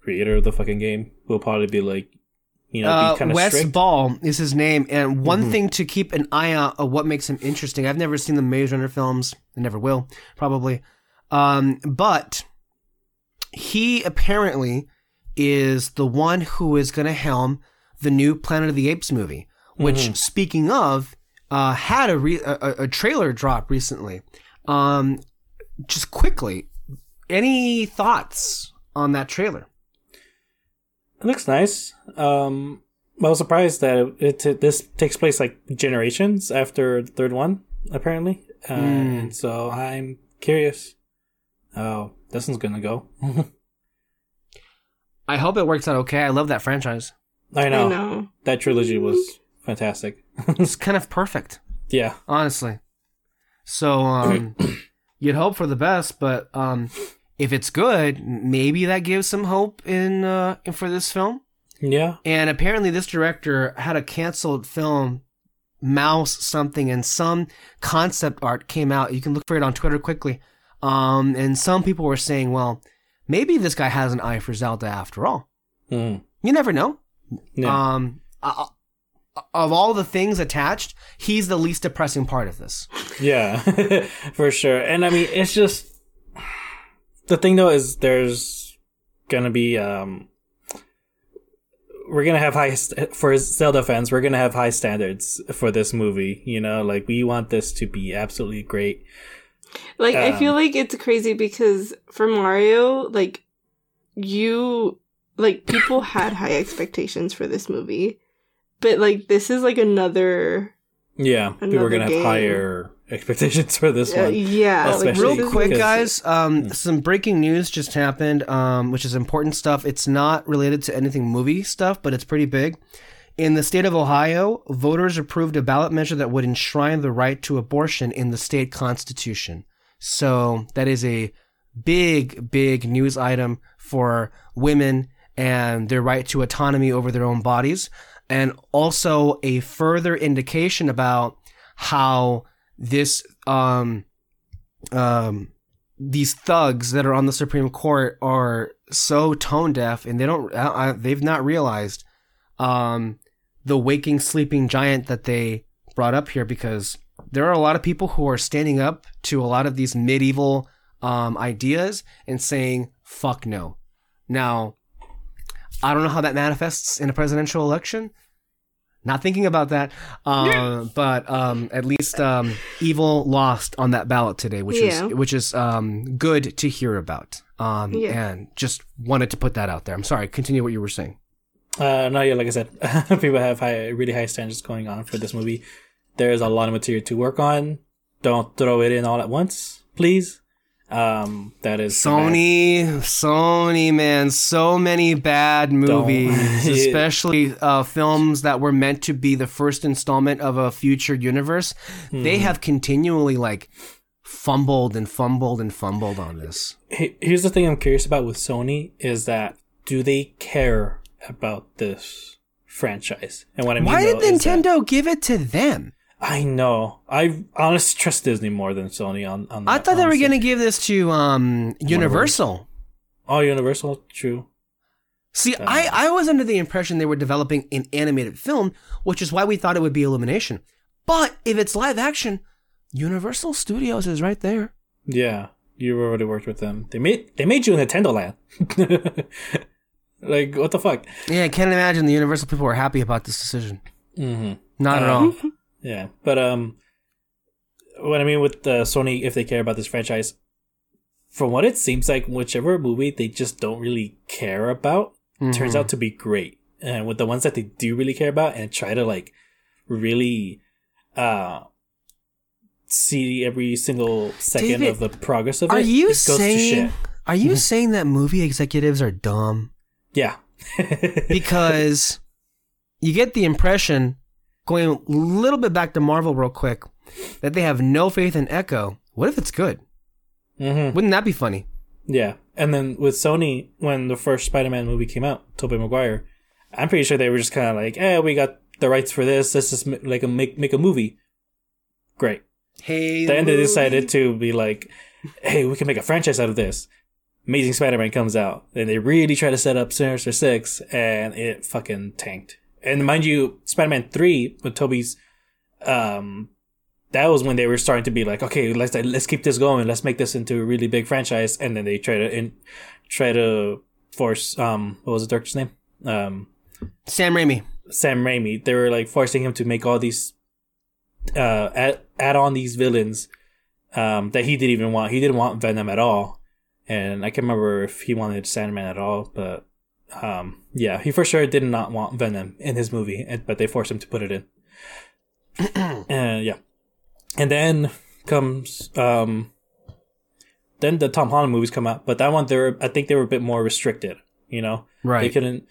creator of the fucking game, will probably be like, you know,
Uh,
be kind of
Wes
strict.
Ball is his name, and one
Mhm.
thing to keep an eye out of what makes him interesting. I've never seen the Maze Runner films. I never will, probably. Um, but he apparently is the one who is going to helm the new Planet of the Apes movie. Which,
Mhm.
speaking of, uh, had a, re- a a- a trailer drop recently. Um, just quickly, any thoughts on that trailer?
It looks nice. Um, I was surprised that it, it this takes place like generations after the third one, apparently. Uh,
Mm.
And so I'm curious how this one's gonna go. (laughs)
I hope it works out okay. I love that franchise.
I know.
I know.
that trilogy was fantastic.
It's kind of perfect,
yeah.
honestly. So um, (clears throat) you'd hope for the best, but um, if it's good, maybe that gives some hope in uh, for this film.
Yeah.
And apparently, this director had a canceled film, Mouse something, and some concept art came out. You can look for it on Twitter quickly. Um, and some people were saying, well, maybe this guy has an eye for Zelda after all.
Mm.
You never know.
Yeah.
Um, uh, of all the things attached, he's the least depressing part of this.
Yeah, (laughs) for sure. And I mean, it's just the thing though is there's gonna be um we're gonna have high st- for Zelda fans. We're gonna have high standards for this movie. You know, like we want this to be absolutely great.
Like I feel
Um,
like it's crazy because for Mario, like you like people had high expectations for this movie. But like this is like another
Yeah, people are gonna have higher expectations for this
uh,
one.
yeah, like,
Real quick, guys. Um,
Hmm.
some breaking news just happened, um, which is important stuff. It's not related to anything movie stuff, but it's pretty big. In the state of Ohio, voters approved a ballot measure that would enshrine the right to abortion in the state constitution. So that is a big, big news item for women and their right to autonomy over their own bodies. And also a further indication about how this, um, um, these thugs that are on the Supreme Court are so tone deaf and they don't, uh, they've not realized, um, the waking sleeping giant that they brought up here because there are a lot of people who are standing up to a lot of these medieval um, ideas and saying fuck no. Now, I don't know how that manifests in a presidential election. Not thinking about that, uh, but um, at least um, evil lost on that ballot today, which
Yeah.
is which is um, good to hear about. Um,
Yeah.
And just wanted to put that out there. I'm sorry. Continue what you were saying.
Uh, no, yeah, like I said, (laughs) people have high, really high standards going on for this movie. There's a lot of material to work on. Don't throw it in all at once, please. Um, that is
Sony, Sony, man, so many bad movies, (laughs) especially uh, films that were meant to be the first installment of a future universe. They have continually like fumbled and fumbled and fumbled on this.
Here's the thing I'm curious about with Sony is that do they care about this franchise? And what I mean,
Why did
is that-
Nintendo give it to them?
I know. I honestly trust Disney more than Sony on. on
I
that,
thought they were going to give this to um, Universal.
Oh, Universal, true.
See, I, I was under the impression they were developing an animated film, which is why we thought it would be Illumination. But if it's live action, Universal Studios is right there.
Yeah, you already worked with them. They made they made you Nintendo Land. (laughs) like what the fuck?
Yeah, I can't imagine the Universal people were happy about this decision.
Mm-hmm.
Not at
Uh,
all. (laughs)
Yeah, but um, what I mean with uh, Sony, if they care about this franchise, from what it seems like, whichever movie they just don't really care about turns out to be great, and with the ones that they do really care about and try to like really uh see every single second
David,
of the progress of
Are
it,
you
it goes to
saying?
shit.
Are you saying that movie executives are dumb?
Yeah. (laughs)
Because you get the impression, going a little bit back to Marvel real quick, that they have no faith in Echo. What if it's good?
hmm
Wouldn't that be funny?
Yeah, and then with Sony, when the first Spider-Man movie came out, Tobey Maguire, I'm pretty sure they were just kind of like, "Eh, we got the rights for this. Let's just like a make make a movie." Great.
Hey,
Then they decided to be like, "Hey, we can make a franchise out of this." Amazing Spider-Man comes out, and they really try to set up Sinister Six, and it fucking tanked. And mind you, Spider-Man Three with Tobey's, um, that was when they were starting to be like, okay, let's let's keep this going, let's make this into a really big franchise, and then they try to in, try to force um, what was the director's name? Um,
Sam Raimi.
Sam Raimi. They were like forcing him to make all these uh add, add on these villains um that he didn't even want. He didn't want Venom at all. And I can't remember if he wanted Sandman at all, but um yeah, he for sure did not want Venom in his movie, and, but they forced him to put it in. (clears throat) and yeah. And then comes um then the Tom Holland movies come out, but that one they're I think they were a bit more restricted, you know.
right?
They couldn't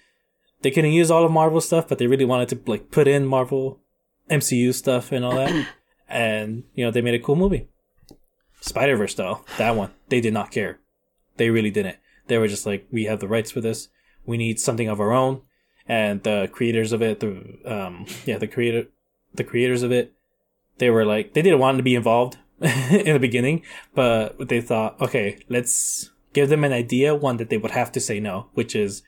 they couldn't use all of Marvel stuff, but they really wanted to like put in Marvel MCU stuff and all that. (clears throat) and you know, they made a cool movie. Spider Verse though, that one, they did not care. They really didn't. They were just like, we have the rights for this. We need something of our own. And the creators of it, the um, yeah, the creator, the creators of it, they were like, they didn't want to be involved (laughs) in the beginning, but they thought, okay, let's give them an idea, one that they would have to say no, which is,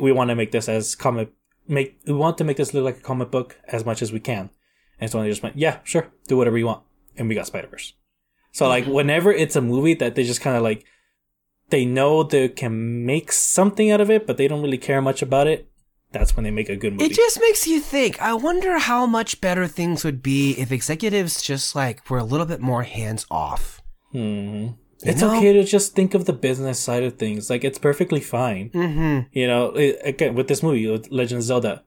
we want to make this as comic, make, we want to make this look like a comic book as much as we can. And so they just went, yeah, sure, do whatever you want. And we got Spider Verse. So like, whenever it's a movie that they just kind of like, they know they can make something out of it, but they don't really care much about it. That's when they make a good movie.
It just makes you think. I wonder how much better things would be if executives just like were a little bit more hands off.
hmm It's
know?
okay to just think of the business side of things. Like it's perfectly fine.
Mm-hmm.
You know, it, again with this movie, with Legend of Zelda,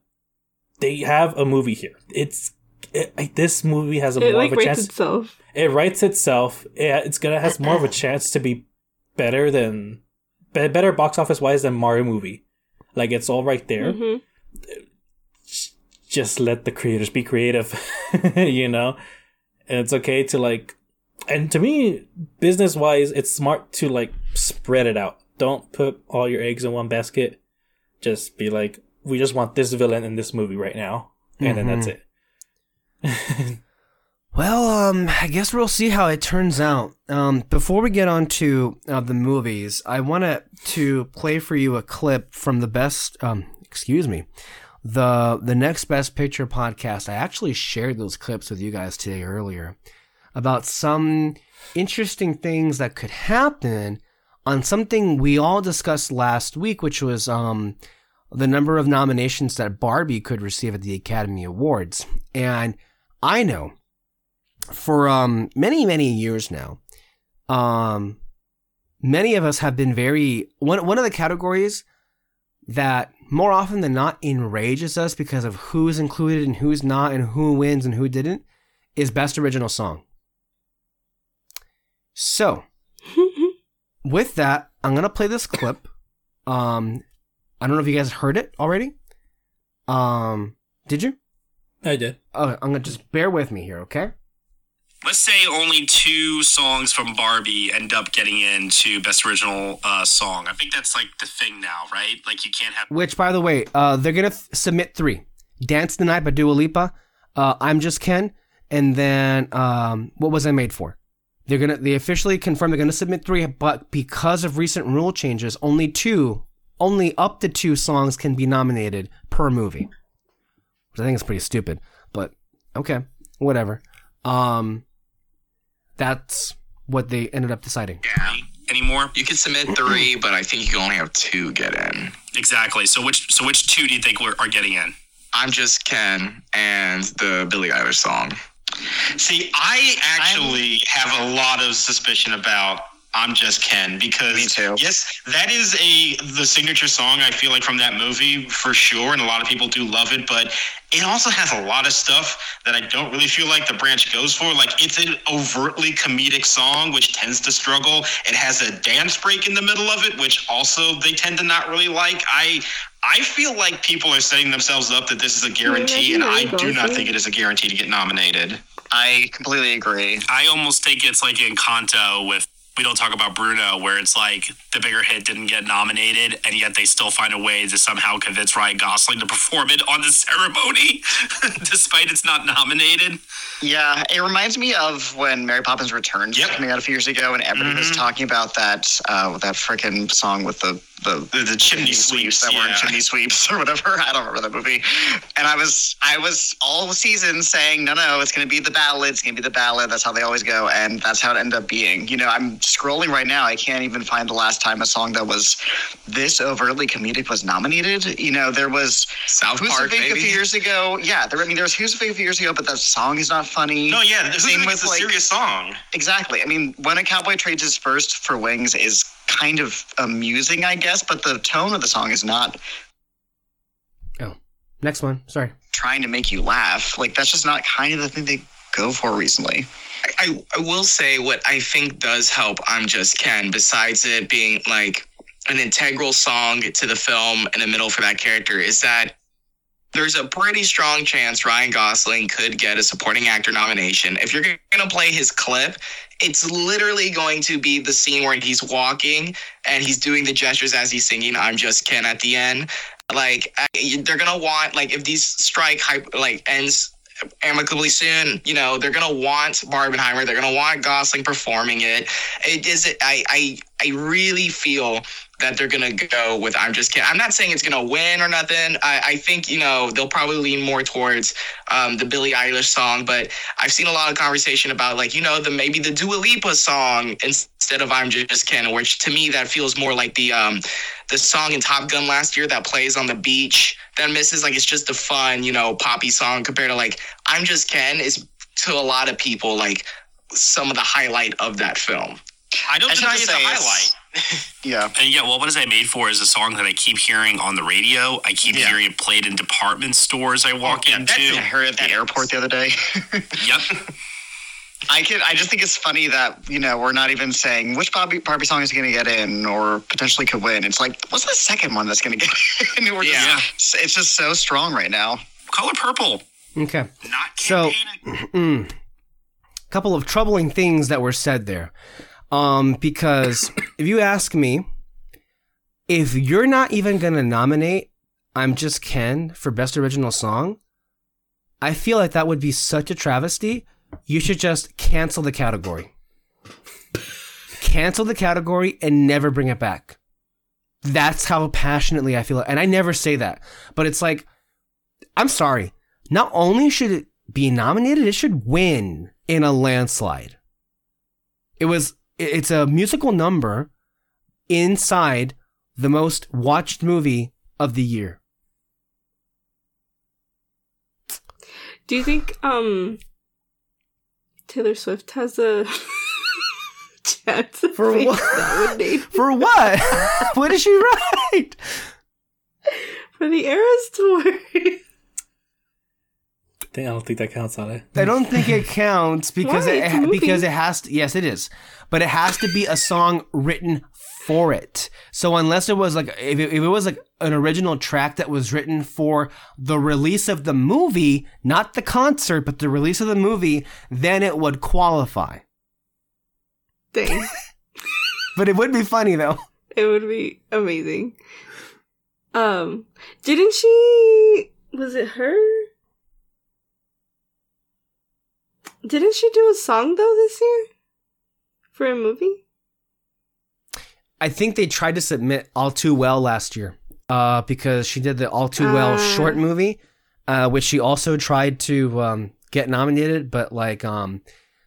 they have a movie here. It's it, like, this movie has a
It
more
like
of a
rates
chance.
itself.
It writes itself. It, it's gonna has more of a (clears throat) chance to be better than be- better box office wise than Mario movie. Like it's all right there.
hmm
just let the creators be creative, (laughs) you know? And it's okay to like, and to me, business wise, it's smart to like spread it out. Don't put all your eggs in one basket. Just be like, we just want this villain in this movie right now. And then that's it. (laughs)
Well, um, I guess we'll see how it turns out. Um, before we get on to uh, the movies, I want to play for you a clip from the best, um, excuse me, the the next best picture podcast. I actually shared those clips with you guys today earlier about some interesting things that could happen on something we all discussed last week, which was um, the number of nominations that Barbie could receive at the Academy Awards. And I know for um, many, many years now, um, many of us have been very one one of the categories that more often than not enrages us because of who's included and who's not and who wins and who didn't is best original song. So, (laughs) with that, I'm gonna play this clip. Um, I don't know if you guys heard it already. Um, did you?
I did.
Oh, I'm gonna just bear with me here, okay?
Let's say only two songs from Barbie end up getting into Best Original uh, Song. I think that's like the thing now, right? Like you can't have.
Which, by the way, uh, they're gonna th- submit three: "Dance the Night" by Dua Lipa, uh, "I'm Just Ken," and then um, what was I made for? They're gonna they officially confirmed they're gonna submit three, but because of recent rule changes, only two, only up to two songs can be nominated per movie. Which I think is pretty stupid, but okay, whatever. Um, that's what they ended up deciding.
Yeah.
Anymore?
You can submit three, but I think you can only have two get in.
Exactly. So which so which two do you think were, are getting in?
I'm just Ken and the Billie Eilish song.
See, I actually have a lot of suspicion about I'm Just Ken because
Me too.
yes, that is a the signature song I feel like from that movie for sure, and a lot of people do love it. But it also has a lot of stuff that I don't really feel like the branch goes for. Like it's an overtly comedic song, which tends to struggle. It has a dance break in the middle of it, which also they tend to not really like. I I feel like people are setting themselves up that this is a guarantee, and I do not think it is a guarantee to get nominated.
I completely agree.
I almost think it's like Encanto with we don't talk about Bruno, where it's like the bigger hit didn't get nominated, and yet they still find a way to somehow convince Ryan Gosling to perform it on the ceremony, (laughs) despite it's not nominated.
Yeah, it reminds me of when Mary Poppins Returns
Yep.
coming out a few years ago, and everybody was
Mhm.
talking about that uh, that freaking song with the the,
The, the chimney sweeps,
that
weren't
chimney sweeps (laughs) or whatever. I don't remember the movie. And I was I was all season saying no no it's gonna be the ballad it's gonna be the ballad that's how they always go and that's how it ended up being. You know I'm scrolling right now I can't even find the last time a song that was this overtly comedic was nominated. You know there was
South
Who's
Park,
a a few years ago. Yeah, there, I mean, there was Husavik a few years ago, but that song is not funny.
No, yeah, this
Same
is
with,
a
like-
serious song.
Exactly. I mean, when a cowboy trades his first for wings is kind of amusing, I guess, but the tone of the song is not
Oh, next one. Sorry.
trying to make you laugh. Like that's just not kind of the thing they go for recently.
I, I will say what I think does help I'm Just Ken, besides it being like an integral song to the film in the middle for that character, is that there's a pretty strong chance Ryan Gosling could get a supporting actor nomination. If you're going to play his clip, it's literally going to be the scene where he's walking and he's doing the gestures as he's singing I'm Just Ken at the end. Like they're to want like if these strike like ends amicably soon. You know, they're gonna want Barbenheimer. They're gonna want Gosling performing it. It is. I. I. I really feel that they're gonna go with. I'm just kidding. I'm not saying it's gonna win or nothing. I. I think you know they'll probably lean more towards um, the Billie Eilish song. But I've seen a lot of conversation about like you know the maybe the Dua Lipa song instead of I'm just Ken, which to me that feels more like the um the song in Top Gun last year that plays on the beach that misses like it's just a fun, you know, poppy song compared to like I'm Just Ken is to a lot of people like some of the highlight of that film.
I don't
That's
deny it's a highlight. (laughs)
Yeah.
And yeah, well, what is I made for is a song that I keep hearing on the radio. I keep
Yeah.
hearing it played in department stores I walk
yeah,
into.
I heard it at the airport the other day. (laughs)
Yep.
I can. I just think it's funny that you know we're not even saying which Barbie Barbie song is going to get in or potentially could win. It's like what's the second one that's going to get (laughs) in? We're
Yeah.
just, it's just so strong right now.
Color purple.
Okay.
Not
So-
campaigning. (clears throat)
Mm. Couple of troubling things that were said there. Um, because if you ask me, if you're not even gonna nominate I'm Just Ken for Best Original Song, I feel like that would be such a travesty. You should just cancel the category. cancel the category and never bring it back. That's how passionately I feel. And I never say that. But it's like, I'm sorry. Not only should it be nominated, it should win in a landslide. It was. It's a musical number inside the most watched movie of the year.
Do you think um Taylor Swift has a (laughs) chance (laughs)
For what? For (laughs) what? what did she write?
for the Eras tour?
I don't think that counts on it.
I don't think it counts because
Why?
it
It's a movie.
because it has to. Yes, it is, but it has to be a song written for it. So unless it was like if it, if it was like an original track that was written for the release of the movie, not the concert, but the release of the movie, then it would qualify.
Dang. (laughs)
But it would be funny though.
It would be amazing. Um, didn't she? Was it her? Didn't she do a song though this year for a movie?
I think they tried to submit All Too Well last year, uh, because she did the All Too Well
Ah.
short movie, uh, which she also tried to um, get nominated, but like um,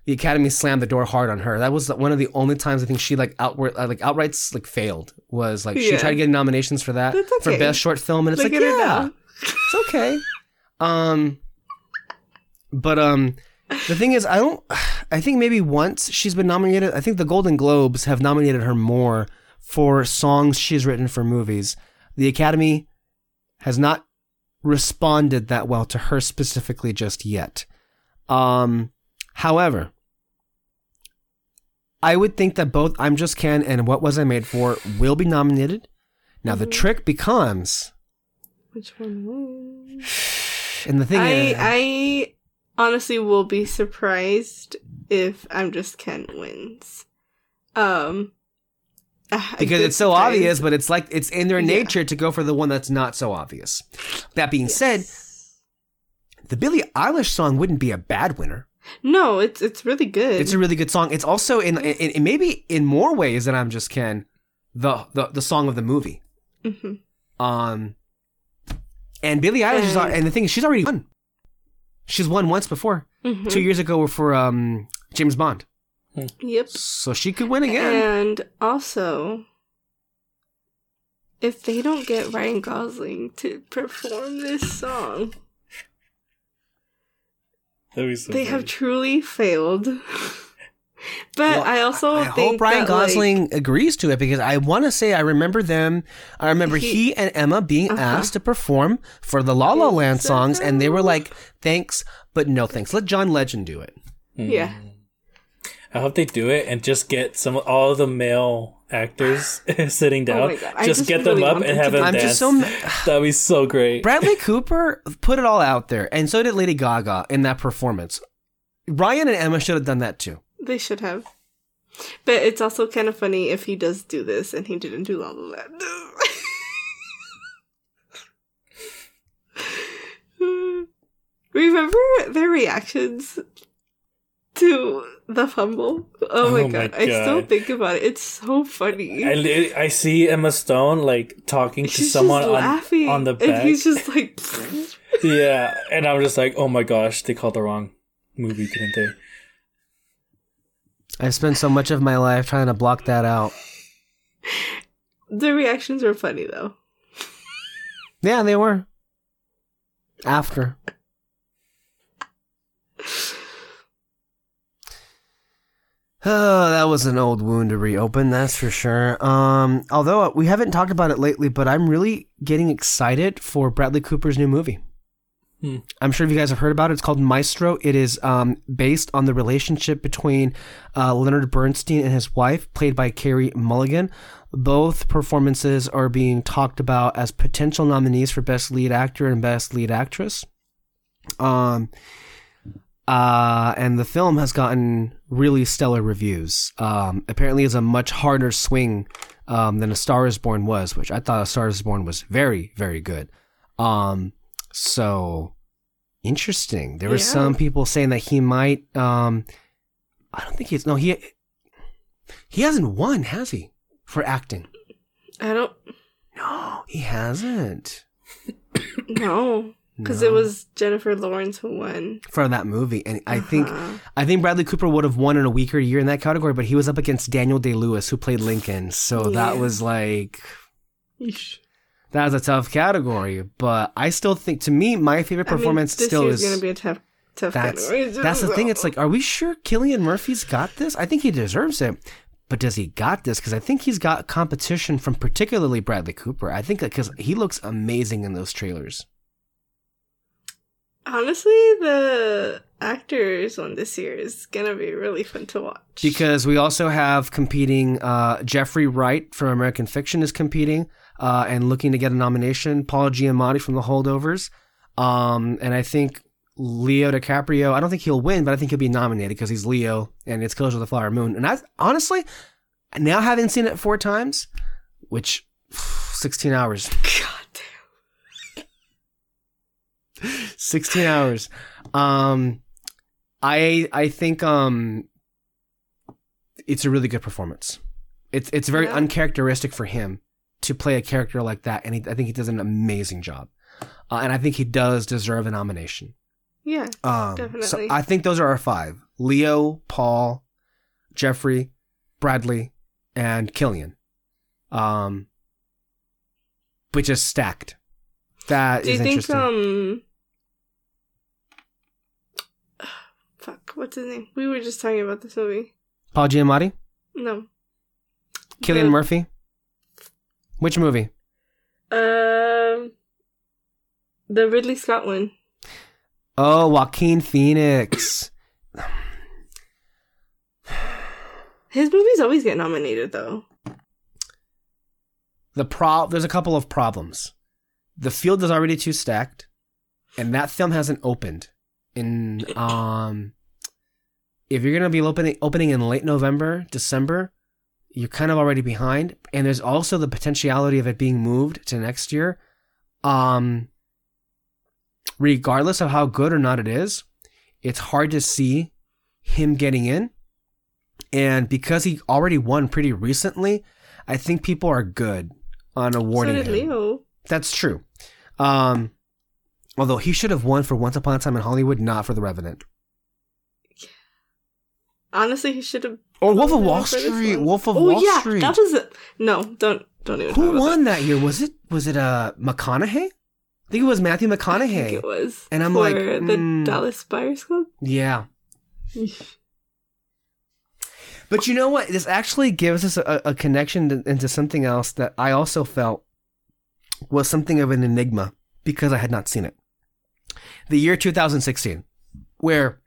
the Academy slammed the door hard on her. That was one of the only times I think she like outward uh, like outright like failed. Was like she tried to get nominations for that
That's
for best short film, and it's
Look
like yeah, it's okay. Um, but um, the thing is, I don't. I think maybe once she's been nominated. I think the Golden Globes have nominated her more for songs she's written for movies. The Academy has not responded that well to her specifically just yet. Um, however, I would think that both I'm Just Ken and What Was I Made For will be nominated. Now the trick becomes,
Which one? was- (sighs)
and the thing
I
is,
I honestly will be surprised if I'm just Ken wins. Um,
because it's so
surprise.
obvious, but it's like it's in their
Yeah.
nature to go for the one that's not so obvious. That being said, the Billie Eilish song wouldn't be a bad winner.
no, it's it's really good.
It's a really good song. It's also in, in, in maybe in more ways than I'm just Ken, the the, the song of the movie.
Mhm.
Um, and Billie Eilish is
And-
and the thing is she's already won. She's won once before,
Mhm.
two years ago for um James Bond,
Yep.
so she could win again.
And also, if they don't get Ryan Gosling to perform this song,
so
they have truly failed. (laughs) (laughs) but
Well,
I also
I
think
hope Ryan
that, like,
Gosling agrees to it because I want to say I remember them. I remember he,
He-
and Emma being
Uh-huh.
asked to perform for the La La Land
So-
songs, and they were like, "Thanks, but no thanks. Let John Legend do it."
yeah.
I hope they do it and just get some all the male actors (gasps) (laughs) sitting down.
Oh my God, I
Just,
just
get them up and have
to
them
I'm
dance.
just so. ma- (laughs)
That'd be so great.
Bradley Cooper put it all out there, and so did Lady Gaga in that performance. Ryan and Emma should have done that too.
They should have. But it's also kind of funny if he does do this and he didn't do all La Land. (laughs) Remember their reactions to the fumble? Oh, my,
Oh my
god. I still think about it. It's so funny.
I, I see Emma Stone like talking to someone on, on the
And he's just like, (laughs)
yeah, and I'm just like, oh my gosh, they called the wrong movie, didn't they?
I spent so much of my life trying to block that out. (laughs)
the reactions were funny though.
Yeah, they were. After. (sighs) Oh, that was an old wound to reopen, that's for sure. Um, although we haven't talked about it lately, but I'm really getting excited for Bradley Cooper's new movie.
Hmm.
I'm sure if you guys have heard about it. It's called Maestro. It is um, based on the relationship between uh, Leonard Bernstein and his wife, played by Carey Mulligan. Both performances are being talked about as potential nominees for Best Lead Actor and Best Lead Actress. Um, uh, and the film has gotten really stellar reviews. Um, apparently, it's a much harder swing um, than A Star Is Born was, which I thought A Star Is Born was very, very good. Um, so interesting. There were
Yeah.
some people saying that he might. Um, I don't think he's no he. He hasn't won, has he, for acting?
I don't
No, he hasn't. (coughs)
no, because
No.
it was Jennifer Lawrence who won.
for that movie, and I think
Uh-huh.
I think Bradley Cooper would have won in a weaker year in that category, but he was up against Daniel Day Lewis, who played Lincoln, so that was like. That was a tough category. But I still think, to me, my favorite
I mean,
performance still is.
gonna be a tough, tough
that's
category.
that's the thing. It's like, are we sure Cillian Murphy's got this? I think he deserves it. But does he got this? Because I think he's got competition from particularly Bradley Cooper. I think because he looks amazing in those trailers.
honestly, the actors on this year is gonna be really fun to watch.
because we also have competing uh, Jeffrey Wright from American Fiction is competing uh, and looking to get a nomination. Paul Giamatti from The Holdovers, um, and I think Leo DiCaprio. I don't think he'll win, but I think he'll be nominated because he's Leo and it's Killers of the Flower Moon. And I honestly, now having seen it four times, which (sighs) sixteen hours, (laughs)
God damn.
16 hours. Um, I I think um, it's a really good performance. It's it's very
Yeah.
uncharacteristic for him to play a character like that, and he, I think he does an amazing job. Uh, and I think he does deserve a nomination.
Yeah.
Um, So
Definitely.
I think those are our five: Leo, Paul, Jeffrey, Bradley, and Cillian. Um, which is stacked. That
Do you think um (sighs) fuck, what's his name? We were just talking about this movie.
Paul Giamatti,
No.
Cillian
The-
Murphy. Which movie?
Um the Ridley Scott one.
Oh, Joaquin Phoenix.
His movies always get nominated though.
the pro there's a couple of problems. The field is already too stacked, and that film hasn't opened. In um, if you're gonna be opening opening in late November, December, you're kind of already behind. And there's also the potentiality of it being moved to next year. Um, regardless of how good or not it is, it's hard to see him getting in. And because he already won pretty recently, I think people are good on awarding
so did
him.
Leo.
That's true. Um, although he should have won for Once Upon a Time in Hollywood, not for The Revenant.
Honestly, he should have.
Or Wolf of Wall Street. Wolf of
oh,
Wall
yeah,
Street.
That was it. No, don't don't even.
Who won that year? Was it was it uh McConaughey? I think it was Matthew
That. I think
McConaughey.
it was.
And I'm like,
the
mm.
Dallas Buyers Club.
Yeah. But you know what? This actually gives us a, a connection to, into something else that I also felt was something of an enigma because I had not seen it. The year 2016, where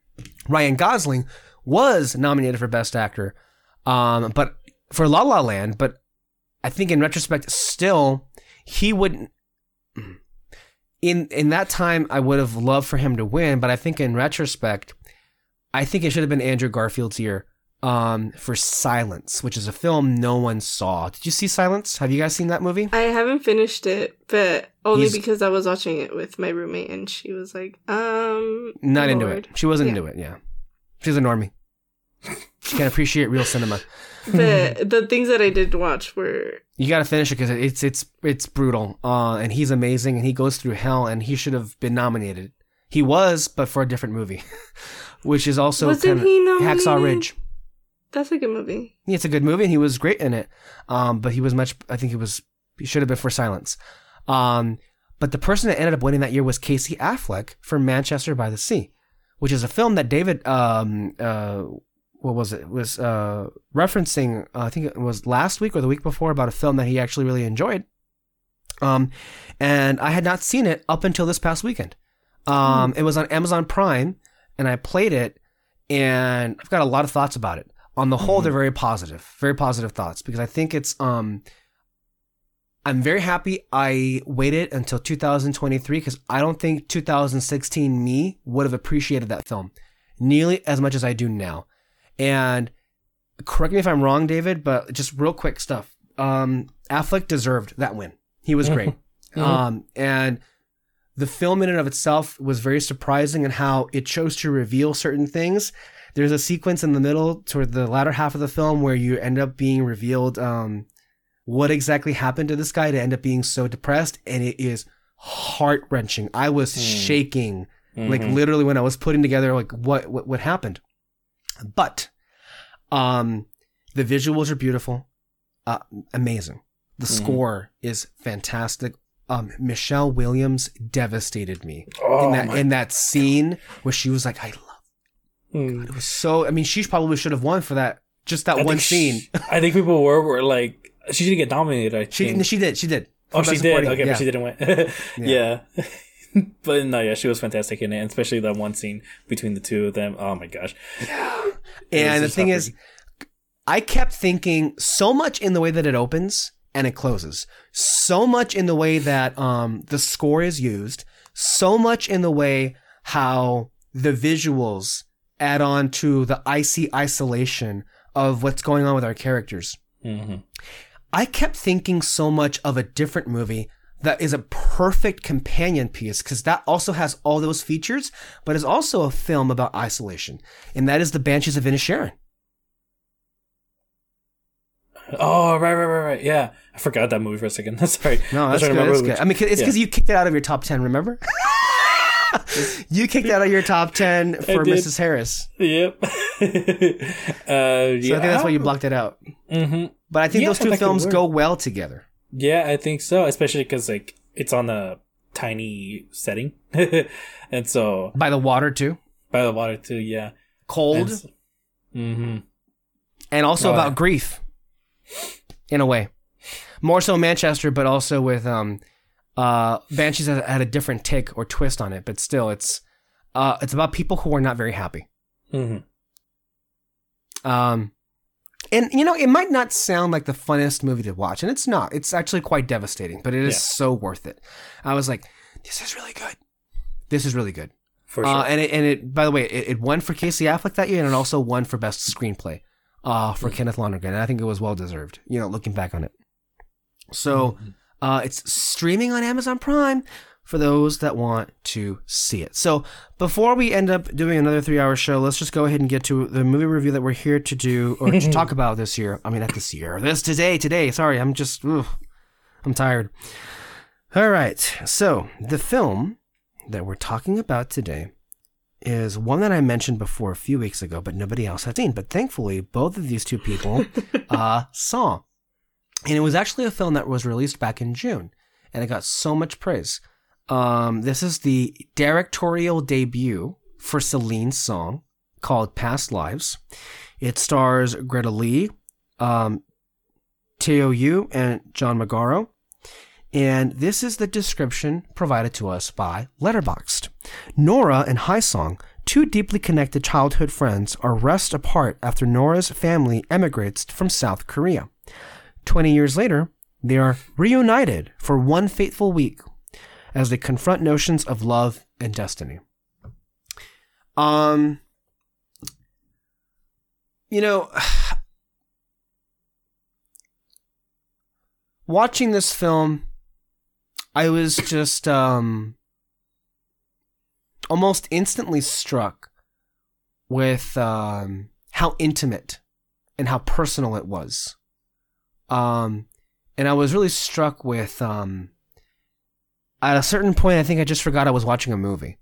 Ryan Gosling was nominated for Best Actor, um, but for La La Land, but I think in retrospect, still he wouldn't. In in that time, I would have loved for him to win, but I think in retrospect, I think it should have been Andrew Garfield's year um, for Silence, which is a film no one saw. Did you see Silence? Have you guys seen that movie?
I haven't finished it, but only
He's-
because I was watching it with my roommate, and she was like, "Um,
Not into it. She wasn't
Yeah.
into it. Yeah, she's a normie. She can appreciate real cinema.
But the things that I did watch were
You got to finish it because it's it's it's brutal. Uh, and he's amazing, and he goes through hell, and he should have been nominated. He was, but for a different movie, (laughs) which is also
Wasn't he
Hacksaw? Ridge.
that's a good movie.
Yeah, it's a good movie, and he was great in it. Um, but he was much. I think he was. He should have been for Silence. Um, but the person that ended up winning that year was Casey Affleck for Manchester by the Sea, which is a film that David. Um, uh, what was it? Was uh referencing? Uh, I think it was last week or the week before about a film that he actually really enjoyed. Um, and I had not seen it up until this past weekend. Um, it was on Amazon Prime, and I played it, and I've got a lot of thoughts about it. On the whole, they're very positive, very positive thoughts because I think it's um. I'm very happy I waited until 2023 because I don't think 2016 me would have appreciated that film nearly as much as I do now. And correct me if I'm wrong, David, but just real quick stuff. Um, Affleck deserved that win. He was great. (laughs) um, and the film in and of itself was very surprising in how it chose to reveal certain things. There's a sequence in the middle toward the latter half of the film where you end up being revealed um, what exactly happened to this guy to end up being so depressed, and it is heart wrenching. I was shaking, like
Mhm.
literally when I was putting together like what, what what happened. But, um, the visuals are beautiful, uh, amazing. The
Mhm.
score is fantastic. Um, Michelle Williams devastated me
Oh,
in that
my-
in that scene where she was like, "I love."
Mm.
It was so. I mean, she probably should have won for that. Just that
I
one scene.
she- (laughs) I think people were were like, she didn't get dominated. I
She
think.
she did. She did.
oh, she did.
Supporting,
Okay,
yeah.
but she didn't win. (laughs) yeah. (laughs) but no, yeah, she was fantastic in it, and especially that one scene between the two of them. Oh my gosh. Was
And the thing is, I kept thinking so much in the way that it opens and it closes, so much in the way that um, the score is used, so much in the way how the visuals add on to the icy isolation of what's going on with our characters.
Mhm.
I kept thinking so much of a different movie that is a perfect companion piece because that also has all those features, but is also a film about isolation, and that is The Banshees of Inisherin.
Oh right, right, right, right. Yeah, I forgot that movie for a second. (laughs) Sorry.
No, that's
trying
good. That's good. I mean, it's
yeah.
because you kicked it out of your top ten. Remember? (laughs) you kicked it out of your top ten (laughs) for. Mrs. Harris.
Yep. uh,
So I think that's why you blocked it out.
hmm
But I think
Yeah,
those two films go well together.
Yeah, I think so. Especially because like it's on a tiny setting, (laughs) and so
By the water too,
by the water too. Yeah.
cold,
Mm-hmm.
and also
Oh,
about
yeah.
grief, in a way. More so Manchester, but also with um, uh, Banshees had, had a different take or twist on it, but still, it's uh, it's about people who are not very happy.
Mm-hmm.
Um, and you know, it might not sound like the funnest movie to watch, and it's not. It's actually quite devastating, but it is
Yeah.
so worth it. I was like, this is really good. This is really good.
For sure.
Uh, and it, and it, by the way, it, it won for Casey Affleck that year, and it also won for best screenplay, uh, for Kenneth Lonergan, and I think it was well deserved. You know, looking back on it. So, uh, it's streaming on Amazon Prime for those that want to see it. So, before we end up doing another three-hour show, let's just go ahead and get to the movie review that we're here to do or to (laughs) talk about this year. I mean, not this year. This today. Today. Sorry, I'm just. Ugh, I'm tired. All right. So, the film that we're talking about today is one that I mentioned before a few weeks ago, but nobody else had seen. But thankfully, both of these two people (laughs) uh, saw. And it was actually a film that was released back in June, and it got so much praise. Um, this is the directorial debut for Celine Song's called Past Lives. It stars Greta Lee, um, Teo Yoo, and John Magaro. And this is the description provided to us by Letterboxd. Nora and Hae Sung, two deeply connected childhood friends, are wrest apart after Nora's family emigrates from South Korea. Twenty years later, they are reunited for one fateful week as they confront notions of love and destiny. Um, you know, (sighs) watching this film, I was just um almost instantly struck with um how intimate and how personal it was. Um and I was really struck with um at a certain point I think I just forgot I was watching a movie.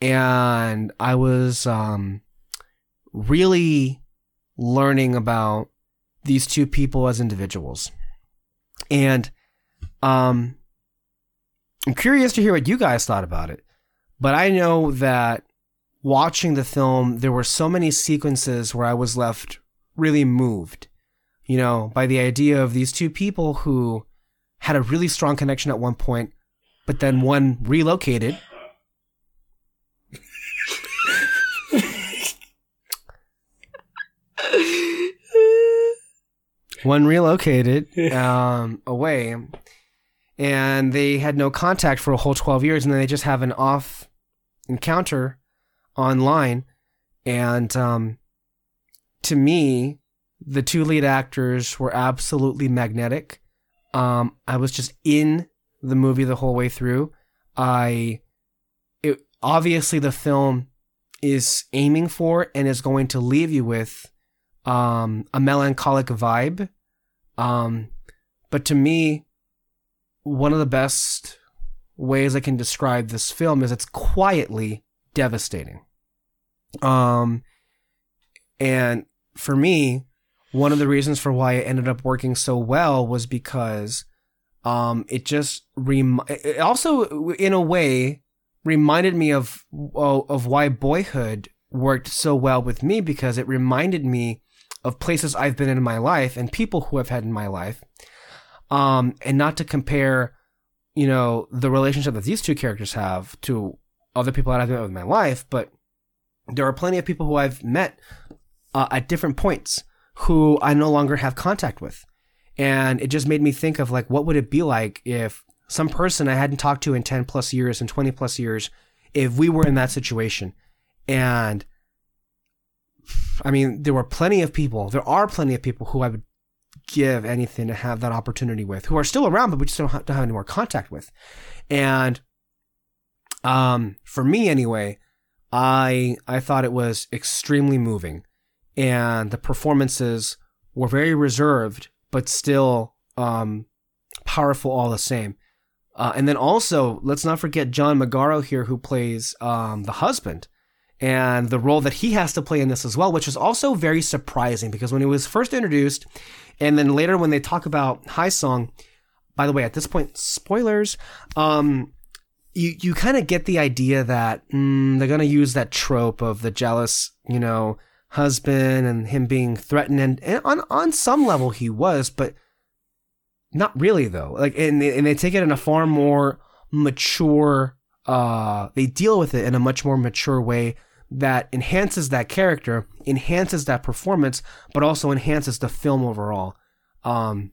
And I was um really learning about these two people as individuals. And um I'm curious to hear what you guys thought about it. But I know that watching the film, there were so many sequences where I was left really moved, you know, by the idea of these two people who had a really strong connection at one point, but then one relocated. One relocated (laughs) um, away, and they had no contact for a whole 12 years, and then they just have an off encounter online. And um, to me, the two lead actors were absolutely magnetic. Um, I was just in the movie the whole way through. I, it obviously the film is aiming for and is going to leave you with um, a melancholic vibe. Um, but to me, one of the best ways I can describe this film is it's quietly devastating. Um, and for me, one of the reasons for why it ended up working so well was because um, it just rem- it also in a way reminded me of of why boyhood worked so well with me because it reminded me of places I've been in my life and people who I've had in my life um, and not to compare you know the relationship that these two characters have to other people that I've met in my life but there are plenty of people who I've met uh, at different points who I no longer have contact with. And it just made me think of like, what would it be like if some person I hadn't talked to in 10 plus years and 20 plus years, if we were in that situation? And I mean, there were plenty of people, there are plenty of people who I would give anything to have that opportunity with, who are still around, but we just don't have, don't have any more contact with. And um, for me anyway, I I thought it was extremely moving and the performances were very reserved, but still um, powerful all the same. Uh, and then also, let's not forget John Magaro here, who plays um, the husband, and the role that he has to play in this as well, which is also very surprising because when he was first introduced, and then later when they talk about Hae Sung, by the way, at this point, spoilers. Um, you you kind of get the idea that mm, they're gonna use that trope of the jealous, you know, husband and him being threatened and, and, on on some level he was but not really though. Like and they, and they take it in a far more mature uh they deal with it in a much more mature way that enhances that character enhances that performance but also enhances the film overall. Um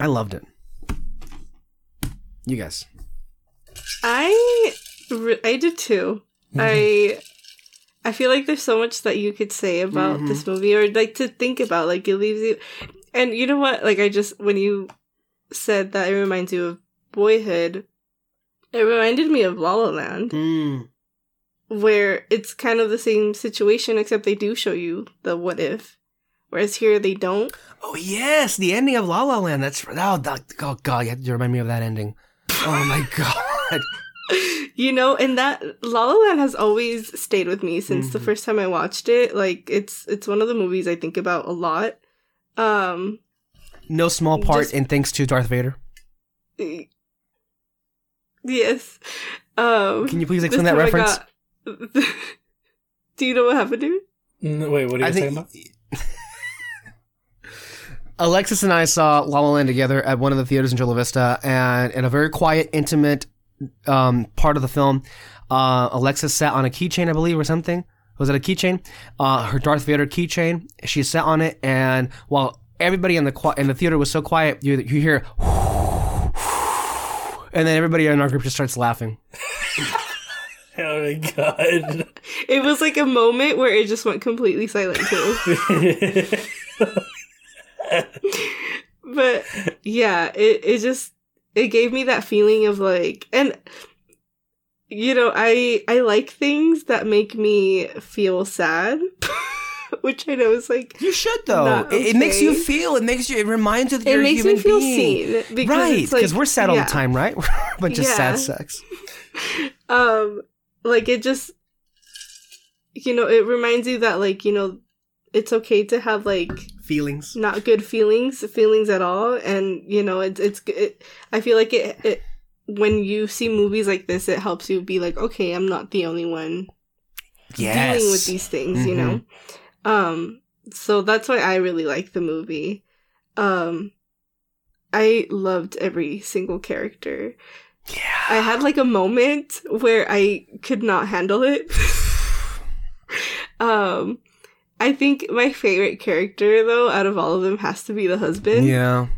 i loved it. You guys.
I I did too. I I feel like there's so much that you could say about this movie or like to think about. Like it leaves you and you know what? Like I just when you said that it reminds you of boyhood, it reminded me of La La Land,
mm.
where it's kind of the same situation except they do show you the what if. Whereas here they don't.
oh yes the ending of la la land that's oh, that, oh god you have to remind me of that ending oh my (laughs) god (laughs)
you know, and that La La Land has always stayed with me since the
Mhm.
first time I watched it. Like it's it's one of the movies I think about a lot. Um
no small part
Just-
in thanks to darth vader
yes. Um
Can you please explain that reference?
got- (laughs) Do you know what happened to me?
Wait, what are you
I
talking
think
about? (laughs)
Alexis and I saw La La Land together at one of the theaters in Chula Vista, and in a very quiet, intimate um, part of the film, uh, Alexis sat on a keychain, I believe, or something. Was it a keychain? Uh, her Darth Vader keychain. She sat on it, and while everybody in the qui- in the theater was so quiet, you you hear, (laughs) and then everybody in our group just starts laughing. (laughs)
Oh my god. (laughs)
It was like a moment where it just went completely silent too. but yeah, it it just it gave me that feeling of like and you know, I I like things that make me feel sad. (laughs) Which I know is like
You should though. It, it makes you feel. It makes you. It reminds you that
it makes
human
me feel
being.
seen because
right,
it's like-
because we're sad all
yeah.
the time, right? We're a bunch of sad sex. (laughs)
um like it just you know it reminds you that like you know it's okay to have like
Feelings.
not good feelings feelings at all and you know it's it's it, i feel like it, it when you see movies like this it helps you be like okay i'm not the only one
Yes.
dealing with these things you know um so that's why i really like the movie um i loved every single character
Yeah.
I had like a moment where I could not handle it. (sighs) (laughs) um I think my favorite character though out of all of them has to be the husband.
Yeah.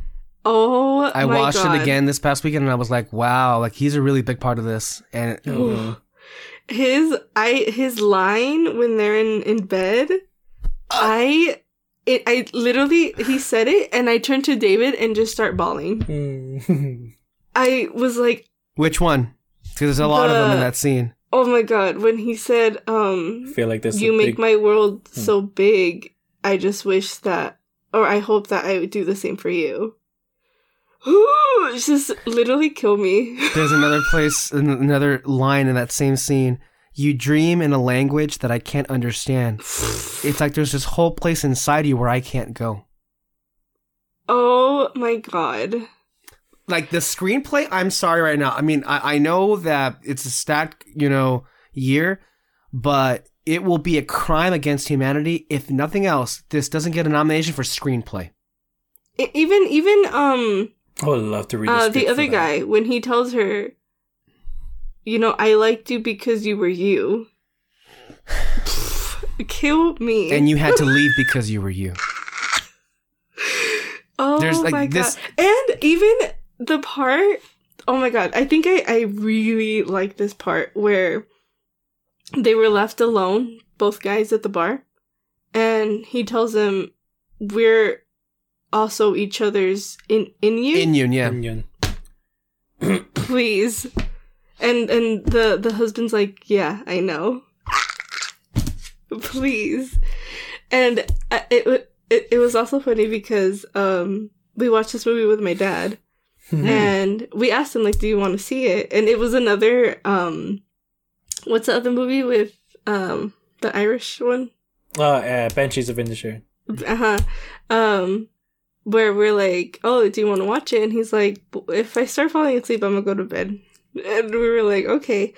Oh
I watched
God.
it again this past weekend and I was like, wow, like he's a really big part of this. And (sighs)
Oh,
His I his line when they're in in bed I it I literally he said it and I turned to David and just start bawling. (laughs) I was like,
which one? Because there's a lot of them in that scene.
"Oh my god, when he said um
feel like this.
you make
big-
my world
Hmm.
so big. I just wish that, or I hope that I would do the same for you. Ooh, just literally kill me. (laughs)
There's another place, another line in that same scene. You dream in a language that I can't understand. It's like there's this whole place inside you where I can't go.
Oh my god.
Like the screenplay, I'm sorry right now. I mean, I, I know that it's a stacked, you know, year, but it will be a crime against humanity if nothing else. This doesn't get a nomination for screenplay.
E- even even um
I would love to read
uh
the,
the other guy when he tells her you know, I liked you because you were you. (sighs) Kill me.
And you had to leave because you were you. (laughs)
Oh
There's, like,
my
this-
god. And even the part Oh my god, I think I, I really like this part where they were left alone, both guys at the bar, and he tells them we're also each other's in in you
In you, yeah.
Union.
please. And and the the husband's like, "Yeah, I know." please. And it it it was also funny because um we watched this movie with my dad and we asked him like, "Do you want to see it?" And it was another um what's the other movie with um the Irish one?
Oh, uh, Banshees of Inisherin.
uh-huh um where we're like oh do you want to watch it and he's like if i start falling asleep i'm gonna go to bed and we were like okay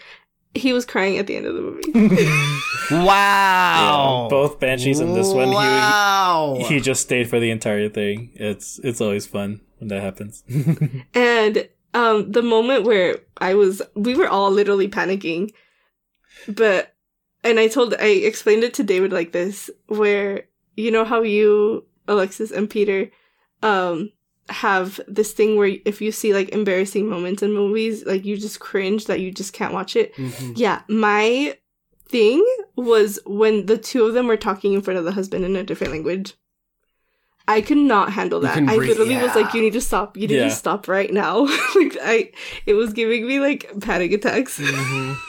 he was crying at the end of the movie (laughs)
Wow.
Yeah, both Banshees and this one, he-
Wow.
He just stayed for the entire thing. It's it's always fun when that happens. (laughs)
and um the moment where i was we were all literally panicking but and i told i explained it to david like this where you know how you alexis and peter um have this thing where if you see like embarrassing moments in movies like you just cringe that you just can't watch it
Mhm.
yeah my thing was when the two of them were talking in front of the husband in a different language I could not handle that. I
breathe-
literally was like, "You need to stop. You need
Yeah.
to stop right now." (laughs) like I, it was giving me like panic attacks.
Mhm. (laughs)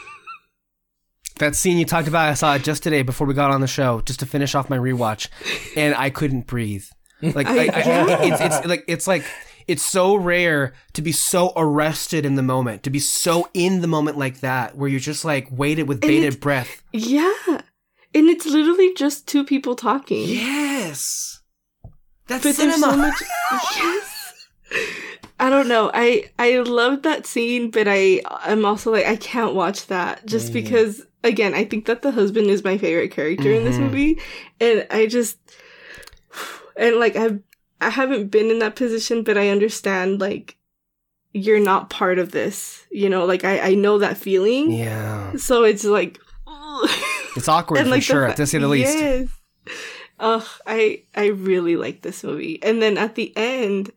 That scene you talked about, I saw it just today before we got on the show, just to finish off my rewatch, and I couldn't breathe. (laughs) Like, I, I, it's, it's like it's like it's so rare to be so arrested in the moment, to be so in the moment like that, where you're just like waited with bated breath.
Yeah, and it's literally just two people talking.
Yes, that's
but
cinema.
so much. (laughs) yes. I don't know. I I love that scene, but I I'm also like I can't watch that just
Mhm.
because again I think that the husband is my favorite character in this
Mhm.
movie, and I just and like I I haven't been in that position, but I understand like you're not part of this. You know, like I I know that feeling,
yeah,
so it's like. (laughs)
it's awkward
And,
for
like, the
sure,
fa-
to say the least.
Yes. Ugh, I I really like this movie. And then at the end,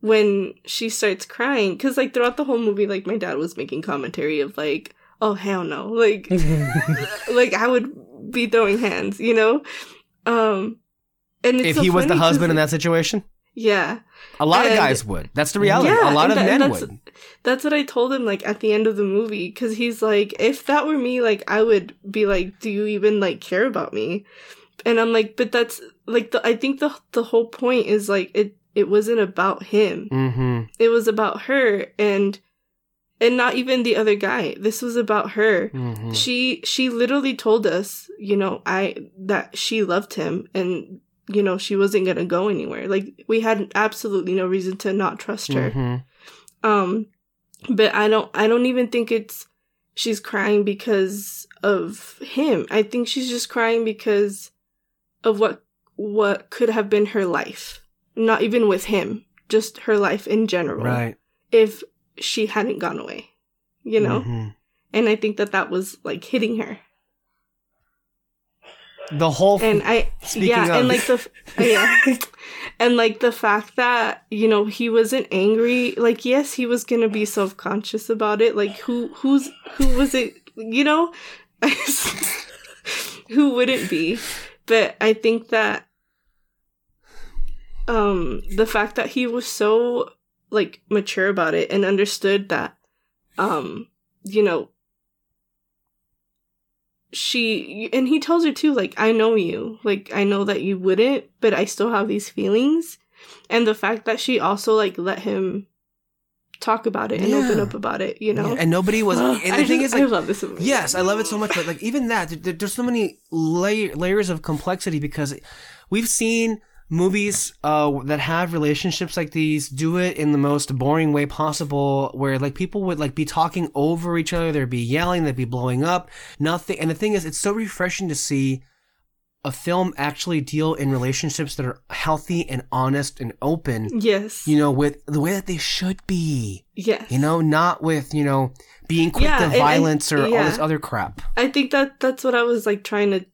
when she starts crying, because like throughout the whole movie, like my dad was making commentary of like, "Oh hell no!" Like, (laughs) (laughs) like I would be throwing hands, you know. Um, and
If
so
he was the husband in that situation,
yeah,
a lot of guys would. That's the reality.
Yeah,
a lot of
that-
men
that's-
would.
that's what I told him like at the end of the movie because he's like, if that were me, like I would be like, do you even like care about me? And I'm like, but that's like the I think the the whole point is like it it wasn't about him.
Mm-hmm.
It was about her and and not even the other guy. This was about her.
Mm-hmm.
She she literally told us, you know, I that she loved him and you know, she wasn't going to go anywhere. Like we had absolutely no reason to not trust her
Mhm.
um but i don't i don't even think it's she's crying because of him i think she's just crying because of what what could have been her life not even with him just her life in general
Right.
if she hadn't gone away you know
Mhm.
and i think that that was like hitting her
The whole
and I
Speaking
yeah,
of-
and like the (laughs) yeah, and like the fact that you know he wasn't angry. Like yes, he was gonna be self conscious about it. Like who who's who was it? You know, (laughs) who wouldn't be? But I think that um the fact that he was so like mature about it and understood that um you know she and he tells her too like i know you like i know that you wouldn't but i still have these feelings and the fact that she also like let him talk about it and open up about it. You know,
Yeah, and nobody was. (gasps) And
I
the thing
just-
is, like,
I love this movie.
Yes, I love it so much, but like even that, there, there's so many lay- layers of complexity because we've seen movies uh, that have relationships like these do it in the most boring way possible, where like people would like be talking over each other, they'd be yelling, they'd be blowing up, nothing. And the thing is, it's so refreshing to see a film actually deal in relationships that are healthy and honest and open.
Yes.
You know, with the way that they should be.
yes.
You know, not with you know being quick
Yeah,
to
and- and-
violence or all this other crap.
I think that that's what I was like trying to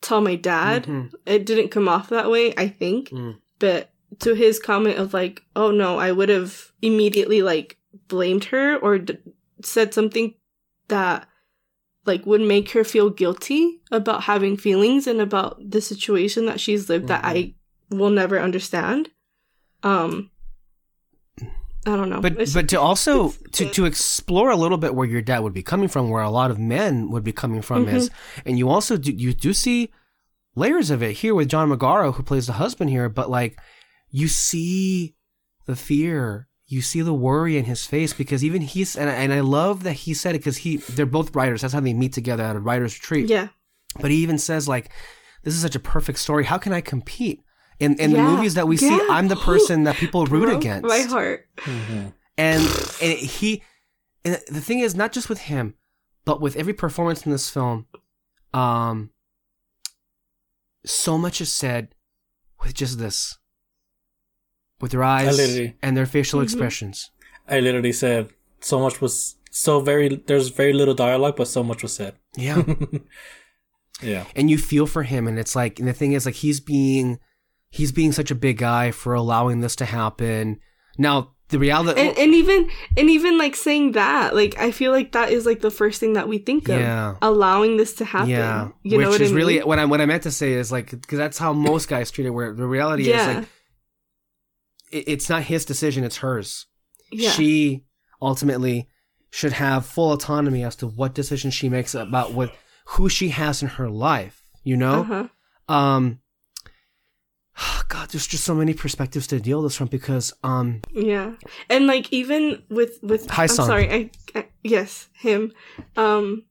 tell my dad.
Mhm.
It didn't come off that way, I think.
Mm.
But to his comment of like, "Oh no, I would have immediately like blamed her or d- said something that like would make her feel guilty about having feelings and about the situation that she's lived that I will never understand." Um I don't know.
But
It's-
but to also to, to explore a little bit where your dad would be coming from, where a lot of men would be coming from is,
Mm-hmm.
and you also do you do see layers of it here with John Magaro who plays the husband here, but like you see the fear, you see the worry in his face because even he's and I, and I love that he said it because he they're both writers. That's how they meet together at a writers retreat.
yeah.
But he even says like, "This is such a perfect story. How can I compete?" In in
Yeah,
the movies that we see. I'm the person that people (gasps) root
Broke
against
My heart.
Mhm.
and and he and the thing is not just with him but with every performance in this film um so much is said with just this with their eyes and their facial
Mhm.
expressions
I literally said so much was so very. There's very little dialogue, but so much was said.
yeah (laughs)
Yeah.
and you feel for him and it's like and the thing is like he's being he's being such a big guy for allowing this to happen. Now the reality
and, and even and even like saying that like i feel like that is like the first thing that we think of
Yeah.
allowing this to happen.
Yeah.
You
which
know what
is
I mean?
really what i what i meant to say is like because that's how most guys treat it where the reality is
yeah.
like it, it's not his decision it's hers.
Yeah.
She ultimately should have full autonomy as to what decision she makes about what who she has in her life you know?
Uh-huh.
um (sighs) god there's just so many perspectives to deal with this from because um
yeah and like even with with
Hi,
i'm
Song.
sorry I, I yes him um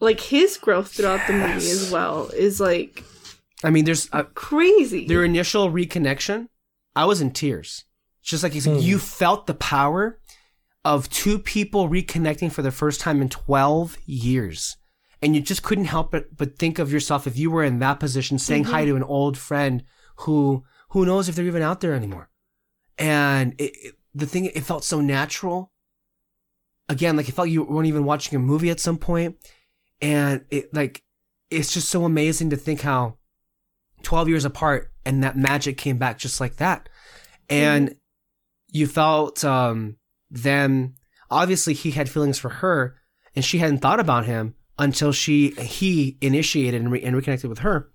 like his growth throughout the movie as well is like
i mean there's uh,
crazy
their initial reconnection i was in tears it's just like he's,
Hmm.
you felt the power of two people reconnecting for the first time in 12 years and you just couldn't help but, but think of yourself if you were in that position saying hi
Mm-hmm.
to an old friend who who knows if they're even out there anymore. And it, it- the thing it felt so natural. Again like it felt you weren't even watching a movie at some point. And it like it's just so amazing to think how 12 years apart and that magic came back just like that. And you felt um them obviously he had feelings for her and she hadn't thought about him until she he initiated and, re- and reconnected with her.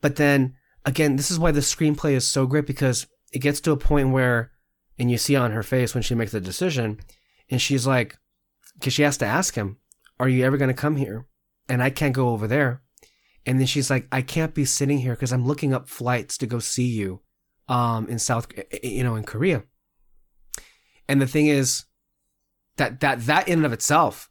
But then again this is why the screenplay is so great because it gets to a point where and you see on her face when she makes the decision and she's like because she has to ask him are you ever going to come here? And i can't go over there. And then she's like i can't be sitting here because i'm looking up flights to go see you um in south you know in korea. And the thing is that that that in and of itself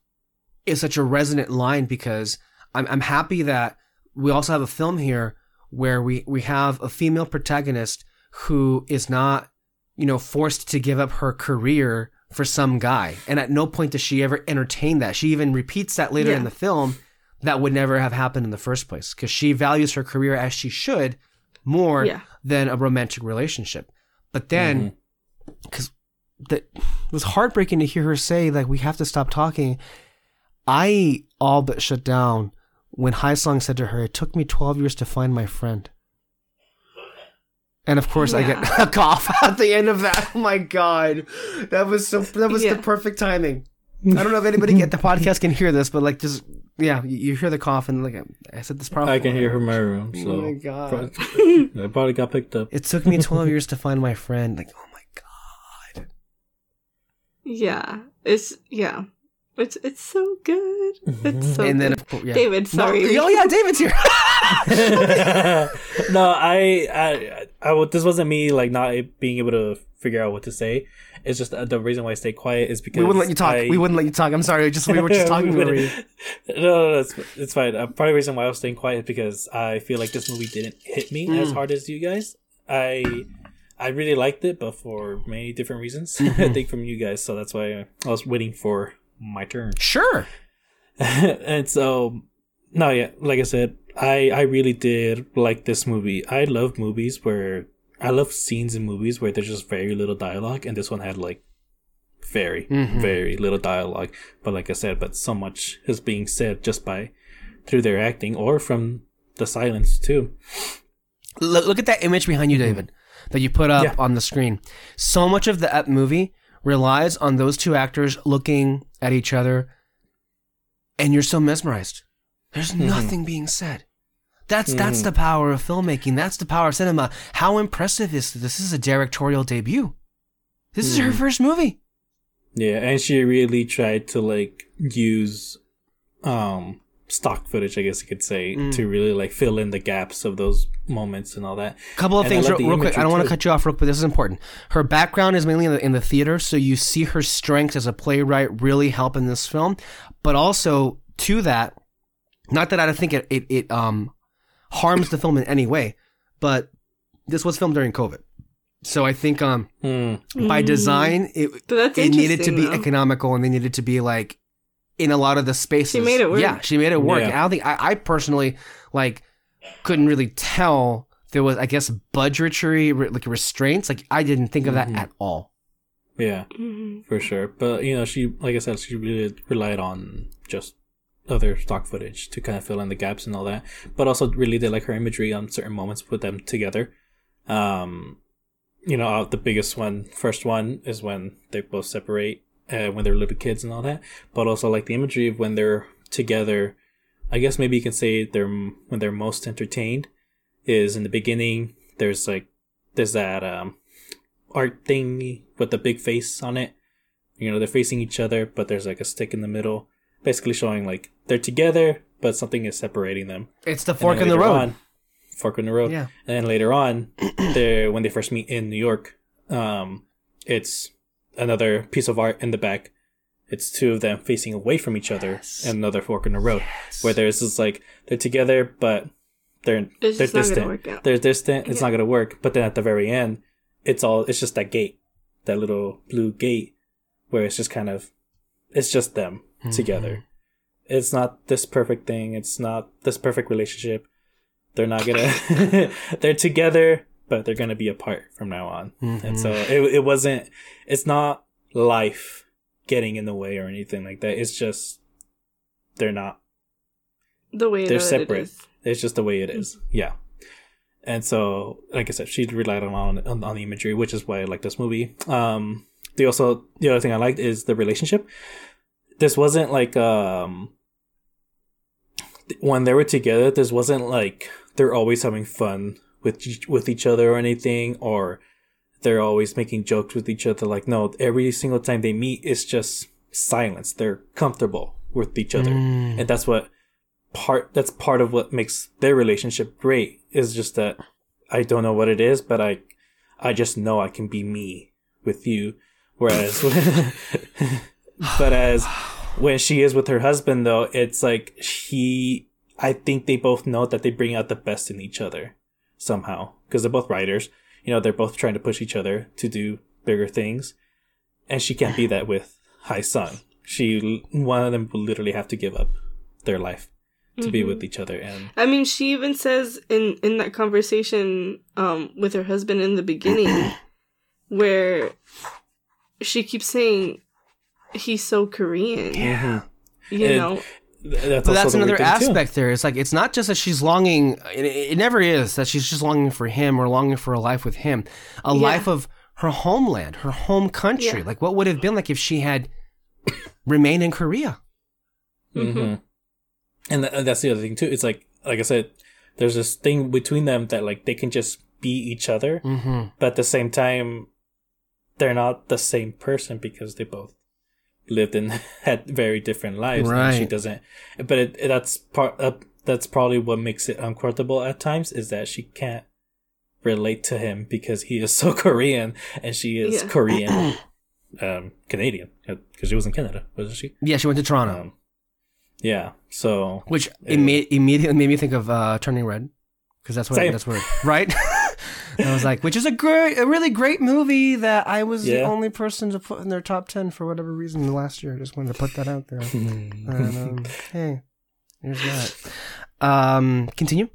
is such a resonant line because i'm, I'm happy that we also have a film here where we we have a female protagonist who is not you know forced to give up her career for some guy. And at no point does she ever entertain that. She even repeats that later
Yeah.
in the film that would never have happened in the first place because she values her career as she should more
Yeah.
than a romantic relationship. But then mm-hmm. because that it was heartbreaking to hear her say like we have to stop talking. I all but shut down when Hae Sung said to her it took me 12 years to find my friend. And of course i get (laughs) a cough at the end of that. Oh my god. That was so that was
Yeah.
the perfect timing. I don't know if anybody at the (laughs) podcast can hear this but like just yeah you, you hear the cough and like i said this probably
I can hear her in my room. Oh so
oh my god.
Pro- (laughs) it probably got picked up.
it took me 12 years to find my friend. Like oh my god.
Yeah. It's yeah it's it's so good it's so
and then
good.
of course, yeah.
David, sorry.
No, oh yeah, David's here. (laughs)
no, I, I I would, this wasn't me like not being able to figure out what to say. It's just uh, the reason why I stay quiet is because
We wouldn't let you talk.
I-
we wouldn't let you talk. I'm sorry. Just we were (laughs) just talking.
We
over (laughs)
no, no, no, it's, it's fine. Uh, part of the reason why I was staying quiet is because I feel like this movie didn't hit me as
Mm.
hard as you guys. I I really liked it, but for many different reasons.
Mm-hmm.
I think from you guys, so that's why I was waiting for my turn. (laughs)
Sure.
and so, no, yeah, like I said, I I really did like this movie. I love movies where I love scenes in movies where there's just very little dialogue, and this one had like very
Mhm.
very little dialogue. But like I said, but so much is being said just by through their acting or from the silence too.
Look, look at that image behind you, David, that you put up
Yeah.
on the screen. So much of the movie relies on those two actors looking at each other, and you're so mesmerized. There's mm-hmm. nothing being said. That's that's mm-hmm. the power of filmmaking. That's the power of cinema. How impressive is this? This is a directorial debut. This is her mm-hmm. first movie.
Yeah, and she really tried to like use um stock footage, I guess you could say,
Mm.
to really like fill in the gaps of those moments and all that.
couple of
And
things real, real quick. I don't want to cut you off real quick, but this is important. Her background is mainly in the, in the theater, so you see her strengths as a playwright really help in this film. But also to that, not that I don't think it, it, it um harms the film in any way, but this was filmed during COVID. So I think um
Hmm.
by
Mm.
design it
But
it needed to be
though.
economical and they needed to be like in a lot of the spaces.
She made it work.
Yeah, she made it work.
Yeah.
And I don't think I, I personally like couldn't really tell there was I guess budgetary re- like restraints. Like I didn't think of that
Mhm.
at all.
Yeah,
Mhm.
for sure. But you know, she like I said, she really relied on just other stock footage to kind of fill in the gaps and all that. But also really did like her imagery on certain moments, put them together. Um, you know, uh, the biggest one, first one is when they both separate uh, when they're little kids and all that. But also like the imagery of when they're together. I guess maybe you can say they're when they're most entertained is in the beginning. There's like there's that um art thing with the big face on it. You know, they're facing each other, but there's like a stick in the middle, basically showing like they're together, but something is separating them.
It's the fork in the road.
on- fork in the road.
Yeah.
And then later on, they when they first meet in New York, um, it's another piece of art in the back. It's two of them facing away from each other,
Yes.
and another fork in the road, where there's this like they're together, but they're
It's
they're
just not gonna
distant.
work out.
They're distant. It's
Yeah.
not gonna work. But then at the very end, it's all it's just that gate, that little blue gate, where it's just kind of, it's just them
Mm-hmm.
together. It's not this perfect thing. It's not this perfect relationship. They're not gonna. (laughs) they're together, but they're gonna be apart from now on. And so
Mm-hmm.
it it wasn't. It's not life getting in the way or anything like that. It's just they're not
The way
they're separate.
It is.
It's just the way it is. Yeah. And so, like I said, she relied on, on on the imagery, which is why I like this movie. Um, the also the other thing I liked is the relationship. This wasn't like um when they were together. This wasn't like they're always having fun with each, with each other or anything, or they're always making jokes with each other. Like no, every single time they meet, it's just silence. They're comfortable with each other,
Mm.
and that's what part that's part of what makes their relationship great is just that I don't know what it is, but I I just know I can be me with you. Whereas (laughs) but as when she is with her husband though, it's like he I think they both know that they bring out the best in each other somehow because they're both writers. You know, they're both trying to push each other to do bigger things. And she can't be that with Hae Sung. She one of them will literally have to give up their life to be
Mhm.
with each other and
I mean, she even says in in that conversation um with her husband in the beginning, (coughs) where she keeps saying he's so Korean.
Yeah.
You
And-
know,
that's,
But that's another
weird thing, too.
aspect there. It's like it's not just that she's longing. It, it never is that she's just longing for him or longing for a life with him, a
Yeah.
life of her homeland, her home country.
Yeah.
Like what would have been like if she had remained in Korea?
hmm And th- that's the other thing too. It's like, like I said, there's this thing between them that like they can just be each other,
Mm-hmm.
but at the same time, they're not the same person because they both lived and (laughs) had very different lives. And she doesn't, but it, it- that's part. Uh, that's probably what makes it uncomfortable at times is that she can't relate to him because he is (laughs) so Korean and she is
Yeah.
Korean, (clears throat) um, Canadian because she was in Canada, wasn't she?
Yeah, she went to Toronto,
Um, yeah. So
which
Yeah.
imme- immediately made me think of uh, Turning Red, because that's what
Same.
that's where right. (laughs) I was like, which is a great, a really great movie that I was the only person to put in their top ten for whatever reason last year. I just wanted to put that out there. (laughs) and, um, (laughs) hey, here's that. Um, continue.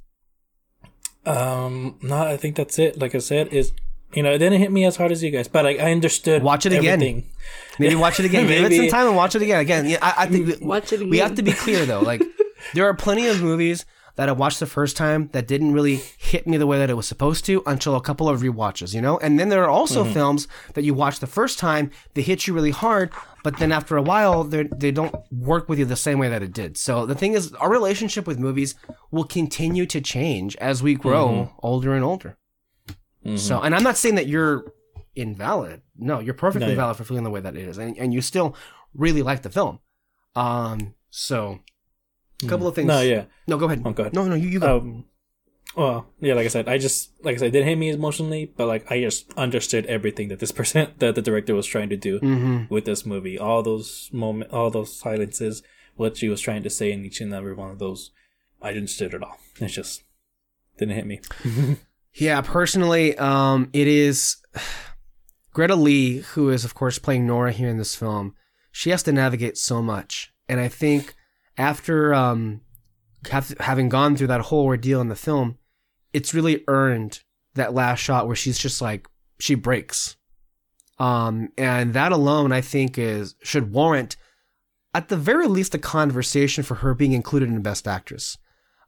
Um, no, I think that's it. Like I said, is you know, it didn't hit me as hard as you guys, but like I understood.
Watch it again.
everything.
Maybe watch it again. (laughs) Give it some time and watch it again. Again, yeah, I, I think we-
Watch it
we have to be clear though. Like, there are plenty of movies that I watched the first time that didn't really hit me the way that it was supposed to until a couple of rewatches, you know. And then there are also mm-hmm. films that you watch the first time they hit you really hard, but then after a while they they don't work with you the same way that it did. So the thing is, our relationship with movies will continue to change as we grow mm-hmm. older and older. So, mm-hmm. and I'm not saying that you're invalid. No, you're perfectly
No, yeah.
valid for feeling the way that it is, and, and you still really like the film. Um, so a couple of things.
No, yeah.
No, go ahead.
Oh, go ahead.
No, no, you, you go.
Um, well, yeah, like I said, I just like I said, it didn't hit me emotionally, but like I just understood everything that this person (laughs) that the director was trying to do
mm-hmm.
with this movie. All those moment, all those silences, what she was trying to say in each and every one of those, I understood it at all. It just didn't hit me. (laughs)
Yeah, personally, um, it is (sighs) Greta Lee, who is of course playing Nora here in this film. She has to navigate so much, and I think after um, have, having gone through that whole ordeal in the film, it's really earned that last shot where she's just like she breaks, um, and that alone I think is should warrant at the very least a conversation for her being included in Best Actress.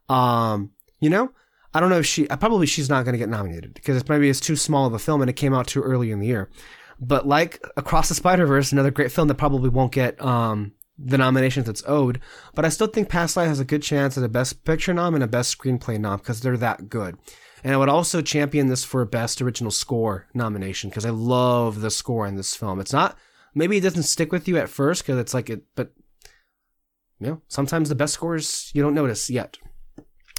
Um, you know, I don't know if she. uh, Probably she's not going to get nominated because it's maybe it's too small of a film and it came out too early in the year. But like Across the Spider Verse, another great film that probably won't get um, the nominations it's owed. But I still think Past Life has a good chance at a Best Picture nom and a Best Screenplay nom because they're that good. And I would also champion this for a Best Original Score nomination because I love the score in this film. It's not maybe it doesn't stick with you at first because it's like it, but you know sometimes the best scores you don't notice yet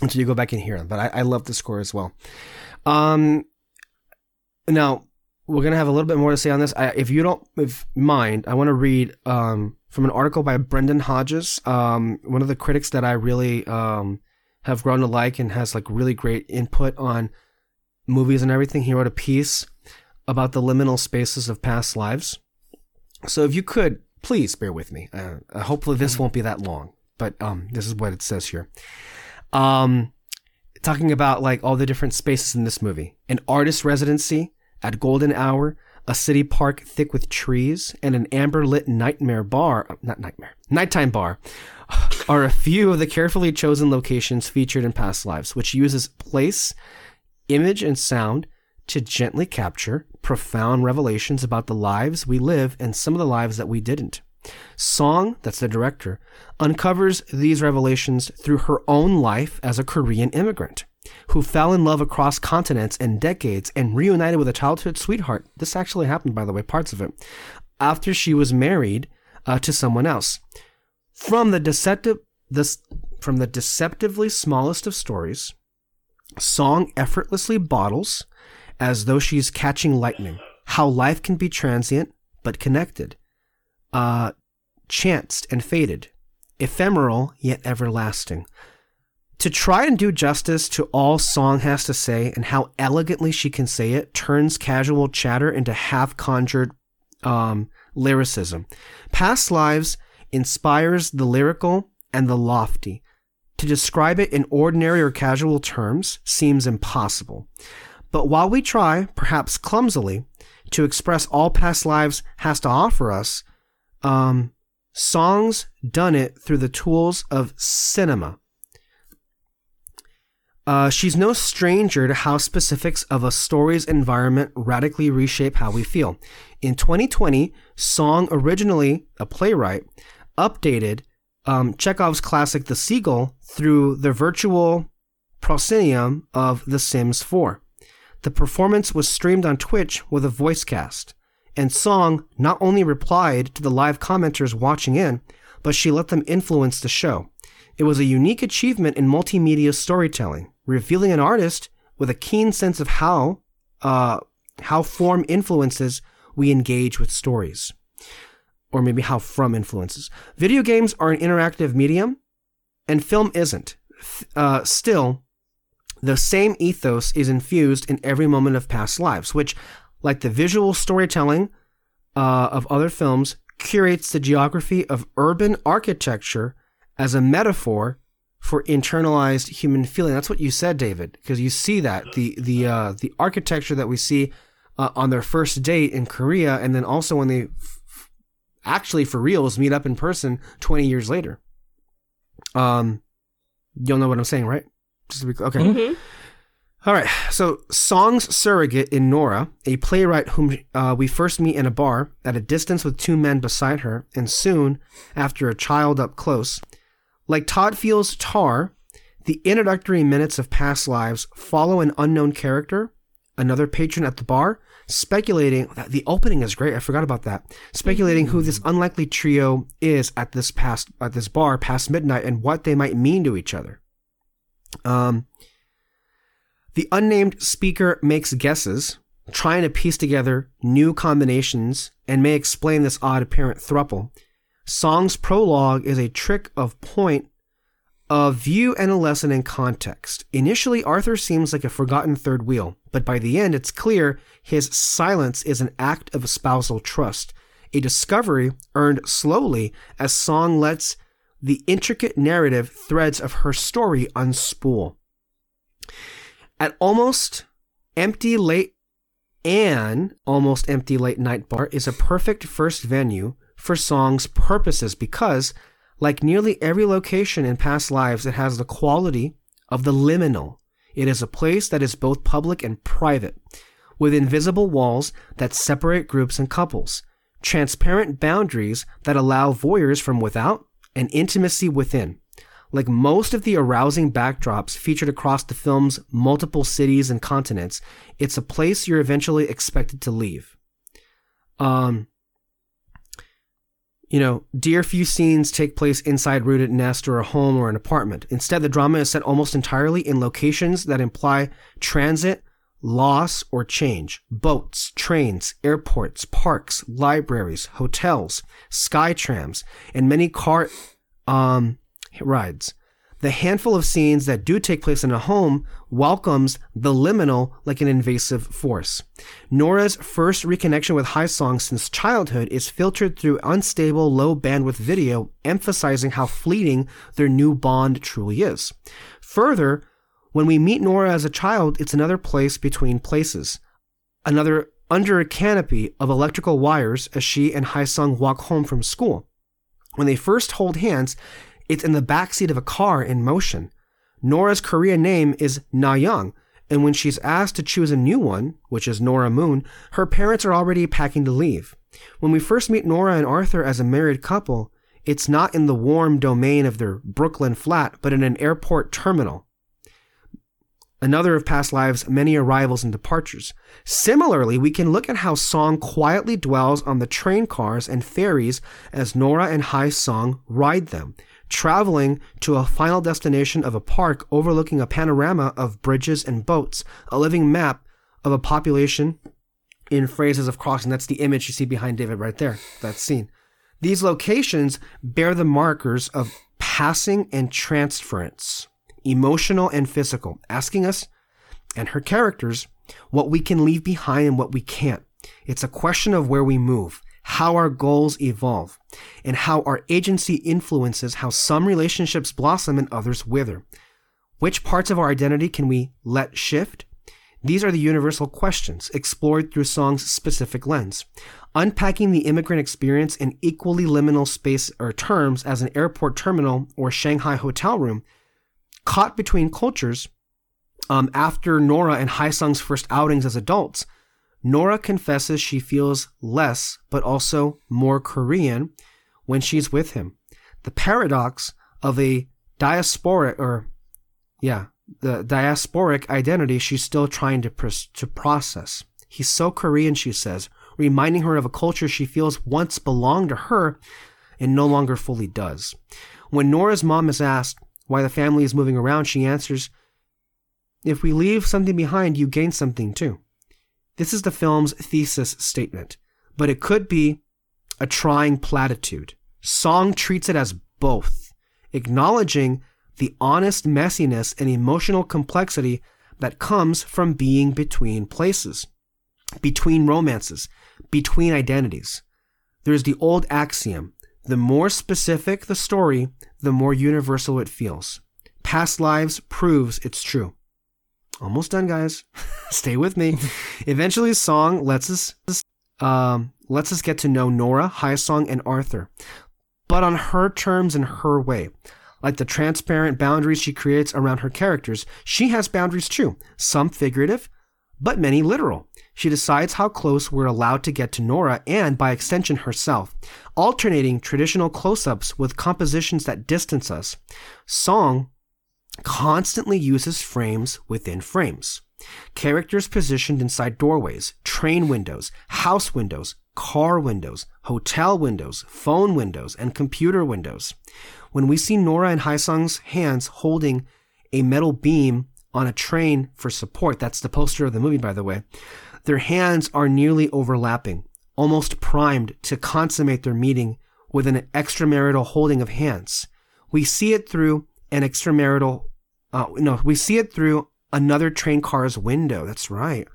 until you go back and hear them. But I, I love the score as well. Um, now we're gonna have a little bit more to say on this. I, if you don't if mind, I want to read um, from an article by Brendan Hodges, um, one of the critics that I really um, have grown to like and has like really great input on movies and everything. He wrote a piece about the liminal spaces of past lives. So if you could please bear with me. Uh, uh, hopefully this won't be that long, but um, this is what it says here um, talking about like all the different spaces in this movie an artist residency at golden hour a city park thick with trees and an amber lit nightmare bar uh, not nightmare nighttime bar (sighs) are a few of the carefully chosen locations featured in past lives which uses place image and sound to gently capture profound revelations about the lives we live and some of the lives that we didn't. Song, that's the director, uncovers these revelations through her own life as a Korean immigrant who fell in love across continents and decades and reunited with a childhood sweetheart. This actually happened, by the way, parts of it, after she was married uh, to someone else. From the deceptive, this, from the deceptively smallest of stories, Song effortlessly bottles, as though she's catching lightning, how life can be transient but connected uh, chanced and faded, ephemeral yet everlasting. To try and do justice to all Song has to say and how elegantly she can say it turns casual chatter into half conjured um, lyricism. Past Lives inspires the lyrical and the lofty. To describe it in ordinary or casual terms seems impossible. But while we try, perhaps clumsily, to express all past lives has to offer us, um, Song's done it through the tools of cinema. Uh, she's no stranger to how specifics of a story's environment radically reshape how we feel. In 2020, Song, originally a playwright, updated um, Chekhov's classic The Seagull through the virtual proscenium of The Sims 4. The performance was streamed on Twitch with a voice cast and Song not only replied to the live commenters watching in, but she let them influence the show. It was a unique achievement in multimedia storytelling, revealing an artist with a keen sense of how uh, how form influences we engage with stories, or maybe how from influences. Video games are an interactive medium, and film isn't. Uh, still, the same ethos is infused in every moment of past lives, which, like the visual storytelling uh, of other films, curates the geography of urban architecture as a metaphor for internalized human feeling. That's what you said, David, because you see that the the uh, the architecture that we see uh, on their first date in Korea, and then also when they f- actually for reals meet up in person twenty years later. Um, you'll know what I'm saying, right? Just to be okay.
Mm-hmm.
All right. So, Song's surrogate in Nora, a playwright whom uh, we first meet in a bar at a distance with two men beside her, and soon after a child up close. Like Todd Field's Tar, the introductory minutes of past lives follow an unknown character, another patron at the bar, speculating that the opening is great. I forgot about that. Speculating who this unlikely trio is at this past at this bar past midnight and what they might mean to each other. Um, the unnamed speaker makes guesses, trying to piece together new combinations, and may explain this odd apparent thruple. Song's prologue is a trick of point of view and a lesson in context. Initially, Arthur seems like a forgotten third wheel, but by the end, it's clear his silence is an act of espousal trust, a discovery earned slowly as Song lets the intricate narrative threads of her story unspool. At almost empty late and almost empty late night bar is a perfect first venue for Song's purposes because, like nearly every location in past lives, it has the quality of the liminal. It is a place that is both public and private, with invisible walls that separate groups and couples, transparent boundaries that allow voyeurs from without and intimacy within. Like most of the arousing backdrops featured across the film's multiple cities and continents, it's a place you're eventually expected to leave. Um, you know, dear few scenes take place inside rooted nest or a home or an apartment. Instead, the drama is set almost entirely in locations that imply transit, loss, or change. Boats, trains, airports, parks, libraries, hotels, sky trams, and many car um, rides. The handful of scenes that do take place in a home welcomes the liminal like an invasive force. Nora's first reconnection with Hae Sung since childhood is filtered through unstable, low bandwidth video, emphasizing how fleeting their new bond truly is. Further, when we meet Nora as a child, it's another place between places. Another under a canopy of electrical wires as she and Hae Sung walk home from school. When they first hold hands, it's in the backseat of a car in motion. Nora's Korean name is Na Young, and when she's asked to choose a new one, which is Nora Moon, her parents are already packing to leave. When we first meet Nora and Arthur as a married couple, it's not in the warm domain of their Brooklyn flat, but in an airport terminal. Another of past lives' many arrivals and departures. Similarly, we can look at how Song quietly dwells on the train cars and ferries as Nora and Hae Sung ride them, traveling to a final destination of a park overlooking a panorama of bridges and boats, a living map of a population in phrases of crossing. That's the image you see behind David right there, that scene. These locations bear the markers of passing and transference, emotional and physical, asking us and her characters what we can leave behind and what we can't. It's a question of where we move, how our goals evolve, and how our agency influences how some relationships blossom and others wither. Which parts of our identity can we let shift? These are the universal questions explored through Song's specific lens. Unpacking the immigrant experience in equally liminal space or terms as an airport terminal or Shanghai hotel room, caught between cultures, um, after Nora and Hae Sung's first outings as adults, Nora confesses she feels less, but also more Korean when she's with him. The paradox of a diasporic, or yeah, the diasporic identity she's still trying to to process. He's so Korean, she says, reminding her of a culture she feels once belonged to her and no longer fully does. When Nora's mom is asked why the family is moving around, she answers, if we leave something behind, you gain something too. This is the film's thesis statement, but it could be a trying platitude. Song treats it as both, acknowledging the honest messiness and emotional complexity that comes from being between places, between romances, between identities. There's the old axiom the more specific the story, the more universal it feels. Past Lives proves it's true. Almost done, guys. (laughs) Stay with me. Eventually, Song lets us um, lets us get to know Nora, Song, and Arthur, but on her terms and her way. Like the transparent boundaries she creates around her characters, she has boundaries too, some figurative, but many literal. She decides how close we're allowed to get to Nora and, by extension, herself, alternating traditional close ups with compositions that distance us. Song constantly uses frames within frames. Characters positioned inside doorways, train windows, house windows, car windows, hotel windows, phone windows, and computer windows. When we see Nora and Hae Sung's hands holding a metal beam on a train for support, that's the poster of the movie, by the way, their hands are nearly overlapping, almost primed to consummate their meeting with an extramarital holding of hands. We see it through an extramarital, uh, no, we see it through another train car's window. That's right.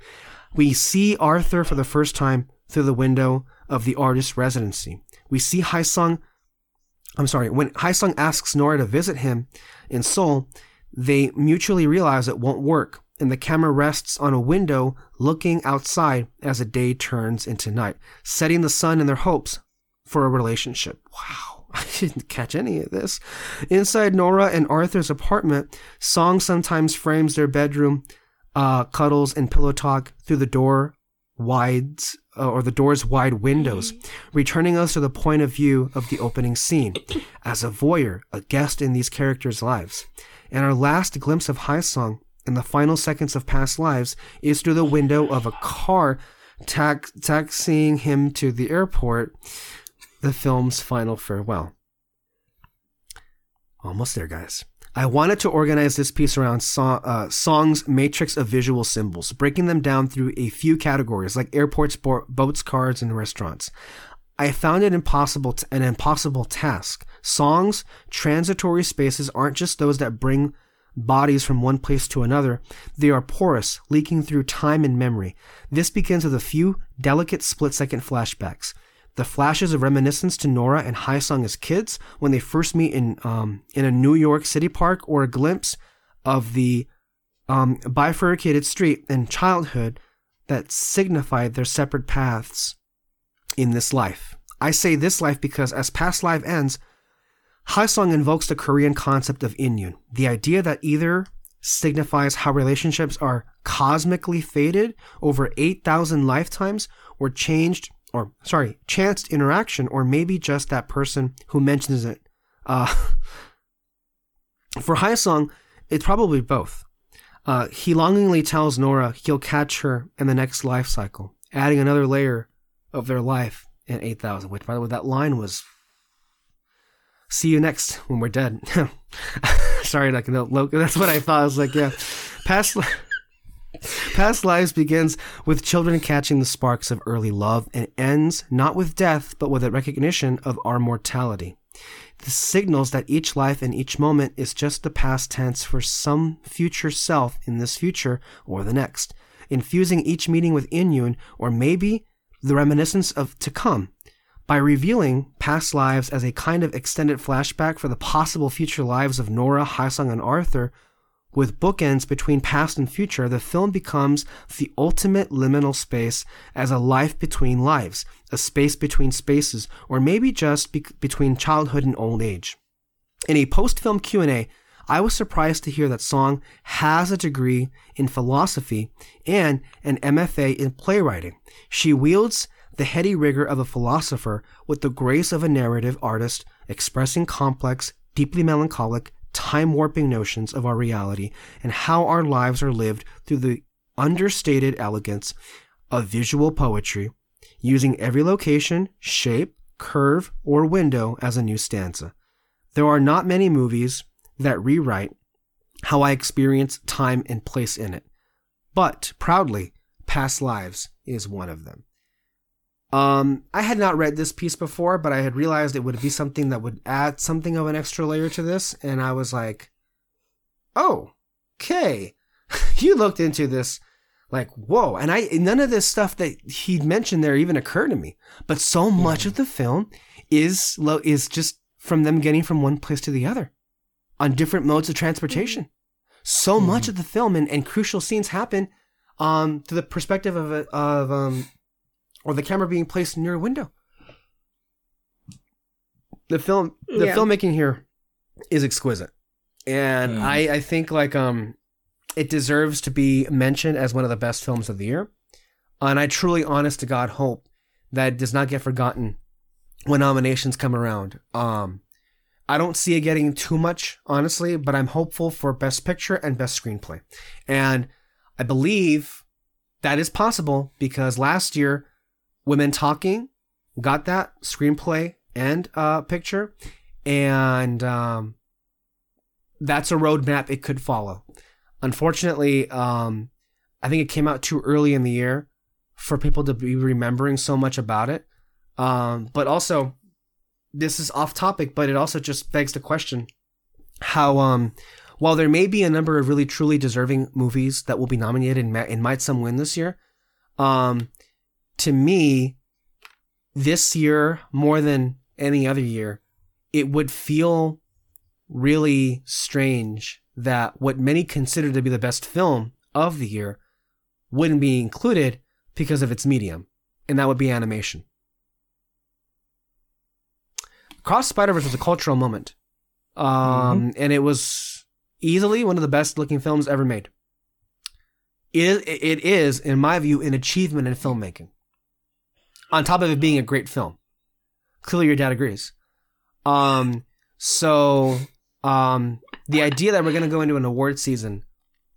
We see Arthur for the first time through the window of the artist's residency. We see Hae Sung I'm sorry, when Hae Sung asks Nora to visit him in Seoul, they mutually realize it won't work, and the camera rests on a window looking outside as the day turns into night, setting the sun in their hopes for a relationship. Wow, (laughs) I didn't catch any of this. Inside Nora and Arthur's apartment, Song sometimes frames their bedroom uh, cuddles and pillow talk through the door wides uh, or the door's wide windows, returning us to the point of view of the opening scene, (laughs) as a voyeur, a guest in these characters' lives. And our last glimpse of Hae Sung in the final seconds of past lives is through the window of a car tax- taxiing him to the airport, the film's final farewell. Almost there, guys. I wanted to organize this piece around uh, Song's matrix of visual symbols, breaking them down through a few categories like airports, bo- boats, cars, and restaurants. I found it impossible to, an impossible task. Song's transitory spaces aren't just those that bring bodies from one place to another. They are porous, leaking through time and memory. This begins with a few delicate split second flashbacks the flashes of reminiscence to Nora and Hae Sung as kids when they first meet in um, in a New York City park, or a glimpse of the um, bifurcated street in childhood that signified their separate paths in this life. I say this life because as past life ends, Hae Sung invokes the Korean concept of inyun, the idea that either signifies how relationships are cosmically faded over 8,000 lifetimes or changed or sorry, chanced interaction, or maybe just that person who mentions it. Uh, (laughs) for Hae Sung, it's probably both. Uh, he longingly tells Nora he'll catch her in the next life cycle, adding another layer of their life in 8000, which, by the way, that line was see you next when we're dead. (laughs) Sorry, like, no, that's what I thought. I was like, yeah, past. Past Lives begins with children catching the sparks of early love and ends not with death, but with a recognition of our mortality. This signals that each life and each moment is just the past tense for some future self in this future or the next, infusing each meeting with inyun or maybe the reminiscence of to come. By revealing past lives as a kind of extended flashback for the possible future lives of Nora, Hae Sung, and Arthur, with bookends between past and future, the film becomes the ultimate liminal space as a life between lives, a space between spaces, or maybe just be- between childhood and old age. In a post-film Q&A, I was surprised to hear that Song has a degree in philosophy and an MFA in playwriting. She wields the heady rigor of a philosopher with the grace of a narrative artist expressing complex, deeply melancholic, time warping notions of our reality and how our lives are lived through the understated elegance of visual poetry, using every location, shape, curve, or window as a new stanza. There are not many movies that rewrite how I experience time and place in it. But proudly, past lives is one of them. Um, I had not read this piece before, but I had realized it would be something that would add something of an extra layer to this, and I was like, "Oh, okay." (laughs) you looked into this, like, whoa! And I none of this stuff that he'd mentioned there even occurred to me. But so much of the film is lo- is just from them getting from one place to the other on different modes of transportation. So much of the film and, and crucial scenes happen um through the perspective of a, of um or the camera being placed near a window. The film the
Yeah.
filmmaking here is exquisite. And
Mm.
I I think like um it deserves to be mentioned as one of the best films of the year. And I truly honest to God hope that it does not get forgotten when nominations come around. Um I don't see it getting too much, honestly, but I'm hopeful for Best Picture and Best Screenplay. And I believe that is possible because last year, Women Talking got that screenplay and uh, picture. And um, that's a roadmap it could follow. Unfortunately, um, I think it came out too early in the year for people to be remembering so much about it. Um, but also, this is off topic, but it also just begs the question how, um, while there may be a number of really truly deserving movies that will be nominated and, might some win this year, um, to me, this year more than any other year, it would feel really strange that what many consider to be the best film of the year wouldn't be included because of its medium, and that would be animation. Cross Spider Verse was a cultural moment, um, and it was easily one of the best looking films ever made. It, it is, in my view, an achievement in filmmaking. On top of it being a great film, clearly your dad agrees. Um, so um, the idea that we're gonna go into an award season,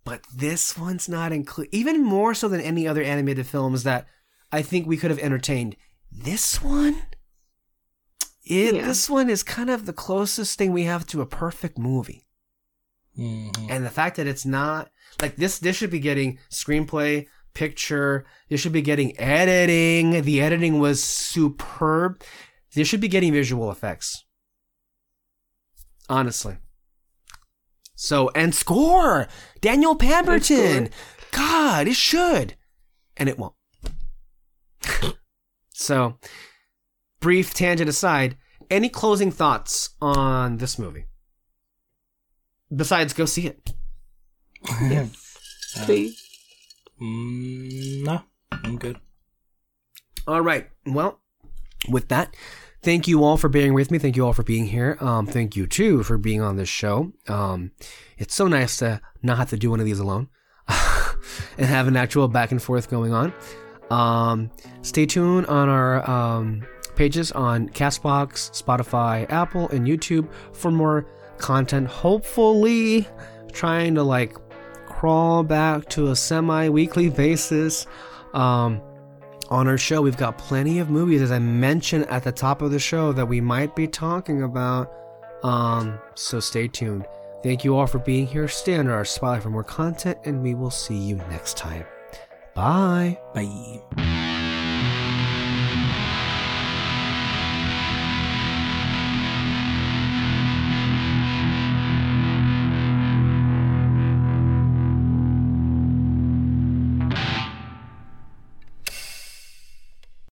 but this one's not included, even more so than any other animated films that I think we could have entertained. This one, it,
Yeah.
this one is kind of the closest thing we have to a perfect movie.
Mhm.
And the fact that it's not like this, this should be getting screenplay, picture. This should be getting editing. The editing was superb. This should be getting visual effects. Honestly. So and score Daniel Pemberton. God, it should, and it won't. (laughs) so, brief tangent aside, any closing thoughts on this movie? Besides, go see it. (laughs)
Please.
Mm, no, I'm good.
All right. Well, with that, thank you all for being with me. Thank you all for being here. Um, thank you too for being on this show. Um, it's so nice to not have to do one of these alone (laughs) and have an actual back and forth going on. Um, stay tuned on our um, pages on Castbox, Spotify, Apple, and YouTube for more content. Hopefully, trying to like crawl back to a semi-weekly basis. Um, on our show, we've got plenty of movies, as I mentioned at the top of the show, that we might be talking about. Um, so stay tuned. Thank you all for being here. Stay under our spotlight for more content, and we will see you next time. Bye.
Bye.